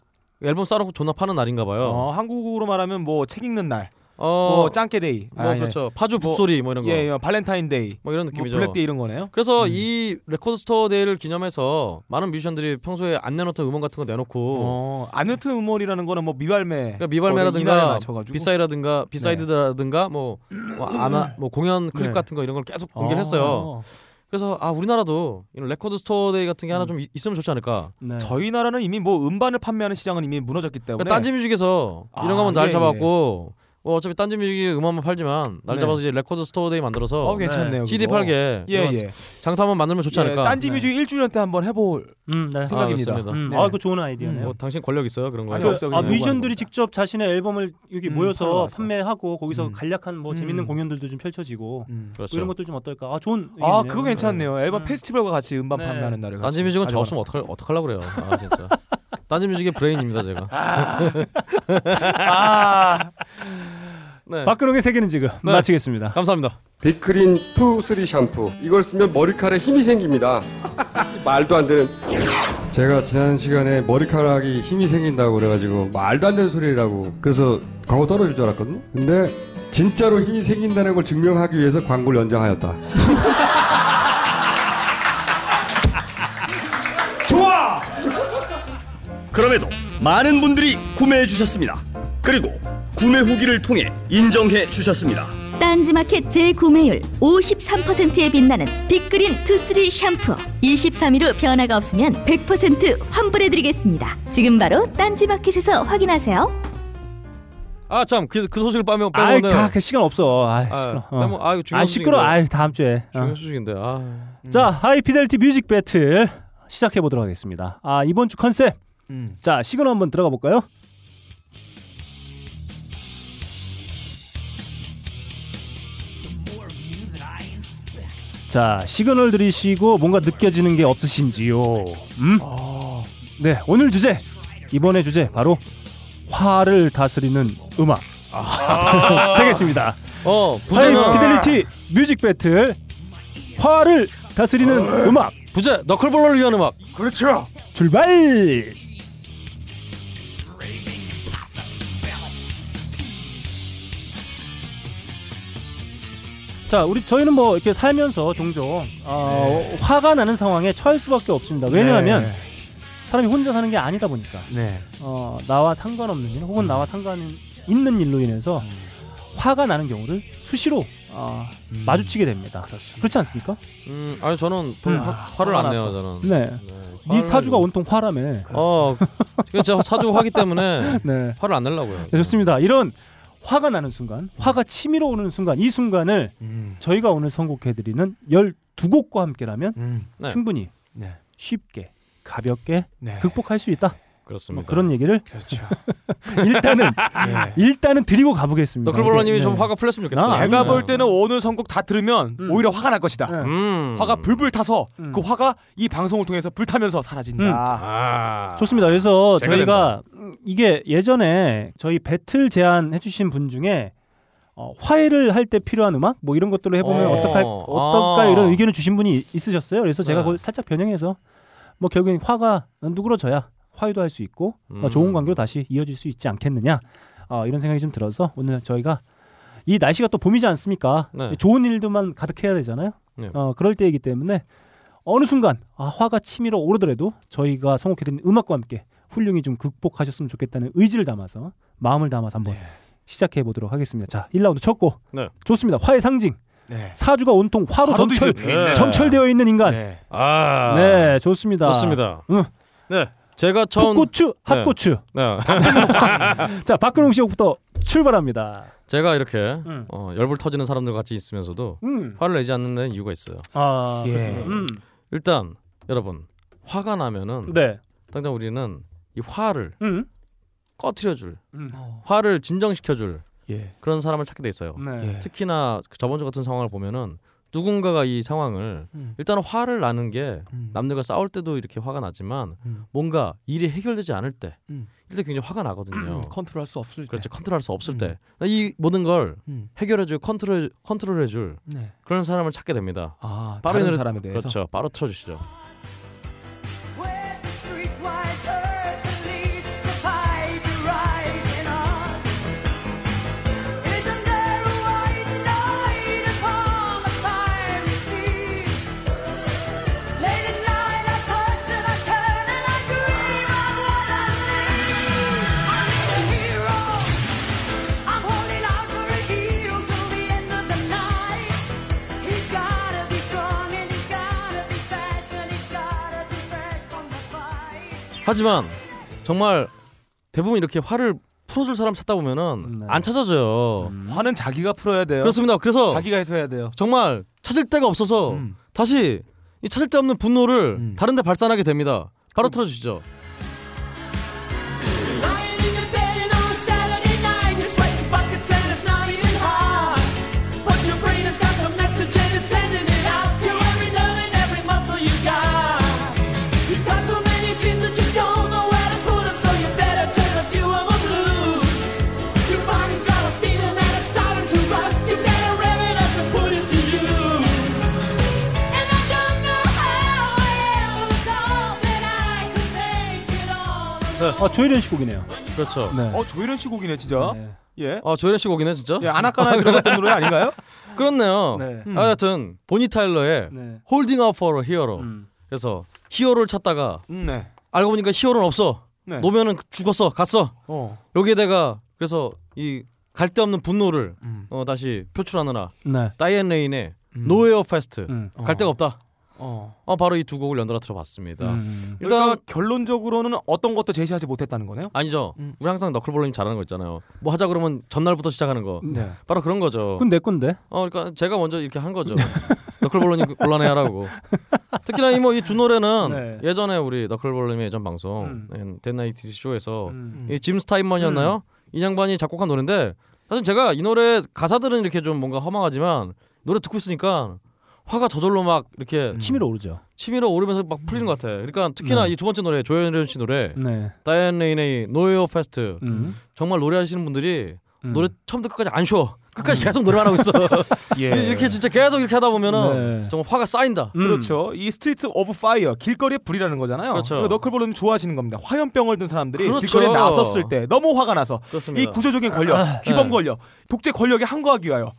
앨범 싸놓고 존나 파는 날인가 봐요. 어, 한국으로 말하면 뭐 책 읽는 날. 어, 뭐 짱깨데이. 뭐 아, 예. 그렇죠. 파주 북소리 뭐 이런 거. 예, 예, 발렌타인데이. 뭐 이런 뭐 느낌이죠. 블랙데이 이런 거네요. 그래서 음. 이 Record Store Day를 기념해서 많은 뮤지션들이 평소에 안 내놓던 음원 같은 거 내놓고 어, 아누트 음원이라는 거는 뭐 미발매. 그러니까 미발매라든가 맞춰가지고. B-side라든가 B-side라든가 뭐, 뭐 아마 뭐 공연 클립 네. 같은 거 이런 걸 계속 공개를 했어요. 어. 그래서 아 우리나라도 이런 Record Store Day 같은 게 하나 좀 이- 있으면 좋지 않을까. 네. 저희 나라는 이미 뭐 음반을 판매하는 시장은 이미 무너졌기 때문에 그러니까 딴지뮤직에서 아, 이런 거면 날 예, 잡았고 뭐 어차피 딴지 뮤직이 음원만 팔지만 날 네. 잡아서 이제 Record Store Day 만들어서 어 괜찮네요. CD 그거. 팔게 예, 이런 예. 장터 한번 만들면 좋지 예, 않을까. 딴지 뮤직 1주년 때 한번 해볼 음, 네. 생각입니다. 그렇습니다. 음, 네. 아, 그 좋은 아이디어네요. 뭐 당신 권력 있어요 그런 거에. 아니, 그, 없어요. 아, 뮤지션들이 직접 자신의 앨범을 여기 음, 모여서. 판매하고 거기서 음. 간략한 뭐 음. 재밌는 공연들도 좀 펼쳐지고 음. 그렇죠. 이런 것도 좀 어떨까? 아 좋은 아 의견이네요. 그거 괜찮네요. 앨범 음. 페스티벌과 같이 음반 네. 판매하는 날을. 같이 딴지 뮤직은 저. 없으면 어떡 어떡하려고 그래요. 아 진짜. 딴지뮤직의 브레인입니다 제가. 아, 네. 박근홍의 세계는 지금 네. 마치겠습니다. 감사합니다. 빅그린 투 쓰리 샴푸 이걸 쓰면 머리카락에 힘이 생깁니다 말도 안 되는 제가 지난 시간에 머리카락이 힘이 생긴다고 그래가지고 말도 안 되는 소리라고 그래서 광고 떨어질 줄 알았거든요. 근데 진짜로 힘이 생긴다는 걸 증명하기 위해서 광고를 연장하였다. 그럼에도 많은 분들이 구매해 주셨습니다. 그리고 구매 후기를 통해 인정해 주셨습니다. 딴지마켓 재구매율 53%에 빛나는 빅그린 투쓰리 샴푸 23일 후 변화가 없으면 100% 환불해드리겠습니다 지금 바로 딴지마켓에서 확인하세요 아 참 그 그 소식을 빼면 아이, 빼면은 가, 그 시간 없어. 아이, 아, 시끄러. 빼면 아 이거 중요한 아, 시끄러. 소식인데. 아이, 다음 주에. 어. 중요한 소식인데. 아. 자, High Fidelity Music Battle 시작해 보도록 하겠습니다. 아, 이번 주 컨셉. 음. 자, 시그널 한번 들어가 볼까요? 자, 시그널 들으시고 뭔가 느껴지는 게 없으신지요? 음? 네, 오늘 주제. 이번의 주제 바로 화를 다스리는 음악. 되겠습니다. 어 부제는 하이피델리티 뮤직 배틀 화를 다스리는 음악 부제 너클볼러를 위한 음악. 그렇죠. 출발! 자, 우리 저희는 뭐 이렇게 살면서 종종 어, 화가 나는 상황에 처할 수밖에 없습니다. 왜냐하면 네. 사람이 혼자 사는 게 아니다 보니까 네. 어, 나와 상관없는 일 혹은 나와 상관 있는 일로 인해서 화가 나는 경우를 수시로 어, 마주치게 됩니다. 그렇지 않습니까? 음, 아니 저는 별 음. 화, 화를 화가 안 내요. 저는. 네. 네 사주가 온통 화라며. 어, 그제 사주가 화기 때문에 네. 화를 안 내려고요. 네, 좋습니다. 이런 화가 나는 순간, 화가 치밀어 오는 순간, 이 순간을 음. 저희가 오늘 선곡해드리는 12곡과 함께라면 음. 네. 충분히 네. 쉽게, 가볍게 네. 극복할 수 있다. 뭐 그렇습니다. 그런 얘기를 그렇죠. 일단은 네. 일단은 드리고 가보겠습니다. 너클볼러님이 네. 좀 화가 풀렸으면 좋겠어요. 아, 제가 네. 볼 때는 오늘 선곡 다 들으면 음. 오히려 화가 날 것이다. 네. 음. 화가 불불 타서 음. 그 화가 이 방송을 통해서 불타면서 사라진다. 음. 아. 좋습니다. 그래서 제가 저희가 음, 이게 예전에 저희 배틀 제안 해주신 분 중에 어, 화해를 할 때 필요한 음악 뭐 이런 것들로 해보면 어. 어떨까 어떨까 아. 이런 의견을 주신 분이 있으셨어요. 그래서 제가 네. 그걸 살짝 변형해서 뭐 결국엔 화가 누그러져야 화해도 할 수 있고 어, 음. 좋은 관계로 다시 이어질 수 있지 않겠느냐 어, 이런 생각이 좀 들어서 오늘 저희가 이 날씨가 또 봄이지 않습니까? 네. 좋은 일들만 가득해야 되잖아요. 네. 어, 그럴 때이기 때문에 어느 순간 아, 화가 치밀어 오르더라도 저희가 선곡해드린 음악과 함께 훌륭히 좀 극복하셨으면 좋겠다는 의지를 담아서 마음을 담아서 한번 시작해 보도록 하겠습니다. 자, 1라운드 첫 곡. 네. 좋습니다. 화의 상징. 네. 사주가 온통 화로 점철 있네. 점철되어 있는 인간. 네. 아. 네, 좋습니다. 좋습니다. 응. 네. 제가 처음 풋고추, 핫고추. 네. 자, 박근홍 씨 곡부터 출발합니다. 제가 이렇게 음. 어, 열불 터지는 사람들 같이 있으면서도 음. 화를 내지 않는 데는 이유가 있어요. 아, 예. 음. 일단 여러분 화가 나면은 네. 당장 우리는 이 화를 음. 꺼트려줄 음. 화를 진정시켜줄 예. 그런 사람을 찾게 돼 있어요. 네. 예. 특히나 그 저번 주 같은 상황을 보면은 누군가가 이 상황을 음. 일단 은 화를 나는 게 음. 남들과 싸울 때도 이렇게 화가 나지만 음. 뭔가 일이 해결되지 않을 때 음. 일단 굉장히 화가 나거든요. 컨트롤할 수 없을 그렇죠. 때. 컨트롤할 수 없을 음. 때이 모든 걸 음. 해결해줄 컨트롤 컨트롤해줄 네. 그런 사람을 찾게 됩니다. 아, 빠른 사람에 대해서. 그렇죠. 바로 틀어주시죠. 하지만 정말 대부분 이렇게 화를 풀어줄 사람 찾다 보면은 네. 안 찾아져요. 음. 화는 자기가 풀어야 돼요. 그렇습니다. 그래서 자기가 해서 해야 돼요. 정말 찾을 데가 없어서 음. 다시 이 찾을 데 없는 분노를 음. 다른데 발산하게 됩니다. 바로 틀어주시죠. 아, 조혜련 씨 곡이네요. 그렇죠. 네. 어 조혜련 씨 곡이네 진짜. 네. 예. 아 조혜련 씨 곡이네 진짜. 예, 아나까나 들어갔던 노래 아닌가요? 그렇네요. 네. 음. 하여튼 보니 타일러의 네. Holding Out for a Hero. 음. 그래서 히어로를 찾다가 음, 네. 알고 보니까 히어로는 없어. 네. 노면은 죽었어. 갔어. 어. 여기에다가 그래서 이 갈데없는 분노를 음. 어, 다시 표출하느라 네. 다이앤 레인의 음. Nowhere Fast 음. 갈 데가 없다. 어. 어, 바로 이 두 곡을 연달아 들어봤습니다. 음. 일단 그러니까 결론적으로는 어떤 것도 제시하지 못했다는 거네요. 아니죠. 음. 우리 항상 너클볼러님 잘하는 거 있잖아요. 뭐 하자 그러면 전날부터 시작하는 거. 네. 바로 그런 거죠. 그건 내 건데. 어, 그러니까 제가 먼저 이렇게 한 거죠. 너클볼러님 곤란해하라고. 특히나 이 뭐 이 두 노래는 네. 예전에 우리 너클볼러님의 예전 방송 음. 덴나이티 쇼에서 음. 이짐 스타인먼이었나요? 이 양반이 작곡한 노래인데 사실 제가 이 노래 가사들은 이렇게 좀 뭔가 허망하지만 노래 듣고 있으니까 화가 저절로 막 이렇게 치밀어 오르죠. 치밀어 오르면서 막 풀리는 것 같아. 그러니까 특히나 네. 이두 번째 노래 조혜련 씨 노래 네. 다이앤 레인의 Nowhere Fast 음. 정말 노래하시는 분들이 음. 노래 처음부터 끝까지 안 쉬어. 끝까지 계속 노래만 하고 있어. 예. 이렇게 진짜 계속 이렇게 하다 보면은 네. 정말 화가 쌓인다. 음. 그렇죠. 이 Street of Fire 길거리의 불이라는 거잖아요. 그렇죠. 이거 너클볼러님 좋아하시는 겁니다. 화염병을 든 사람들이 그렇죠. 길거리에 나섰을 때 너무 화가 나서 그렇습니다. 이 구조적인 권력, 규범 네. 권력, 독재 권력에 항거하기 위하여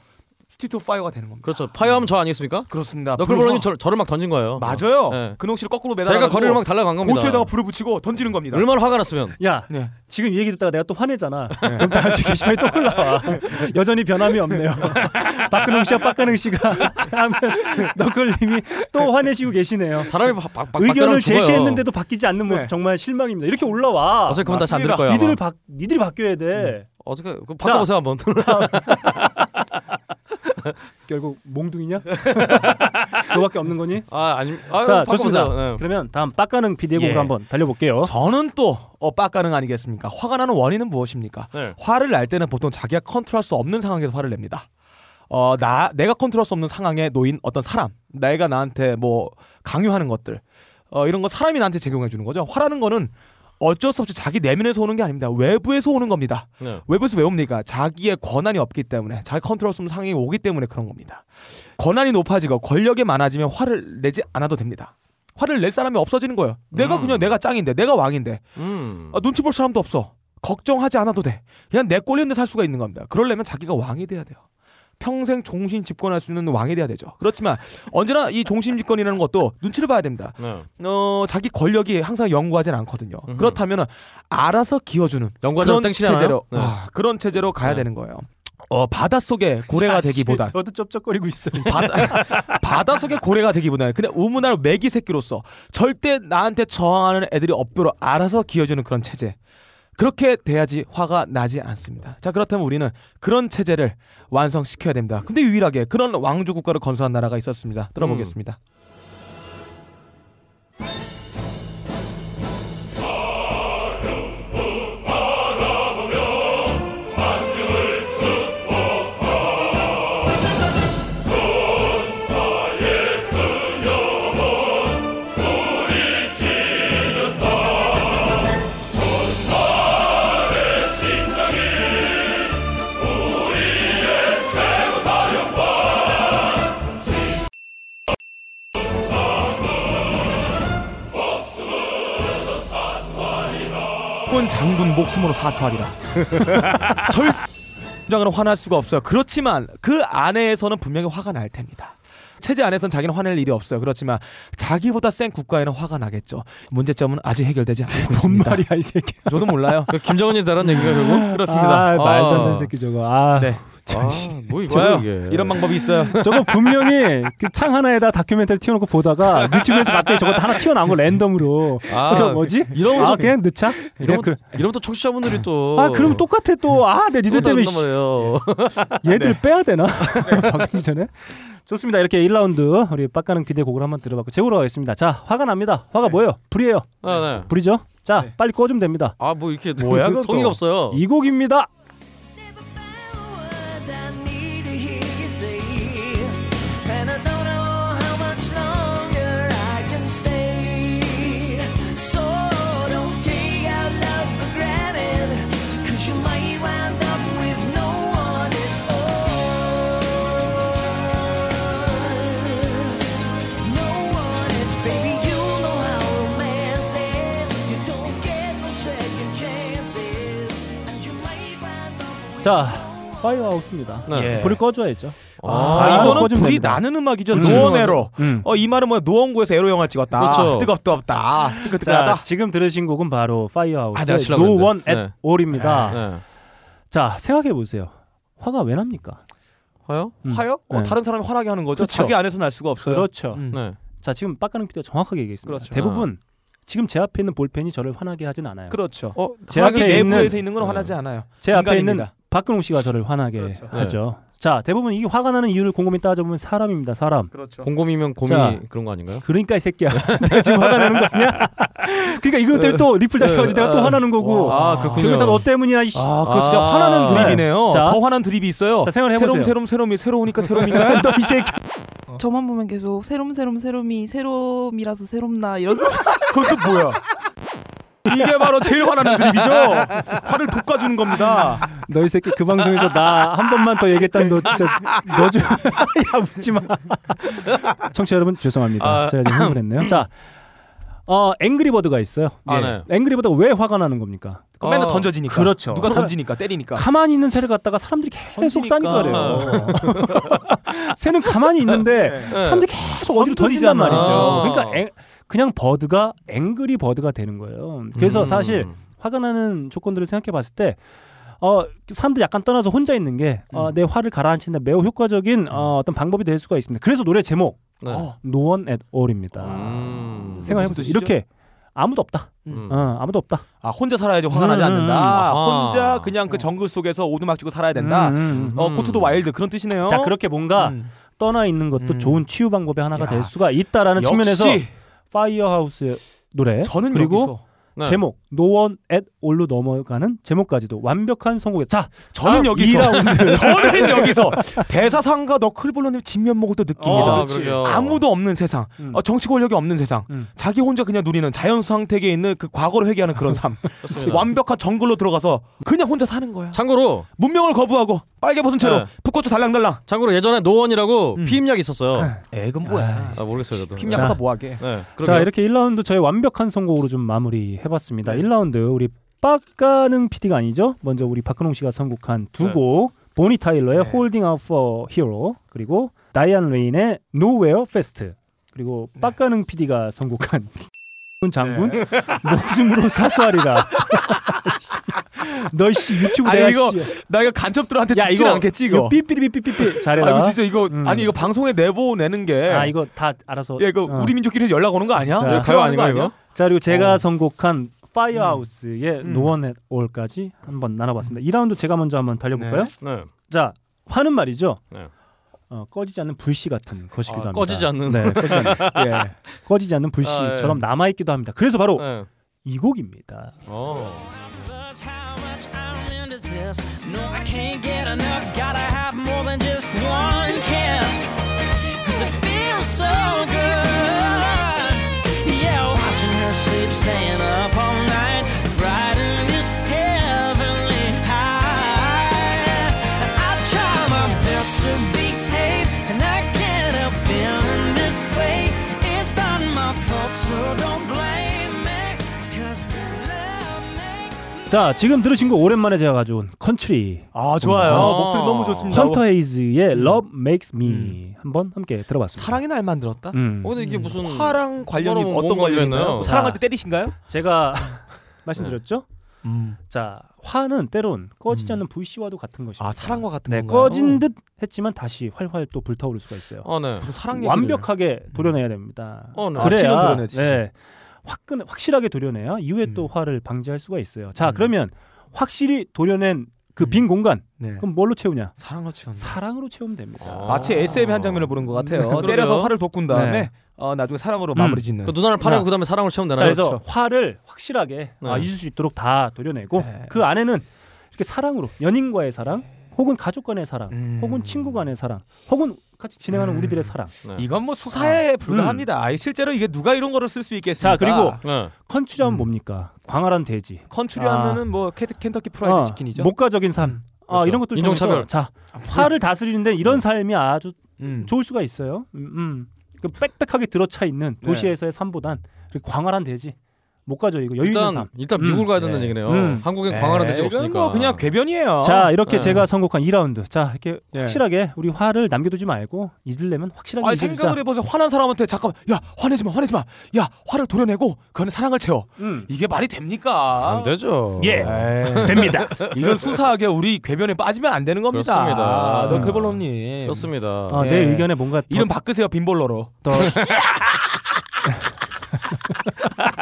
of Fire가 되는 겁니다. 그렇죠. Fire하면 저 아니겠습니까? 그렇습니다. 너클볼러님. 저, 저를 막 던진 거예요. 맞아요. 네. 그 녹실을 거꾸로 매달아 제가 거리를 막 달려간 겁니다. 고추에다가 불을 붙이고 던지는 겁니다. 얼마나 화가 났으면. 야, 네. 지금 이 얘기 듣다가 내가 또 화내잖아. 그럼 다음 주 게시판에 또 올라와. 여전히 변함이 없네요. 박근홍 씨와 박근홍 씨가 하면 너클님이 또 화내시고 계시네요. 사람이 바, 바, 바, 의견을. 제시했는데도 바뀌지 않는 모습 네. 정말 실망입니다. 이렇게 올라와. 어차피 들을 맞습니다. 거야. 니들을 바, 니들이 바뀌어야 돼. 어떻게 그 바꿔보세요 한번. 결국 몽둥이냐? 그거밖에 없는 거니? 아 아니. 아, 자. 좋습니다. 네. 그러면 다음 빡가는 비디오 곡으로 예. 한번 달려볼게요. 저는 또 어, 빡가능 아니겠습니까? 화가 나는 원인은 무엇입니까? 네. 화를 날 때는 보통 자기가 컨트롤할 수 없는 상황에서 화를 냅니다. 어, 나 내가 컨트롤할 수 없는 상황에 놓인 어떤 사람, 내가 나한테 뭐 강요하는 것들, 어, 이런 거 사람이 나한테 제공해 주는 거죠. 화라는 거는 어쩔 수 없이 자기 내면에서 오는 게 아닙니다. 외부에서 오는 겁니다. 네. 외부에서 왜 옵니까? 자기의 권한이 없기 때문에, 자기 수 없는 상황이 오기 때문에 그런 겁니다. 권한이 높아지고 권력이 많아지면 화를 내지 않아도 됩니다. 화를 낼 사람이 없어지는 거예요. 내가 음. 그냥 내가 짱인데, 내가 왕인데, 음. 아, 눈치 볼 사람도 없어. 걱정하지 않아도 돼. 그냥 내 꼴리는데 살 수가 있는 겁니다. 그러려면 자기가 왕이 돼야 돼요. 평생 종신 집권할 수 있는 왕이 돼야 되죠. 그렇지만 언제나 이 종신 집권이라는 것도 눈치를 봐야 됩니다. 네. 어, 자기 권력이 항상 연구하진 않거든요. 음흠. 그렇다면 알아서 기어주는 연구하자고 그런 땡치잖아요. 체제로 네. 아, 그런 체제로 가야 네. 되는 거예요. 어, 바닷속에 고래가 되기보단 저도 쩝쩝거리고 있어. 바다, 바닷속의 고래가 되기보다는 그냥 우문화로 매기 새끼로서 절대 나한테 저항하는 애들이 없도록 알아서 기어주는 그런 체제. 그렇게 돼야지 화가 나지 않습니다. 자, 그렇다면 우리는 그런 체제를 완성시켜야 됩니다. 근데 유일하게 그런 왕조 국가를 건설한 나라가 있었습니다. 들어보겠습니다. 군 장군 목숨으로 사수하리라. 절 장으로 화날 수가 없어요. 그렇지만 그 안에서는 분명히 화가 날 텐니다. 체제 안에서는 자기는 화낼 일이 없어요. 그렇지만 자기보다 센 국가에는 화가 나겠죠. 문제점은 아직 해결되지 않고 뭔 있습니다. 말이야 이 새끼. 저도 몰라요. 그 김정은이 다른 얘기가 결국 그렇습니다. 아, 말도 안 아. 되는 새끼 저거. 아, 네. 아, 뭐 이거야. 이게. 이런 방법이 있어요. 저거 분명히 그 창 하나에다 다큐멘터리 튀어놓고 보다가 유튜브에서 갑자기 저거 하나 튀어나온 거 랜덤으로 아, 어, 저 뭐지? 이러면 아 또- 그냥 넣자. 이러면, 그냥 이러면 또 청취자분들이 또. 아 그럼 똑같아 또. 아, 내 니들 때문에. 얘들 빼야 되나? 방금 전에. 좋습니다. 이렇게 1라운드 우리 빡가는 기대 곡을 한번 들어봤고 제고로 가겠습니다. 자, 화가 납니다. 화가 뭐예요? 불이에요. 아, 네. 불이죠? 자, 빨리 꺼주면 됩니다. 아, 뭐 이렇게 뭐야? 성의가 없어요. 이 곡입니다. 자, 파이어하우스입니다. 네. 예. 불을 꺼줘야죠. 아, 이거는 꺼주면 불이 됩니다. 나는 음악이죠. 음. 노원에로. 음. 어, 이 말은 뭐야? 노원구에서 에로 영화 찍었다. 그렇죠. 뜨겁뜨겁다. 뜨끈뜨끈하다. 자, 지금 들으신 곡은 바로 아, 내가 파이어하우스의 치려고 No One 그랬는데. at 네. All입니다. 네. 자, 생각해 보세요. 화가 왜 납니까? 화요? 화요? 어, 네. 다른 사람이 화나게 하는 거죠. 그렇죠. 자기 안에서 날 수가 없어요. 그렇죠. 음. 네. 자, 지금 빡가는 PD가 정확하게 얘기했습니다. 그렇죠. 대부분 지금 제 앞에 있는 볼펜이 저를 화나게 하진 않아요. 그렇죠. 어, 제 자기 앞에 내부에서 있는 있는 건 네. 화나지 않아요. 제 앞에 있는 인간입니다. 박근홍 씨가 저를 화나게 그렇죠. 하죠. 자, 대부분 이게 화가 나는 이유를 곰곰이 따져보면 사람입니다. 사람. 그렇죠. 곰곰이면 곰이 자. 그런 거 아닌가요? 그러니까 이 새끼야. 내가 지금 화가 나는 거 아니야? 그러니까 이것 때문에 또 리플 달려가지고 내가 또 화나는 거고. 아, 그렇군요. 그러면 다너 때문이야. 이씨. 아, 그거 진짜 아. 화나는 드립이네요. 자. 더 화난 드립이 있어요. 자, 생각을 해보세요. 새롬 새롬 새롬이 새로우니까 새롬인가요? 너이 새끼. 저만 보면 계속 새롬 새롬 새롬이 새롬이라서 새롬나 이런 그건 또 뭐야? 이게 바로 제일 화나는 드립이죠. 화를 돋궈주는 겁니다. 너이 새끼 그 방송에서 나 한 번만 더 얘기했다는 너 진짜 너 좀 야 웃지 마. 청취자 여러분 죄송합니다. 아. 제가 좀 흥분했네요. 자, 어 앵그리버드가 있어요. 아, 예. 네. 앵그리버드가 왜 화가 나는 겁니까? 그거 맨날 어, 던져지니까. 그렇죠. 누가 던지니까 때리니까. 가만히 있는 새를 갖다가 사람들이 계속 던지니까. 싸니까 그래요. 새는 가만히 있는데 네. 사람들이 계속 어디로 던진단. 말이죠. 아. 그러니까 앵- 그냥 버드가 앵그리 버드가 되는 거예요. 그래서 음. 사실 화가 나는 조건들을 생각해 봤을 때 어, 사람들 약간 떠나서 혼자 있는 게 어, 음. 내 화를 가라앉히는 데 매우 효과적인 어, 어떤 방법이 될 수가 있습니다. 그래서 노래 제목 네. 어. No One at All입니다. 음. 생각해 무슨 보세요. 뜻이죠? 이렇게 아무도 없다. 음. 어, 아무도 없다. 아 혼자 살아야지 화가 나지 음, 않는다. 아하. 혼자 그냥 그 정글 속에서 오두막 치고 살아야 된다. 음, 음, 음. 어 Go to the Wild 그런 뜻이네요. 자 그렇게 뭔가 음. 떠나 있는 것도 음. 좋은 치유 방법의 하나가 야. 될 수가 있다라는 측면에서 파이어하우스의 노래. 저는 그리고 여기서 네. 제목 One at All로 넘어가는 제목까지도 완벽한 성공에 자 저는 여기서 2라운드 저는 여기서 대사상과 너클볼러님 진면목을 또 느낍니다. 아, 그러게요. 아무도 없는 세상, 음. 어, 정치 권력이 없는 세상, 음. 자기 혼자 그냥 누리는 자연 상태계에 있는 그 과거를 회귀하는 그런 삶. 완벽한 정글로 들어가서 그냥 혼자 사는 거야. 참고로 문명을 거부하고 빨개 벗은 채로 네. 붓고추 달랑달랑. 참고로 예전에 노원이라고 음. 피임약이 있었어요. 애건 뭐야? 아 모르겠어요 저도. 자. 갖다 뭐하게? 네. 자. 이렇게 1라운드 저의 완벽한 선곡으로 좀 마무리 해봤습니다. 네. 1라운드 우리 빡가능 PD가 아니죠. 먼저 우리 박근홍 씨가 선곡한 두 네. 곡 보니 타일러의 네. Holding Out for Hero 그리고 다이안 레인의 Nowhere Fast 그리고 네. 빡가능 PD가 선곡한 장군 목숨으로 사수하리라. 너씨 유튜브 아니 내가 이거 씨- 나 이거 간첩들한테 야 죽진 이거 않겠지 이거. 삐삐삐삐삐삐 잘해라. 아 이거 진짜 이거 음. 아니 이거 방송에 내보 내는 게. 아 이거 다 알아서. 야 이거 어. 우리 민족끼리 연락 오는 거 아니야? 자, 가요 아닌가 이거? 자 그리고 제가 어. 선곡한 파이어하우스의 음. No One at All까지 한번 나눠봤습니다. 2라운드 제가 먼저 한번 달려볼까요? 네. 자 화는 말이죠. 네. 어, 꺼지지 않는 불씨 같은 것이기도 아, 합니다. 꺼지지 않는. 네, 꺼지지 않는, 예, 꺼지지 않는 불씨처럼 남아 있기도 합니다. 그래서 바로 네. 이 곡입니다. 어. 자 지금 들으신 거 오랜만에 제가 가져온 컨트리 아 좋아요. 어. 목소리 너무 좋습니다. 헌터 헤이즈의 Love Makes Me 한번 함께 들어봤습니다. 사랑의 날만 들었다. 음. 어, 근데 이게 무슨 화랑 관련이 어떤 관련이 있나요? 뭐 사랑할 때 때리신가요? 제가 말씀드렸죠. 음. 자 화는 때론 꺼지지 않는 불씨와도 같은 것입니다. 아 사랑과 같은 네, 건가요? 꺼진 듯 했지만 다시 활활 또 불타오를 수가 있어요. 어, 네. 무슨 사랑 얘기를 완벽하게 도려내야 됩니다. 어, 네. 아, 그래야 도려내지. 네, 화끈 확실하게 도려내야 이후에 음. 또 화를 방지할 수가 있어요. 자, 그러면 확실히 도려낸 그빈 공간 네. 그럼 뭘로 채우냐? 사랑으로 채운다. 사랑으로 채우면 됩니다. 아. 마치 SM의 한 장면을 보는 것 같아요. 그러게요. 때려서 화를 돋군 다음에 네. 어, 나중에 사랑으로 음. 마무리 짓는. 그 누나를 파내고 자. 그다음에 사랑을 채우면 자, 되나요? 그래서 그렇죠. 화를 확실하게 아, 네. 잊을 수 있도록 다 도려내고 네. 그 안에는 이렇게 사랑으로 연인과의 사랑, 혹은 가족 간의 사랑, 음. 혹은 친구 간의 사랑, 혹은 같이 진행하는 음. 우리들의 사랑. 네. 이건 뭐 수사에 불과합니다. 아이, 실제로 이게 누가 이런 거를 쓸 수 있겠습니까? 자, 그리고 네. 컨츄리하면 음. 뭡니까? 광활한 대지, 컨츄리 아. 하면은 뭐 캐, 켄터키 프라이드 어, 치킨이죠. 목가적인 삶, 아, 그렇죠. 이런 것들 인종차별. 통해서 자 화를 다스리는데 이런 삶이 아주 음. 좋을 수가 있어요. 음, 음. 그 빽빽하게 들어차 있는 네. 도시에서의 이렇게 광활한 대지, 목가적 이거 여유 있는 일단 삶. 일단 음. 미국을 가야 된다는 네. 얘기네요. 음. 한국엔 광활한 대지가 이건 없으니까. 뭐 그냥 궤변이에요. 자 이렇게 네. 제가 선곡한 2라운드. 자 이렇게 예. 확실하게 우리 화를 남겨두지 말고 잊으려면 확실하게 아니 잊어주자. 생각을 해보세요. 화난 사람한테 잠깐만, 야 화내지 마, 화내지 마, 야 화를 도려내고 그거는 사랑을 채워. 음. 이게 말이 됩니까? 안 되죠. 예. 에이, 됩니다. 이런 수사하게 우리 궤변에 빠지면 안 되는 겁니다. 그렇습니다. 너 궤변론님. 그렇습니다. 어, 예. 내 의견에 뭔가 더, 이름 바꾸세요 빈볼러로. 더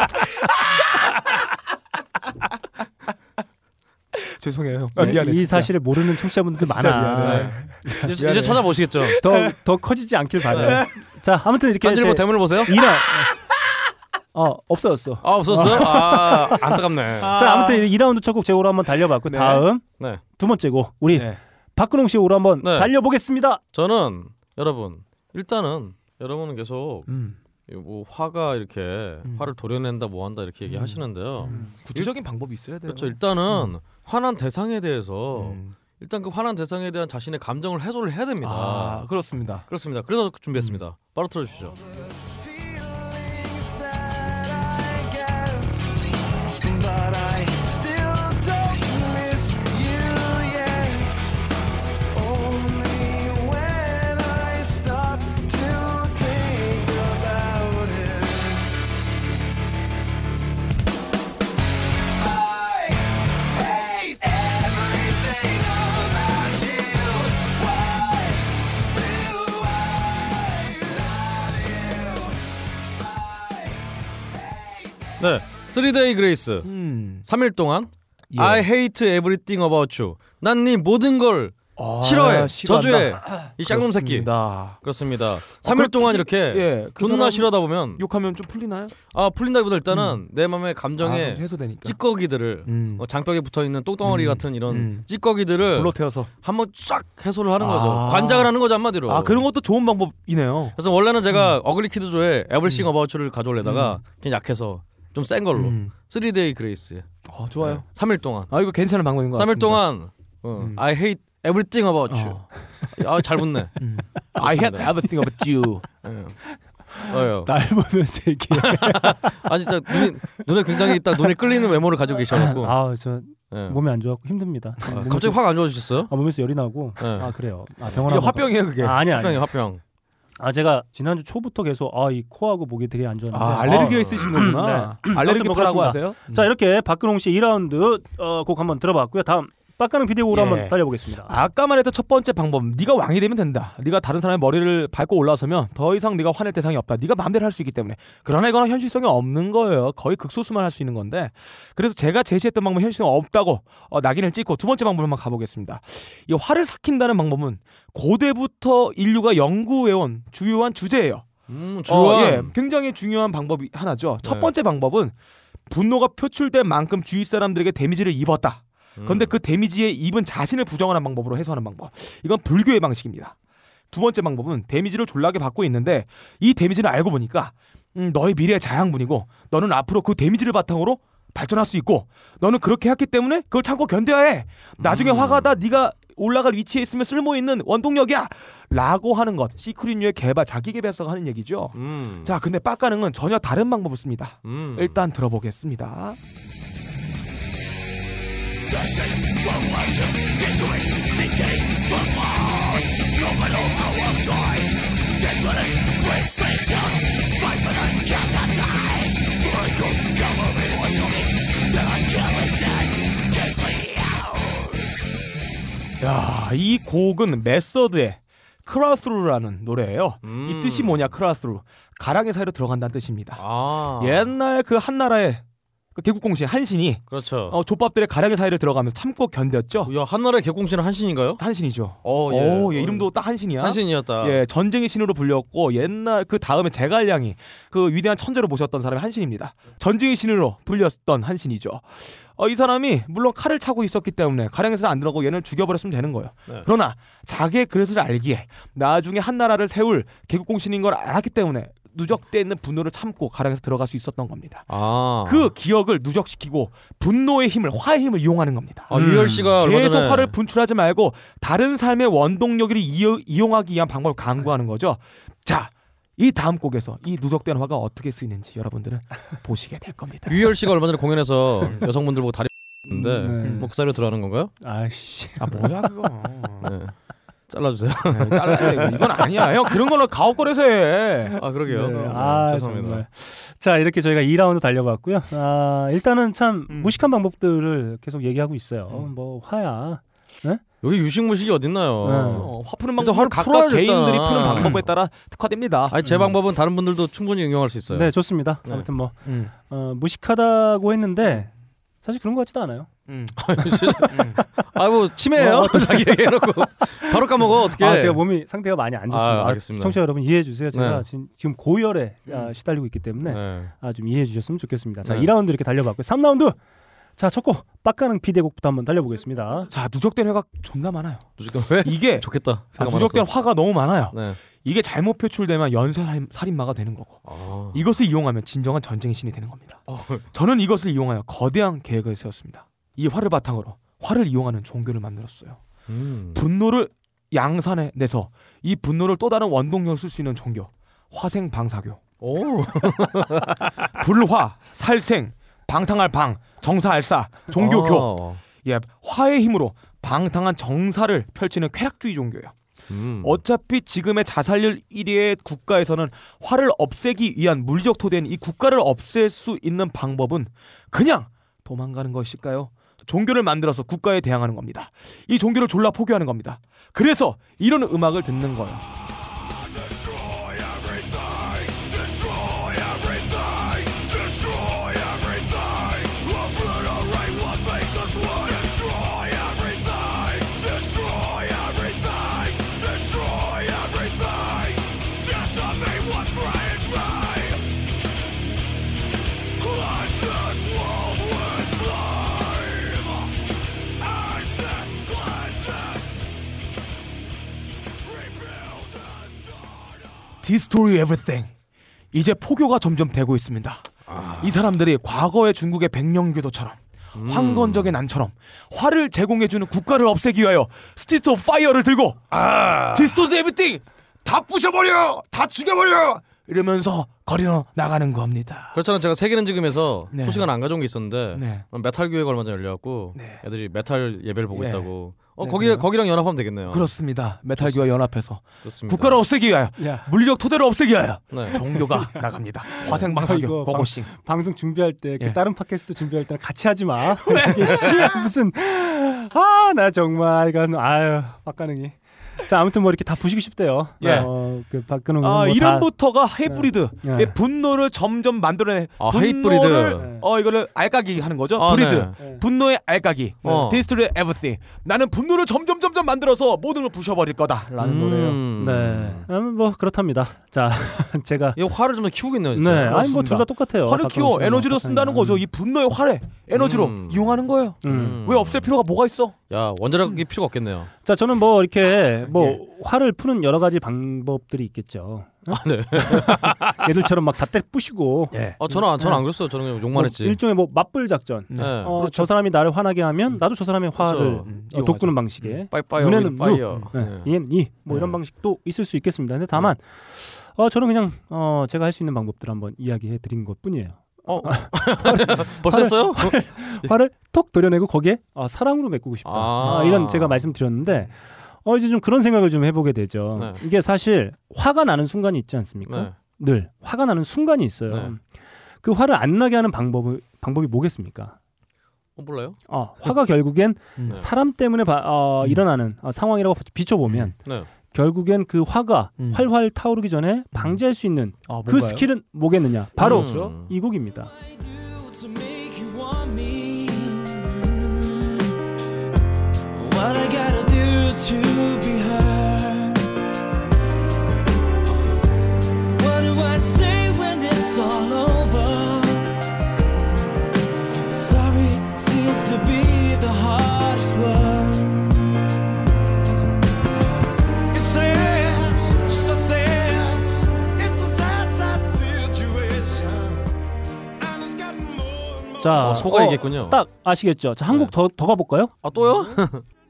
죄송해요. 네, 아, 미안해. 이 진짜. 사실을 모르는 청취자분들 많아. 미안해. 이제, 이제 미안해. 찾아보시겠죠. 더 더 커지지 않길 바래. 자 아무튼 이렇게 한줄보 제 대문을 보세요. 이라 어 없어졌어. 아 없었어요? 아 안타깝네. 자 아무튼 2라운드 첫 곡 제고로 한번 달려봤고 네. 다음 네. 두 번째 곡 우리 네. 박근홍 씨 오로 한번 네. 달려보겠습니다. 저는 여러분 일단은 여러분은 계속 음. 이뭐 화가 이렇게 화를 도려낸다 뭐 한다 이렇게 얘기하시는데요. 음. 구체적인 방법이 있어야 돼요. 그렇죠. 일단은 화난 대상에 대해서 음. 일단 그 화난 대상에 대한 자신의 감정을 해소를 해야 됩니다. 아 그렇습니다. 그렇습니다. 그래서 준비했습니다. 바로 틀어주시죠. 네, 3day grace. 음. 3일 동안 예. I hate everything about you. 난 네 모든 걸 아, 싫어해, 싫어한다. 저주해. 이 쌍놈 새끼. 그렇습니다. 그렇습니다. 아, 3일 그 동안 피- 이렇게 예, 그 존나 싫어하다 보면 욕하면 좀 풀리나요? 아 풀린다기보다 일단은 내 마음의 감정에 아. 찌꺼기들을 음. 어, 장벽에 붙어 있는 똥덩어리 음. 같은 이런 음. 찌꺼기들을 불로 태워서. 한번 쫙 해소를 하는 거죠. 아. 관장을 하는 거죠 한마디로. 아 그런 것도 좋은 방법이네요. 그래서 원래는 제가 어글리 키드조의 에브리싱 어바우츠를 가져올래다가 음. 그냥 약해서 좀 센 걸로 음. 3day grace. 어, 좋아요. 3일 동안. 아 이거 괜찮은 방법인 것 3일 같습니다. 동안 어, 음. I hate everything about you. 어. 아 잘 붙네. 음. I had everything about you. 예. 어요. 날 보면 세계. 아 진짜 눈이, 눈에 굉장히 딱 눈에 끌리는 외모를 가지고 계셔갖고. 아저 예. 몸이 안 좋았고 힘듭니다. 아, 갑자기 화가 안 좋아지셨어요? 아, 몸에서 열이 나고. 네. 아 그래요. 아 병원 이게 화병이에요 그게. 가- 아, 아니 아니. 화병이 화병. 아 제가 지난주 초부터 계속 아 이 코하고 목이 되게 안 좋았는데. 아 알레르기가 아, 있으신 거구나. 네. 알레르기 아무튼 파라고 그렇습니다. 하세요? 자 이렇게 박근홍 씨 2라운드 어, 곡 한번 들어봤고요. 다음 빡가는 비디오로 예. 한번 달려보겠습니다. 아까 말했던 첫 번째 방법, 네가 왕이 되면 된다. 네가 다른 사람의 머리를 밟고 올라서면 더 이상 네가 화낼 대상이 없다. 네가 마음대로 할 수 있기 때문에. 그러나 이거는 현실성이 없는 거예요. 거의 극소수만 할 수 있는 건데. 그래서 제가 제시했던 방법은 현실성이 없다고 어, 낙인을 찍고 두 번째 방법을 한번 가보겠습니다. 이 화를 삭힌다는 방법은 고대부터 인류가 연구해온 주요한 주제예요. 음, 어, 주요한. 예, 굉장히 중요한 방법이 하나죠. 첫 네. 번째 방법은 분노가 표출된 만큼 주위 사람들에게 데미지를 입었다. 음. 그런데 그 데미지에 입은 자신을 부정하는 방법으로 해소하는 방법. 이건 불교의 방식입니다. 두 번째 방법은 데미지를 졸라게 받고 있는데 이 데미지를 알고 보니까 음, 너의 미래의 자양분이고 너는 앞으로 그 데미지를 바탕으로 발전할 수 있고 너는 그렇게 했기 때문에 그걸 참고 견뎌야 해. 나중에 음. 화가 다 네가 올라갈 위치에 있으면 쓸모 있는 원동력이야. 라고 하는 것. 시크릿류의 개발, 자기 개발서가 하는 얘기죠. 음. 자, 근데 빡가능은 전혀 다른 방법을 씁니다. 음. 일단 들어보겠습니다. 야, 이 곡은 메서드의 크라스루라는 노래예요. 음. 이 뜻이 뭐냐? Crotch Through. 가랑이 사이로 들어간다는 뜻입니다. 아. 옛날 그 한나라의 그 개국공신 한신이 그렇죠. 어, 족밥들의 가랑이 사이를 들어가면서 참고 견뎠죠. 야, 한나라의 개국공신은 한신인가요? 한신이죠. 어, 예. 오, 예, 이름도 딱 한신이야. 한신이었다. 예, 전쟁의 신으로 불렸고 옛날 그 다음에 제갈량이 그 위대한 천재로 모셨던 사람이 한신입니다. 전쟁의 신으로 불렸던 한신이죠. 어, 이 사람이 물론 칼을 차고 있었기 때문에 가량에서는 안 들어가고 얘는 죽여버렸으면 되는 거예요. 네. 그러나 자기의 그릇을 알기에 나중에 한나라를 세울 개국공신인 걸 알았기 때문에 누적돼 있는 분노를 참고 가량에서 들어갈 수 있었던 겁니다. 아. 그 기억을 누적시키고 분노의 힘을 화의 힘을 이용하는 겁니다. 아, 유열 씨가 계속 화를 분출하지 말고 다른 삶의 원동력을 이용하기 위한 방법을 강구하는 거죠. 자, 이 다음 곡에서 이 누적된 화가 어떻게 쓰이는지 여러분들은 보시게 될 겁니다. 유열 씨가 얼마 전에 공연에서 여성분들 보고 다리 는데 네. 뭐그 사이로 들어가는 건가요? 아씨. 아 뭐야 그거? 네. 잘라주세요. 네, 잘라야 돼. 이건 아니야. 형 그런 걸로 가옥거리에서 해. 아 그러게요. 네, 네, 아, 죄송합니다. 정말. 자, 이렇게 저희가 2라운드 달려봤고요. 아, 일단은 참 음. 무식한 방법들을 계속 얘기하고 있어요. 뭐 화야. 여기 유식 무식이 어딨나요? 어, 화 푸는 방법 각각 풀어야죠, 개인들이 일단. 푸는 방법에 따라 특화됩니다. 아니 제 방법은 다른 분들도 충분히 응용할 수 있어요. 네, 좋습니다. 네. 아무튼 뭐 음. 어, 무식하다고 했는데 사실 그런 것 같지도 않아요. 음. 아뭐 치매예요? 어, 자기 얘기해놓고 바로 까먹어 어떻게? 아, 제가 몸이 상태가 많이 안 좋습니다. 아, 알겠습니다. 청취자 여러분 이해해 주세요. 제가 네. 지- 지금 고열에 아, 시달리고 있기 때문에 네. 아, 좀 이해해 주셨으면 좋겠습니다. 자, 네. 2라운드 이렇게 달려봤고요. 3라운드. 자, 첫곡 빡가능 피대곡부터 한번 달려보겠습니다. 자 누적된 회가 존나 많아요. 누적된 회? 이게 좋겠다. 아, 누적된 많아서. 화가 너무 많아요. 네. 이게 잘못 표출되면 연쇄 살인- 살인마가 되는 거고 아. 이것을 이용하면 진정한 전쟁의 신이 되는 겁니다. 어. 저는 이것을 이용하여 거대한 계획을 세웠습니다. 이 화를 바탕으로 화를 이용하는 종교를 만들었어요. 음. 분노를 양산에 내서 이 분노를 또 다른 원동력을 쓸 수 있는 종교 화생 방사교 오. 불화 살생 방탕할 방 정사알사 종교교 어. 예 화의 힘으로 방탕한 정사를 펼치는 쾌락주의 종교예요. 음. 어차피 지금의 자살률 1위의 국가에서는 화를 없애기 위한 물리적 토대인 이 국가를 없앨 수 있는 방법은 그냥 도망가는 것일까요? 종교를 만들어서 국가에 대항하는 겁니다. 이 종교를 졸라 포기하는 겁니다. 그래서 이런 음악을 듣는 거예요. Destroy Everything. 이제 포교가 점점 되고 있습니다. 이 사람들이 과거의 중국의 백령교도처럼 황건적의 난처럼 화를 제공해주는 국가를 없애기 위하여 Street of Fire를 들고 Destroy Everything 다 부셔버려 다 죽여버려 이러면서 거리로 나가는 겁니다. 그렇잖아 제가 세계는 지금에서 네. 소식은 안 가져온 게 있었는데 네. 메탈 교회가 얼마 전에 열려갖고 애들이 메탈 예배를 보고 예. 있다고 어 네, 거기 그래요? 거기랑 연합하면 되겠네요. 그렇습니다. 메탈 교회와 연합해서 그렇습니다. 국가를 없애기 위하여 야. 물리적 토대를 없애기 위하여 네. 종교가 나갑니다. 화생방사교 방- 고고싱. 방송 준비할 때 그 예. 다른 팟캐스트 준비할 때는 같이 하지 마. 무슨 아 나 정말 이건 아유 빡가능이. 자 아무튼 뭐 이렇게 다 부시고 싶대요. 예. 어, 그 박근홍 아, 뭐 이름부터가 Hatebreed. 네. 예, 분노를 점점 만들어내. 아, 분노를 Hatebreed. 어 이거를 알까기 하는 거죠. 아, breed. 네. 분노의 알까기. 어. Destroy Every. 나는 분노를 점점 점점 만들어서 모든 걸 부셔 버릴 거다라는 노래예요. 음. 네. 음, 뭐 그렇답니다. 자 제가 이 화를 좀더 키우겠네요. 네. 진짜. 아니 뭐 그렇습니다. 둘다 똑같아요. 화를 키워 씨랑 에너지로 쓴다는 거죠. 이 분노의 화를 에너지로 음. 이용하는 거예요. 음. 왜 없앨 필요가 뭐가 있어? 야 원자력이 필요가 없겠네요. 자 저는 뭐 이렇게 뭐 예. 화를 푸는 여러 가지 방법들이 있겠죠. 아, 네. 얘들처럼 막 다 때 부시고 예. 아 저는 안- 저는 안 그랬어요. 저는 그냥 욕만 뭐 했지. 일종의 뭐 맞불 작전. 네. 어, 그렇죠. 저 사람이 나를 화나게 하면 나도 저 사람의 화를 그렇죠. 음, 어, 돋구는 이용하죠. 방식의 빠이빠이어 눈에는 fire. 눈, 네. 네. 이뭐 이런 네. 방식도 있을 수 있겠습니다. 근데 다만 어, 저는 그냥 어, 제가 할 수 있는 방법들 을 한번 이야기해 드린 것뿐이에요. 어 벌써 했어요? 화를 톡 도려내고 거기에 아, 사랑으로 메꾸고 싶다. 아. 아, 이런 제가 말씀드렸는데 어 이제 좀 그런 생각을 좀 해보게 되죠. 네. 이게 사실 화가 나는 순간이 있지 않습니까? 네. 늘 화가 나는 순간이 있어요. 네. 그 화를 안 나게 하는 방법은 방법이 뭐겠습니까? 어, 몰라요? 어, 화가 결국엔 네. 사람 때문에 바- 어, 일어나는 어, 상황이라고 비춰보면 네. 결국엔 그 화가 음. 활활 타오르기 전에 방지할 수 있는 아, 그? 스킬은 뭐겠느냐? 바로 음. 이 곡입니다. What I gotta 자, 어, 소가 얘기했군요. 딱 아시겠죠? 자, 한곡더더 가볼까요? 아 또요?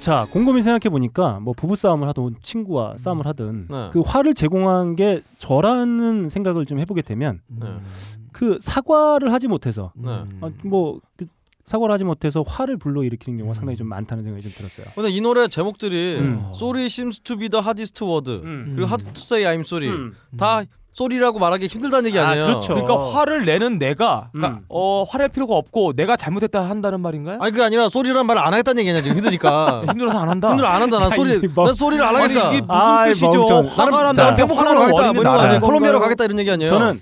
자, 곰곰이 생각해 보니까 뭐 부부 싸움을 하든 친구와 싸움을 하든 네. 그 화를 제공한 게 저라는 생각을 좀 해보게 되면 네. 그 사과를 하지 못해서 네. 어, 뭐그 사과를 하지 못해서 화를 불러 일으키는 경우가 상당히 좀 많다는 생각이 좀 들었어요. 근데 이 노래 제목들이 음. Sorry seems to be the hardest word 음. 그리고 Hard to say I'm sorry 음. 다 쏘리라고 말하기 힘들다는 얘기 아, 아니에요? 그렇죠. 그러니까 화를 내는 내가 음. 어 화낼 필요가 없고 내가 잘못했다 한다는 말인가요? 아니 그게 아니라 sorry란 말을 안 하겠다는 얘기냐 지금 힘드니까 힘들어서 안 한다. 힘들어 안 한다 난 sorry 아니, 뭐- 난 sorry를 안 하겠다 아니, 이게 무슨 아이, 뜻이죠? 멍청. 화가 나는 난다는 게 행복하러 화를 가겠다 뭐 이런 거 아니에요 콜롬비아로? 가겠다 이런 얘기 아니에요? 저는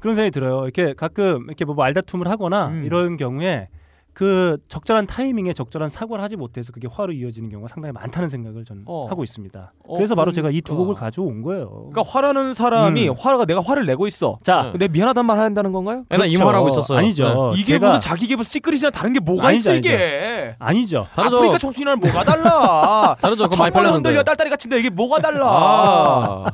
그런 생각이 들어요. 이렇게 가끔 이렇게 뭐 말다툼을 하거나 음. 이런 경우에 그 적절한 타이밍에 적절한 사과를 하지 못해서 그게 화로 이어지는 경우가 상당히 많다는 생각을 저는 어. 하고 있습니다. 어, 그래서 바로 제가 이두 그러니까. 곡을 가져온 거예요. 그러니까 화라는 사람이 음. 화가 내가 화를 내고 있어. 자, 근데 미안하단 말 한다는 건가요? 나 이모하라고 있었어요 아니죠. 이게 제가 무슨 자기 개발 시크릿이나 다른 게 뭐가 아니죠, 있어 이게? 아니죠. 다르죠 아프리카 청춘이랑 뭐가 달라? 다르죠 그거 많이 팔렸는데 흔들려 딸딸이 같은데 이게 뭐가 달라? 아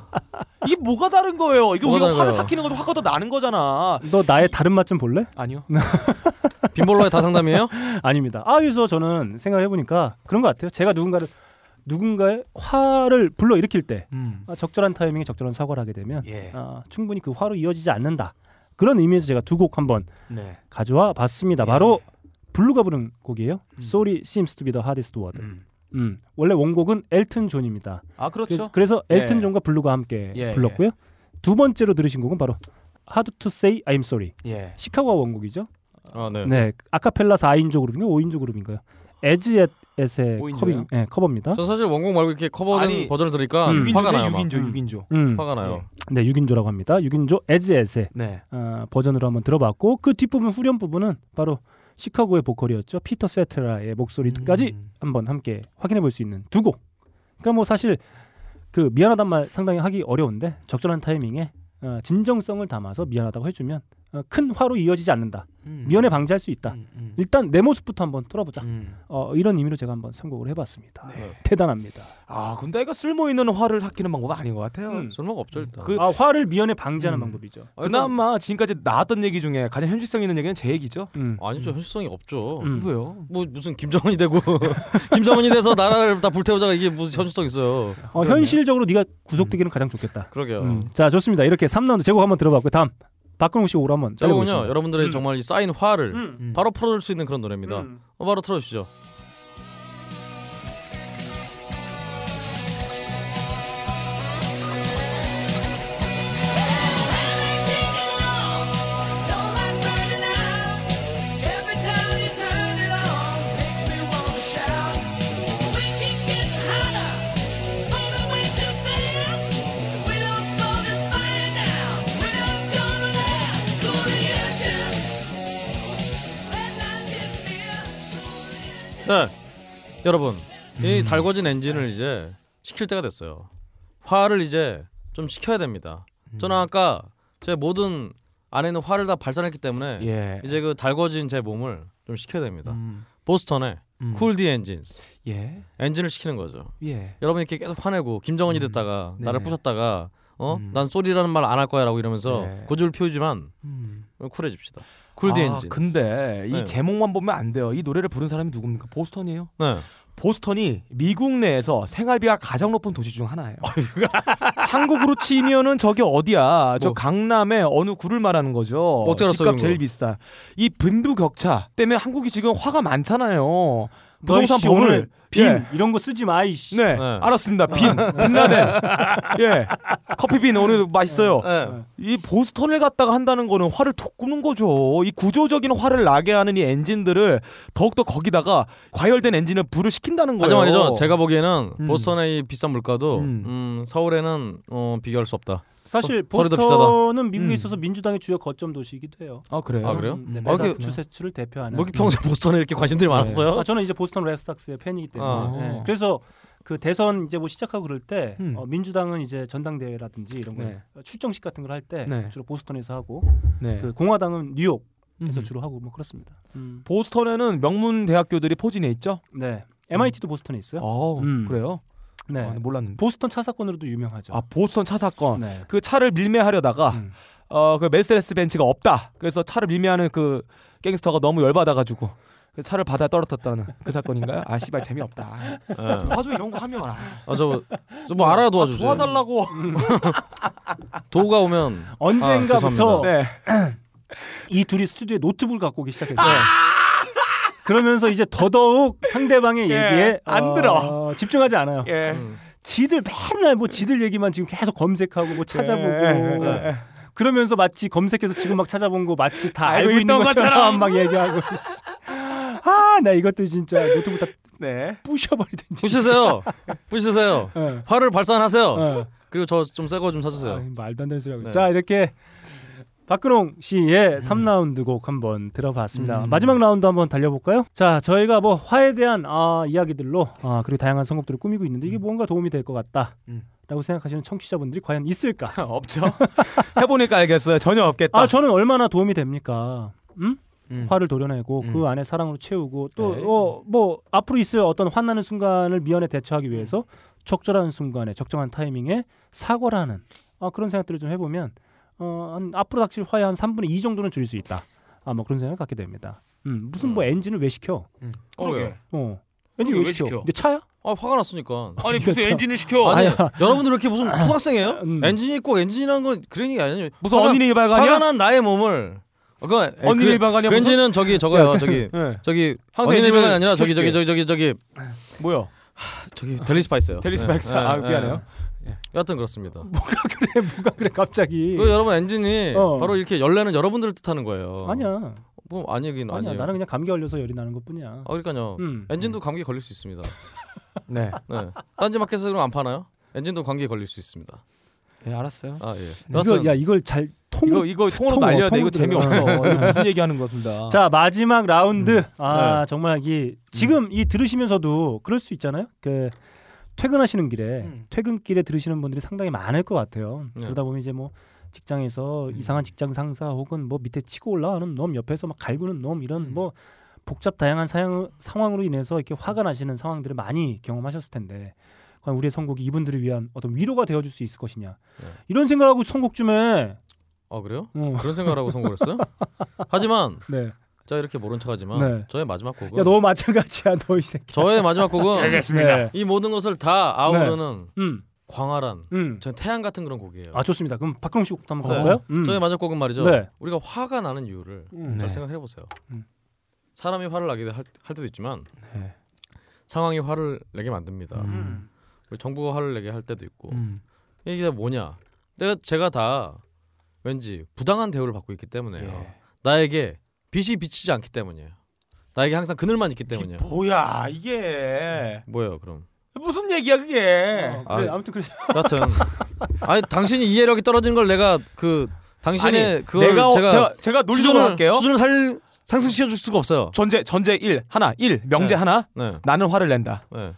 이게 뭐가 다른 거예요? 이거 뭐가 우리가 화를 다른 거예요? 삭히는 거죠 화가 더 나는 거잖아. 너 나의 다른 맛 좀 볼래? 아니요. 빈볼러의 다상담이에요? 아닙니다. 아 그래서 저는 생각을 해보니까 그런 것 같아요. 제가 누군가를 누군가의 화를 불러 일으킬 때 음. 아, 적절한 타이밍에 적절한 사과를 하게 되면 예. 아, 충분히 그 화로 이어지지 않는다. 그런 의미에서 제가 두 곡 한번 네. 가져와 봤습니다. 예. 바로 블루가 부른 곡이에요. Sorry seems to be the hardest word. 음. 음. 원래 원곡은 엘튼 존입니다. 아 그렇죠. 그래서, 그래서 엘튼 예. 존과 블루가 함께 예, 불렀고요. 두 번째로 들으신 곡은 바로 Hard to Say I'm Sorry. 예. 시카고가 원곡이죠. 아 네 네, 아카펠라 4인조 그룹인가요? 5인조 그룹인가요? 에즈엣의? 커빙, 네, 커버입니다. 전 사실 원곡 말고 이렇게 커버된 아니, 버전을 들으니까 음. 화가 나요 막 6인조 음. 6인조. 음. 화가 나요 네, 6인조라고 합니다. 6인조 에즈엣의 네. 어, 버전으로 한번 들어봤고 그 뒷부분 후렴 부분은 바로 시카고의 보컬이었죠. 피터 세트라의 목소리까지 음. 한번 함께 확인해 볼 수 있는 두 곡. 그러니까 뭐 사실 그 미안하단 말 상당히 하기 어려운데 적절한 타이밍에 어, 진정성을 담아서 미안하다고 해주면 어, 큰 화로 이어지지 않는다. 음. 미연에 방지할 수 있다. 음, 음. 일단 내 모습부터 한번 돌아보자. 음. 어, 이런 의미로 제가 한번 선곡을 해봤습니다. 네. 대단합니다. 아 근데 이거 쓸모 있는 화를 삭히는 방법은 아닌 것 같아요. 음. 쓸모가 없죠 일단 그- 아, 화를 미연에 방지하는 음. 방법이죠. 아, 그나마 지금까지 나왔던 얘기 중에 가장 현실성 있는 얘기는 제 얘기죠. 음. 아니죠 현실성이 없죠 음. 왜요? 뭐 무슨 김정은이 되고 김정은이 돼서 나라를 다 불태우자가 이게 무슨 현실성 있어요 어, 현실적으로 네가 구속되기는 가장 좋겠다. 그러게요 음. 자 좋습니다. 이렇게 3라운드 제곡 한번 들어봤고 다음 박근홍 씨 제목은요 잘해보겠습니다. 여러분들의 음. 정말 이 쌓인 화를 음. 음. 바로 풀어줄 수 있는 그런 노래입니다 음. 어, 바로 틀어주시죠 네 여러분 음. 이 달궈진 엔진을 이제 식힐 때가 됐어요 화를 이제 좀 식혀야 됩니다 음. 저는 아까 제 모든 안에 있는 화를 다 발산했기 때문에 예. 이제 그 달궈진 제 몸을 좀 식혀야 됩니다 음. 보스턴의 음. Cool the Engines 예. 엔진을 식히는 거죠 예. 여러분 이렇게 계속 화내고 김정은이 됐다가 네네. 나를 부셨다가 어? 음. 난 sorry라는 말 안 할 거야라고 이러면서 네. 고집을 피우지만 음. 쿨해집시다. Cool the 아, Engines. 근데 이 네. 제목만 보면 안 돼요. 이 노래를 부른 사람이 누굽니까? 보스턴이에요. 네. 보스턴이 미국 내에서 생활비가 가장 높은 도시 중 하나예요. 한국으로 치면은 저게 어디야? 저 뭐. 강남의 어느 구를 말하는 거죠. 알았어요, 집값 제일 거? 비싸. 이 빈부 격차 때문에 한국이 지금 화가 많잖아요. 부동산 너이 빈 예. 이런 거 쓰지 마 이씨. 네, 네. 알았습니다. 빈, 빈라덴. 예. 커피빈 오늘 맛있어요. 네. 이 보스턴을 갖다가 한다는 거는 화를 돋구는 거죠. 이 구조적인 화를 나게 하는 이 엔진들을 더욱더 거기다가 과열된 엔진을 불을 시킨다는 거예요. 하지만 말이죠. 제가 보기에는 음. 보스턴의 이 비싼 물가도 음. 음, 서울에는 어, 비교할 수 없다. 사실 서- 보스턴은 미국에 음. 있어서 민주당의 주요 거점 도시이기도 해요. 아 그래요? 아, 그래요? 음, 네, 아, 그- 매사추세츠를 대표하는. 뭐 이렇게 평소에 보스턴에 이렇게 관심들이 많았어요? 아, 저는 이제 보스턴 레드삭스의 팬이기 때문에. 아. 네. 그래서 그 대선 이제 뭐 시작하고 그럴 때 음. 어, 민주당은 이제 전당대회라든지 이런 거 네. 출정식 같은 걸 할때 네. 주로 보스턴에서 하고 네. 그 공화당은 뉴욕 에서 음. 주로 하고 뭐 그렇습니다. 음. 보스턴에는 명문 대학교들이 포진해 있죠. 네. MIT도 보스턴에 있어요. 어, 음. 그래요? 네. 아, 몰랐는데. 보스턴 차 사건으로도 유명하죠. 아 보스턴 차 사건. 네. 그 차를 밀매하려다가 음. 어그 메르세데스 벤츠가 없다. 그래서 차를 밀매하는 그 갱스터가 너무 열받아가지고 그 차를 바다에 떨어졌다는 그 사건인가요? 아 씨발 재미없다. 네. 도와줘 이런 거 하면 아, 아, 저, 저뭐 알아야 도와주죠. 도와달라고. 도우가 오면 아, 언젠가부터 죄송합니다. 네. 이 둘이 스튜디오에 노트북을 갖고 오기 시작했어요. 그러면서 이제 더더욱 상대방의 예, 얘기에 안 어, 들어. 집중하지 않아요. 예. 음. 지들 맨날 뭐 지들 얘기만 지금 계속 검색하고 뭐 찾아보고 예. 그러면서 마치 검색해서 지금 막 찾아본 거 마치 다 알고 알고 있는 것처럼 것처럼. 막 얘기하고 아 나 이것도 진짜 노트북 다 네. 부셔버리든지 부시세요. 부시세요. 어. 화를 발산하세요. 어. 그리고 저 좀 새거좀 아, 사주세요. 말도 안 되는 소리 하고 네. 자 이렇게 박근홍 씨의 3라운드 곡 한번 들어봤습니다. 음. 마지막 라운드 한번 달려볼까요? 자, 저희가 뭐 화에 대한 아, 이야기들로 아, 그리고 다양한 선곡들을 꾸미고 있는데 이게 뭔가 도움이 될 것 같다. 음. 라고 생각하시는 청취자분들이 과연 있을까? 없죠. 해보니까 알겠어요. 전혀 없겠다. 아, 저는 얼마나 도움이 됩니까? 음? 음. 화를 도려내고 음. 그 안에 사랑으로 채우고 또 네. 어, 뭐 앞으로 있을 어떤 화나는 순간을 미연에 대처하기 위해서 적절한 순간에 적정한 타이밍에 사과를 하는 아, 그런 생각들을 좀 해보면 어, 한, 앞으로 닥칠 화의 한 3분의 2 정도는 줄일 수 있다. 아, 뭐 그런 생각을 갖게 됩니다. 음, 무슨 뭐 엔진을 왜 식혀? 어, 왜요? 어, 엔진 왜, 왜 식혀? 식혀? 내 차야? 아, 화가 났으니까. 아니 무슨 그렇죠. 엔진을 식혀? 아니. 여러분들 왜 이렇게 무슨 초등학생이에요? 음. 엔진이 꼭 엔진이라는 건 그런 얘기 아니에요. 무슨 화가- 언니네 이발관이야? 화가 난 나의 몸을. 어, 그건 에, 언니네 그, 이발관이야, 그? 엔진은 저기 저거요. 저기 예. 저기 항상 언니네 이발관이 아니라 저기 저기. 저기 저기 저기 뭐요? 저기 델리 스파이스요. 델리 네, 스파이스. 네, 아 네. 미안해요. 여하튼 그렇습니다. 뭐가 그래? 뭐가 그래? 갑자기? 그 여러분 엔진이 어. 바로 이렇게 열내는 여러분들을 뜻하는 거예요. 아니야. 뭐 아니긴 아니야. 아니에요. 나는 그냥 감기 걸려서 열이 나는 것뿐이야. 아 그러니까요. 음. 엔진도 감기 걸릴 수 있습니다. 네. 네. 딴지 마켓에서 그럼 안 파나요? 엔진도 감기에 걸릴 수 있습니다. 네 알았어요. 아 예. 이거 여하튼 야 이걸 잘 통. 이거 이거 통으로 통으로, 날려야 돼. 이거 재미없어. 이거 무슨 얘기하는 거 둘 다. 자 마지막 라운드. 음. 아 네. 정말 이 지금 이 들으시면서도 그럴 수 있잖아요. 그 퇴근하시는 길에 음. 퇴근길에 들으시는 분들이 상당히 많을 것 같아요. 네. 그러다 보면 이제 뭐 직장에서 이상한 직장 상사 혹은 뭐 밑에 치고 올라가는 놈 옆에서 막 갈구는 놈 이런 음. 뭐 복잡 다양한 사양, 상황으로 인해서 이렇게 화가 나시는 상황들을 많이 경험하셨을 텐데 과연 우리의 선곡이 이분들을 위한 어떤 위로가 되어줄 수 있을 것이냐 네. 이런 생각하고 선곡 좀 해. 아 그래요? 어. 그런 생각을 하고 선곡했어요? 하지만 네. 제가 이렇게 모른 척하지만 네. 저의 마지막 곡은 야 너 마찬가지야 너 이 새끼. 저의 마지막 곡은 네. 이 모든 것을 다 아우르는 음. 광활한 음. 전 태양 같은 그런 곡이에요. 아 좋습니다. 그럼 박근홍 씨 곡도 한번 네. 가볼까요? 음. 저의 마지막 곡은 말이죠. 네. 우리가 화가 나는 이유를 음. 잘 네. 생각해 보세요. 음. 사람이 화를 나게 할, 할 때도 있지만 네. 상황이 화를 내게 만듭니다. 음. 정부가 화를 내게 할 때도 있고 음. 이게 뭐냐? 내가 제가 다 왠지 부당한 대우를 받고 있기 때문에요. 예. 나에게 빛이 비치지 않기 때문이에요. 나에게 항상 그늘만 있기 때문이에요. 뭐야 이게 뭐예요, 그럼? 무슨 얘기야 그게? 어, 그래 아, 아무튼 그래. 여하튼 아니 당신이 이해력이 떨어진 걸 내가 그 당신의 아니, 그걸 내가 제가 제가 제가 논리적으로 할게요. 수준을 살 상승시켜 줄 수가 없어요. 전제 전제 1 하나 1 명제 네. 하나 네. 나는 화를 낸다. 네.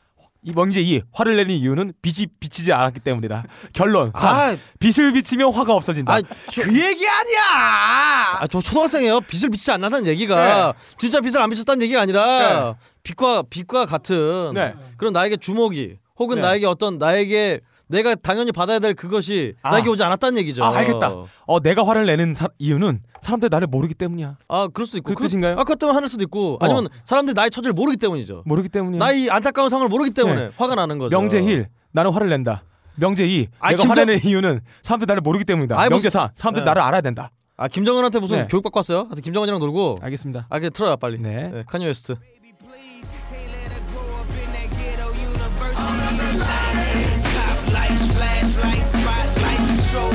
이 명제 2 화를 내는 이유는 빛이 비치지 않았기 때문이다. 결론 3 아, 빛을 비치면 화가 없어진다. 아, 그 얘기 아니야. 아, 저 초등학생이에요. 빛을 비치지 않는다는 얘기가 진짜 빛을 안 비쳤다는 얘기가 아니라 빛과 빛과 같은 네. 그런 나에게 주목이 혹은 네. 나에게 어떤 나에게 내가 당연히 받아야 될 그것이 아. 나에게 오지 않았다는 얘기죠. 아, 알겠다. 어, 내가 화를 내는 사- 이유는 사람들이 나를 모르기 때문이야. 아 그럴 수도 있고 그 뜻인가요? 아 그것 때문에 화낼 수도 있고 아니면 사람들이 나의 처지를 모르기 때문이죠. 모르기 때문이야. 나의 안타까운 상황을 모르기 때문에 네. 화가 나는 거죠. 명제일 나는 화를 낸다. 명제이 아, 내가 김정- 화내는 이유는 사람들이 나를 모르기 때문이다. 아이, 무슨- 명제사 사람들이 네. 나를 알아야 된다. 아 김정은한테 무슨 네. 교육 받고 왔어요? 하여튼 김정은이랑 놀고. 알겠습니다. 아 그냥 틀어요 빨리. 네. 네, 카니 웨스트.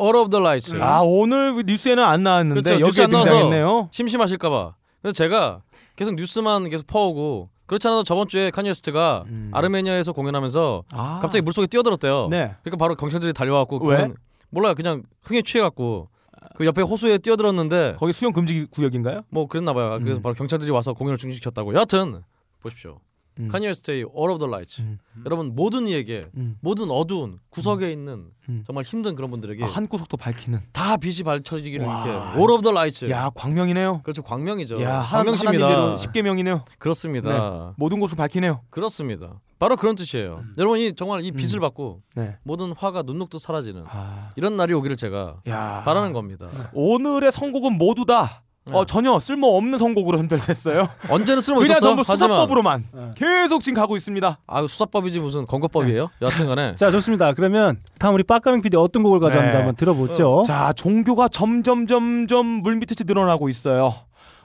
All of the Lights. 아 오늘 뉴스에는 안 나왔는데 그렇죠. 뉴스 안 나와서. 심심하실까봐. 그래서 제가 계속 뉴스만 계속 퍼오고 그렇지 않아도 저번 주에 카니 웨스트가 아르메니아에서 공연하면서 음. 아. 갑자기 물속에 뛰어들었대요. 네. 그러니까 바로 경찰들이 달려와갖고 왜? 몰라요. 그냥 흥에 취해갖고 그 옆에 호수에 뛰어들었는데 거기 수영 금지 구역인가요? 뭐 그랬나 봐요. 그래서 음. 바로 경찰들이 와서 공연을 중지시켰다고. 여하튼 보십시오. 음. 카니 웨스트의 All of the Lights. 여러분 모든 이에게 음. 모든 어두운 구석에 있는 음. 정말 힘든 그런 분들에게 아, 한 구석도 밝히는. 다 빛이 발쳐지기를 와. 이렇게 All of the Lights. 야 광명이네요. 그렇죠 광명이죠. 야 한, 광명시입니다. 하나님대로 십계 명이네요. 그렇습니다. 네. 모든 곳을 밝히네요. 그렇습니다. 바로 그런 뜻이에요. 여러분 이 정말 이 빛을 음. 받고 네. 모든 화가 눈녹듯 사라지는 아. 이런 날이 오기를 제가 야. 바라는 겁니다. 오늘의 선곡은 모두 다 어, 전혀 쓸모 없는 선곡으로 선별됐어요. 언제는 쓸모 그냥 있었어? 전부 하지만 수사법으로만 계속 지금 가고 있습니다. 아 수사법이지 무슨 건거법이에요? 여하튼간에 자 좋습니다. 그러면 다음 우리 빡가는 PD 어떤 곡을 가져왔는지 네. 한번 들어보죠. 자, 종교가 점점 점점 물밑듯이 늘어나고 있어요.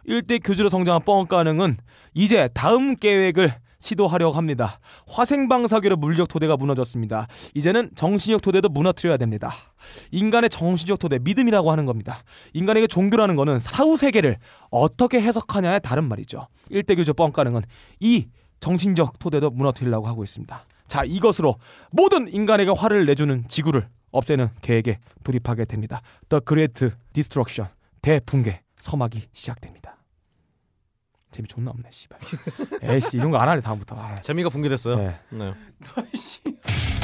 일대 교주로 성장한 뻥가능은 이제 다음 계획을 시도하려고 합니다. 화생방사교로 물리적 토대가 무너졌습니다. 이제는 정신적 토대도 무너뜨려야 됩니다. 인간의 정신적 토대, 믿음이라고 하는 겁니다. 인간에게 종교라는 거는 사후 세계를 어떻게 해석하냐에 다른 말이죠. 일대 교주 뻥가능은 이 정신적 토대도 무너뜨리려고 하고 있습니다. 자, 이것으로 모든 인간에게 화를 내주는 지구를 없애는 계획에 돌입하게 됩니다. The Great Destruction 대붕괴 서막이 시작됩니다. 재미 존나 없네, 씨발. 에이씨 이런 거안 할래 다음부터. 아, 재미가 붕괴됐어요. 네. 네.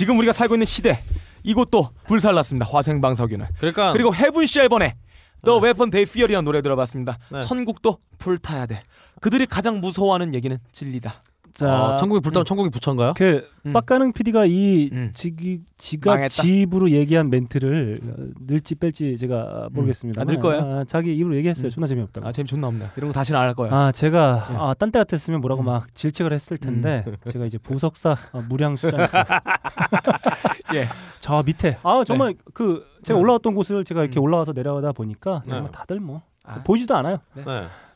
지금 우리가 살고 있는 시대 이곳도 불살랐습니다. 화생방사교는. 그러니까 그리고 헤븐 쉘번의 The Weapon They Fear이라는 노래 들어봤습니다. 네. 천국도 불타야 돼. 그들이 가장 무서워하는 얘기는 진리다. 자, 아, 천국이 불타면 천국이 부처인가요? 그 음. 빡가능 PD가 이 음. 지기 지가 망했다. 집으로 얘기한 멘트를 어, 늘지 뺄지 제가 모르겠습니다. 아, 늘 거예요? 아, 자기 입으로 얘기했어요. 음. 존나 재미없다고. 아 재미 존나 없네. 이런 거 다시는 안 할 거야. 아 제가 예. 아, 딴때 같았으면 뭐라고 음. 막 질책을 했을 텐데 제가 이제 부석사 어, 무량 수장했어요. 예. 저 밑에 아 정말 그 제가 음. 올라왔던 곳을 제가 이렇게 음. 올라와서 내려가다 보니까 네. 정말 다들 뭐 아. 보이지도 않아요. 네.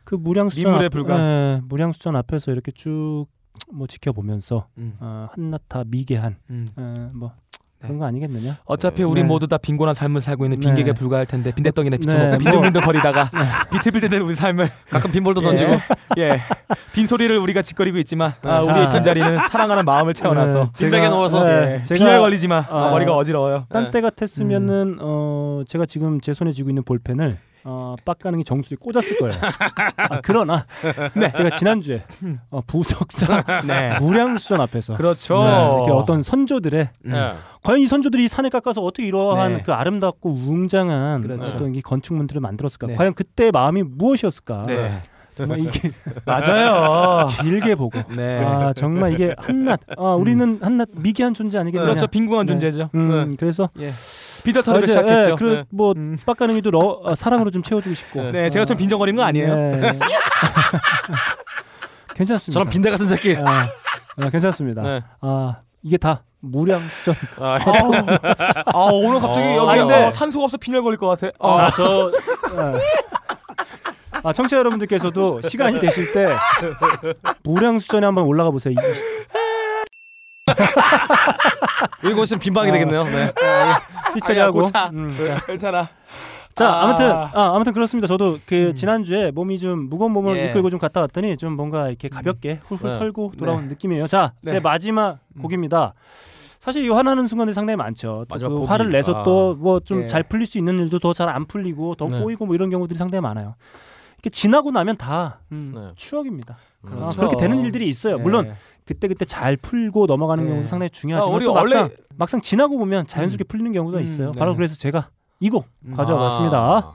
그 무량수전 앞-. 예, 무량수전 앞에서 이렇게 쭉 뭐 지켜보면서 음. 어, 한나타 미개한 음. 어, 뭐 네. 그런 거 아니겠느냐? 어차피 우리 네. 모두 다 빈곤한 삶을 살고 있는 네. 빈객에 불과할 텐데 빈대떡이나 비쳐먹고 네. 빈둥빈둥 거리다가 비틀비틀대는 우리 삶을 가끔 빈볼도 던지고 예, 예. 빈 소리를 우리가 짓거리고 있지만 아, 자. 우리의 빈자리는 사랑하는 마음을 채워놔서 네, 제가- 넣어서 네, 예, 빈혈 걸리지만 아, 아, 머리가 어지러워요. 딴 네. 때 같았으면은 어 제가 지금 제 손에 쥐고 있는 볼펜을 어 빡가능이 정수에 꽂았을 거예요. 아, 그러나 네 제가 지난 주에 어, 부석사 네. 무량수전 앞에서 그렇죠. 네, 이렇게 어떤 선조들의 네. 과연 이 선조들이 이 산을 깎아서 어떻게 이러한 네. 그 아름답고 웅장한 그렇죠. 어떤 이 건축물들을 만들었을까? 네. 과연 그때 마음이 무엇이었을까? 네. 정말 이게 맞아요. 길게 보고 네. 아 정말 이게 한낱 아 우리는 한낱 미개한 존재 아니겠느냐? 그렇죠. 빈궁한 네. 존재죠. 음 그래서 예. 빈털터리를 어제, 시작했죠. 예, 그, 뭐 빡가능이도 러, 어, 사랑으로 좀 채워주고 싶고. 네, 제가 좀 빈정거리는 거 아니에요? 네. 괜찮습니다. 저런 빈대 같은 새끼. 아, 아, 괜찮습니다. 네. 아 이게 다 무량수전. 아, 아 오늘 갑자기 어, 여기 아, 근데- 어, 산소가 없어 빈혈 걸릴 것 같아. 어. 아, 저 아, 청취자 여러분들께서도 시간이 되실 때 무량 수전에 한번 올라가 보세요. 이- 있으면 빈방이 되겠네요. 네. 삐처리 아니야, 하고. 고차. 음, 네, 자. 괜찮아. 자, 아. 아무튼 아, 아무튼 그렇습니다. 저도 그 지난주에 몸이 좀 무거운 몸을 예. 이끌고 좀 갔다 왔더니 좀 뭔가 이렇게 가볍게 훌훌 네. 털고 돌아온 네. 느낌이에요. 자, 네. 제 마지막 곡입니다. 사실 이 화나는 순간들이 상당히 많죠. 또 마지막 그 곡이- 화를 내서 아. 또뭐 좀 예. 잘 풀릴 수 있는 일도 더 잘 안 풀리고 더 네. 꼬이고 뭐 이런 경우들이 상당히 많아요. 이렇게 지나고 나면 다 음, 네. 추억입니다. 아, 그렇죠. 그렇게 되는 일들이 있어요. 네. 물론 그때 그때 잘 풀고 넘어가는 네. 경우도 상당히 중요하지만 아, 또 막상 원래- 막상 지나고 보면 자연스럽게 풀리는 경우가 음, 있어요. 네. 바로 그래서 제가 이곡 음. 가져와 봤습니다. 아.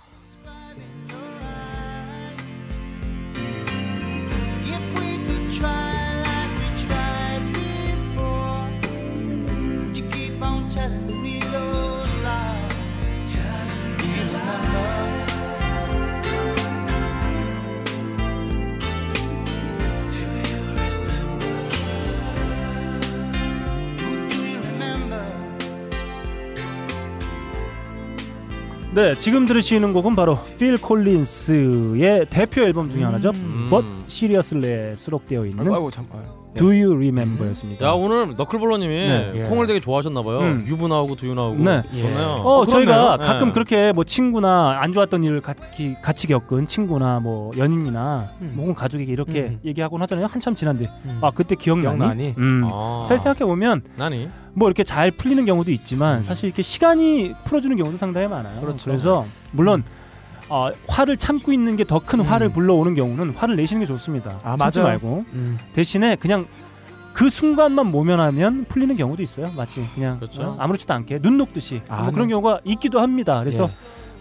네, 지금 들으시는 곡은 바로 필 콜린스의 대표 앨범 중에 하나죠. 음. But Seriously에 수록되어 있는 아이고, 아이고 참. 아유. Do You Remember였습니다. 야 오늘 너클볼러님이 네. 예. 콩을 되게 좋아하셨나봐요. 음. 유부 나오고 두유 나오고. 네. 좋네요. 어, 어, 저희가 그렇네요. 가끔 네. 그렇게 뭐 친구나 안 좋았던 일을 같이, 같이 겪은 친구나 뭐 연인이나 음. 뭐 혹은 가족에게 이렇게 음. 얘기하곤 하잖아요. 한참 지난데 음. 아 그때 기억나니? 기억나니? 음. 아. 사실 생각해 보면 나니? 뭐 이렇게 잘 풀리는 경우도 있지만 음. 사실 이렇게 시간이 풀어주는 경우도 상당히 많아요. 그렇죠. 래서 물론 어, 화를 참고 있는 게 더큰 음. 화를 불러오는 경우는 화를 내시는 게 좋습니다. 아, 참지 맞아요. 말고 음. 대신에 그냥 그 순간만 모면하면 풀리는 경우도 있어요. 마치 그냥 그렇죠. 어, 아무렇지도 않게 눈 녹듯이 아, 뭐 그런 네. 경우가 있기도 합니다. 그래서 예.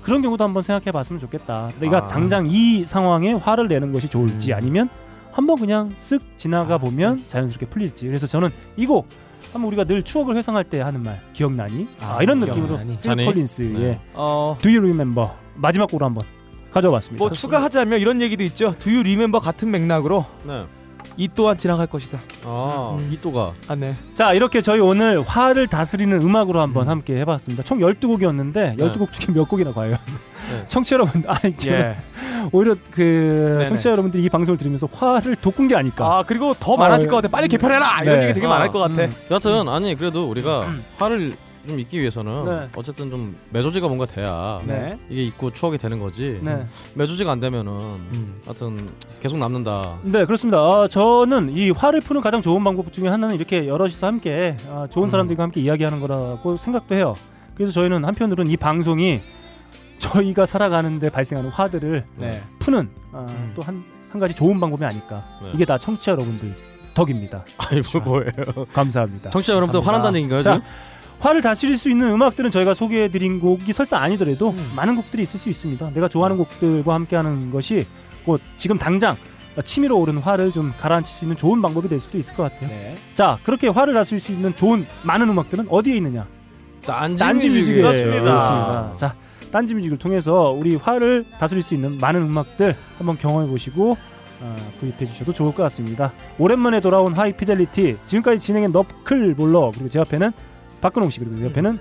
그런 경우도 한번 생각해 봤으면 좋겠다. 내가 아. 당장 이 상황에 화를 내는 것이 좋을지 음. 아니면 한번 그냥 쓱 지나가 아. 보면 자연스럽게 풀릴지. 그래서 저는 이곡 한번 우리가 늘 추억을 회상할 때 하는 말 기억나니? 아, 아, 이런 기억나니. 느낌으로 필? 콜린스의 네. 어, Do You Remember 마지막 곡으로 한번 가져와봤습니다. 뭐 추가하자면 이런 얘기도 있죠. 두유 리멤버 같은 맥락으로 네. 이 또한 지나갈 것이다. 아 음. 이 또가 아 네. 자 이렇게 저희 오늘 화를 다스리는 음악으로 한번 음. 함께 해봤습니다. 총 12곡이었는데 12곡 중에 몇 곡이나 과연 청취자 여러분 아니 예. 오히려 그 네네. 청취자 여러분들이 이 방송을 들으면서 화를 돋군 게 아닐까 아 그리고 더 많아질 아, 것 같아. 빨리 개편해라. 이런 네. 얘기 되게 아, 많을 것 같아. 음. 여하튼 아니 그래도 우리가 화를 좀 잊기 위해서는 네. 어쨌든 좀 매조지가 뭔가 돼야 네. 이게 있고 추억이 되는 거지. 네. 매조지가 안 되면은 음. 하여튼 계속 남는다. 네 그렇습니다. 아, 저는 이 화를 푸는 가장 좋은 방법 중에 하나는 이렇게 여럿이서 함께 아, 좋은 음. 사람들과 함께 이야기하는 거라고 생각도 해요. 그래서 저희는 한편으로는 이 방송이 저희가 살아가는데 발생하는 화들을 네. 푸는 음. 또한 한 가지 좋은 방법이 아닐까. 네. 이게 다 청취자 여러분들 덕입니다. 아니 뭐 뭐예요? 감사합니다. 청취자 여러분들. 화난다는 얘기인가요 자, 지금? 화를 다스릴 수 있는 음악들은 저희가 소개해드린 곡이 설사 아니더라도 음. 많은 곡들이 있을 수 있습니다. 내가 좋아하는 곡들과 함께하는 것이 곧 지금 당장 치밀어 오르는 화를 좀 가라앉힐 수 있는 좋은 방법이 될 수도 있을 것 같아요. 네. 자, 그렇게 화를 다스릴 수 있는 좋은 많은 음악들은 어디에 있느냐? 딴지, 뮤직에 그렇습니다. 그렇습니다. 자, 딴지 뮤직을 통해서 우리 화를 다스릴 수 있는 많은 음악들 한번 경험해 보시고 어, 구입해 주셔도 좋을 것 같습니다. 오랜만에 돌아온 하이피델리티 지금까지 진행한 너클 볼러 그리고 제 옆에는 박근홍 씨 그리고 옆에는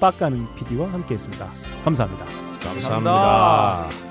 빡가는 PD와 함께했습니다. 감사합니다. 감사합니다.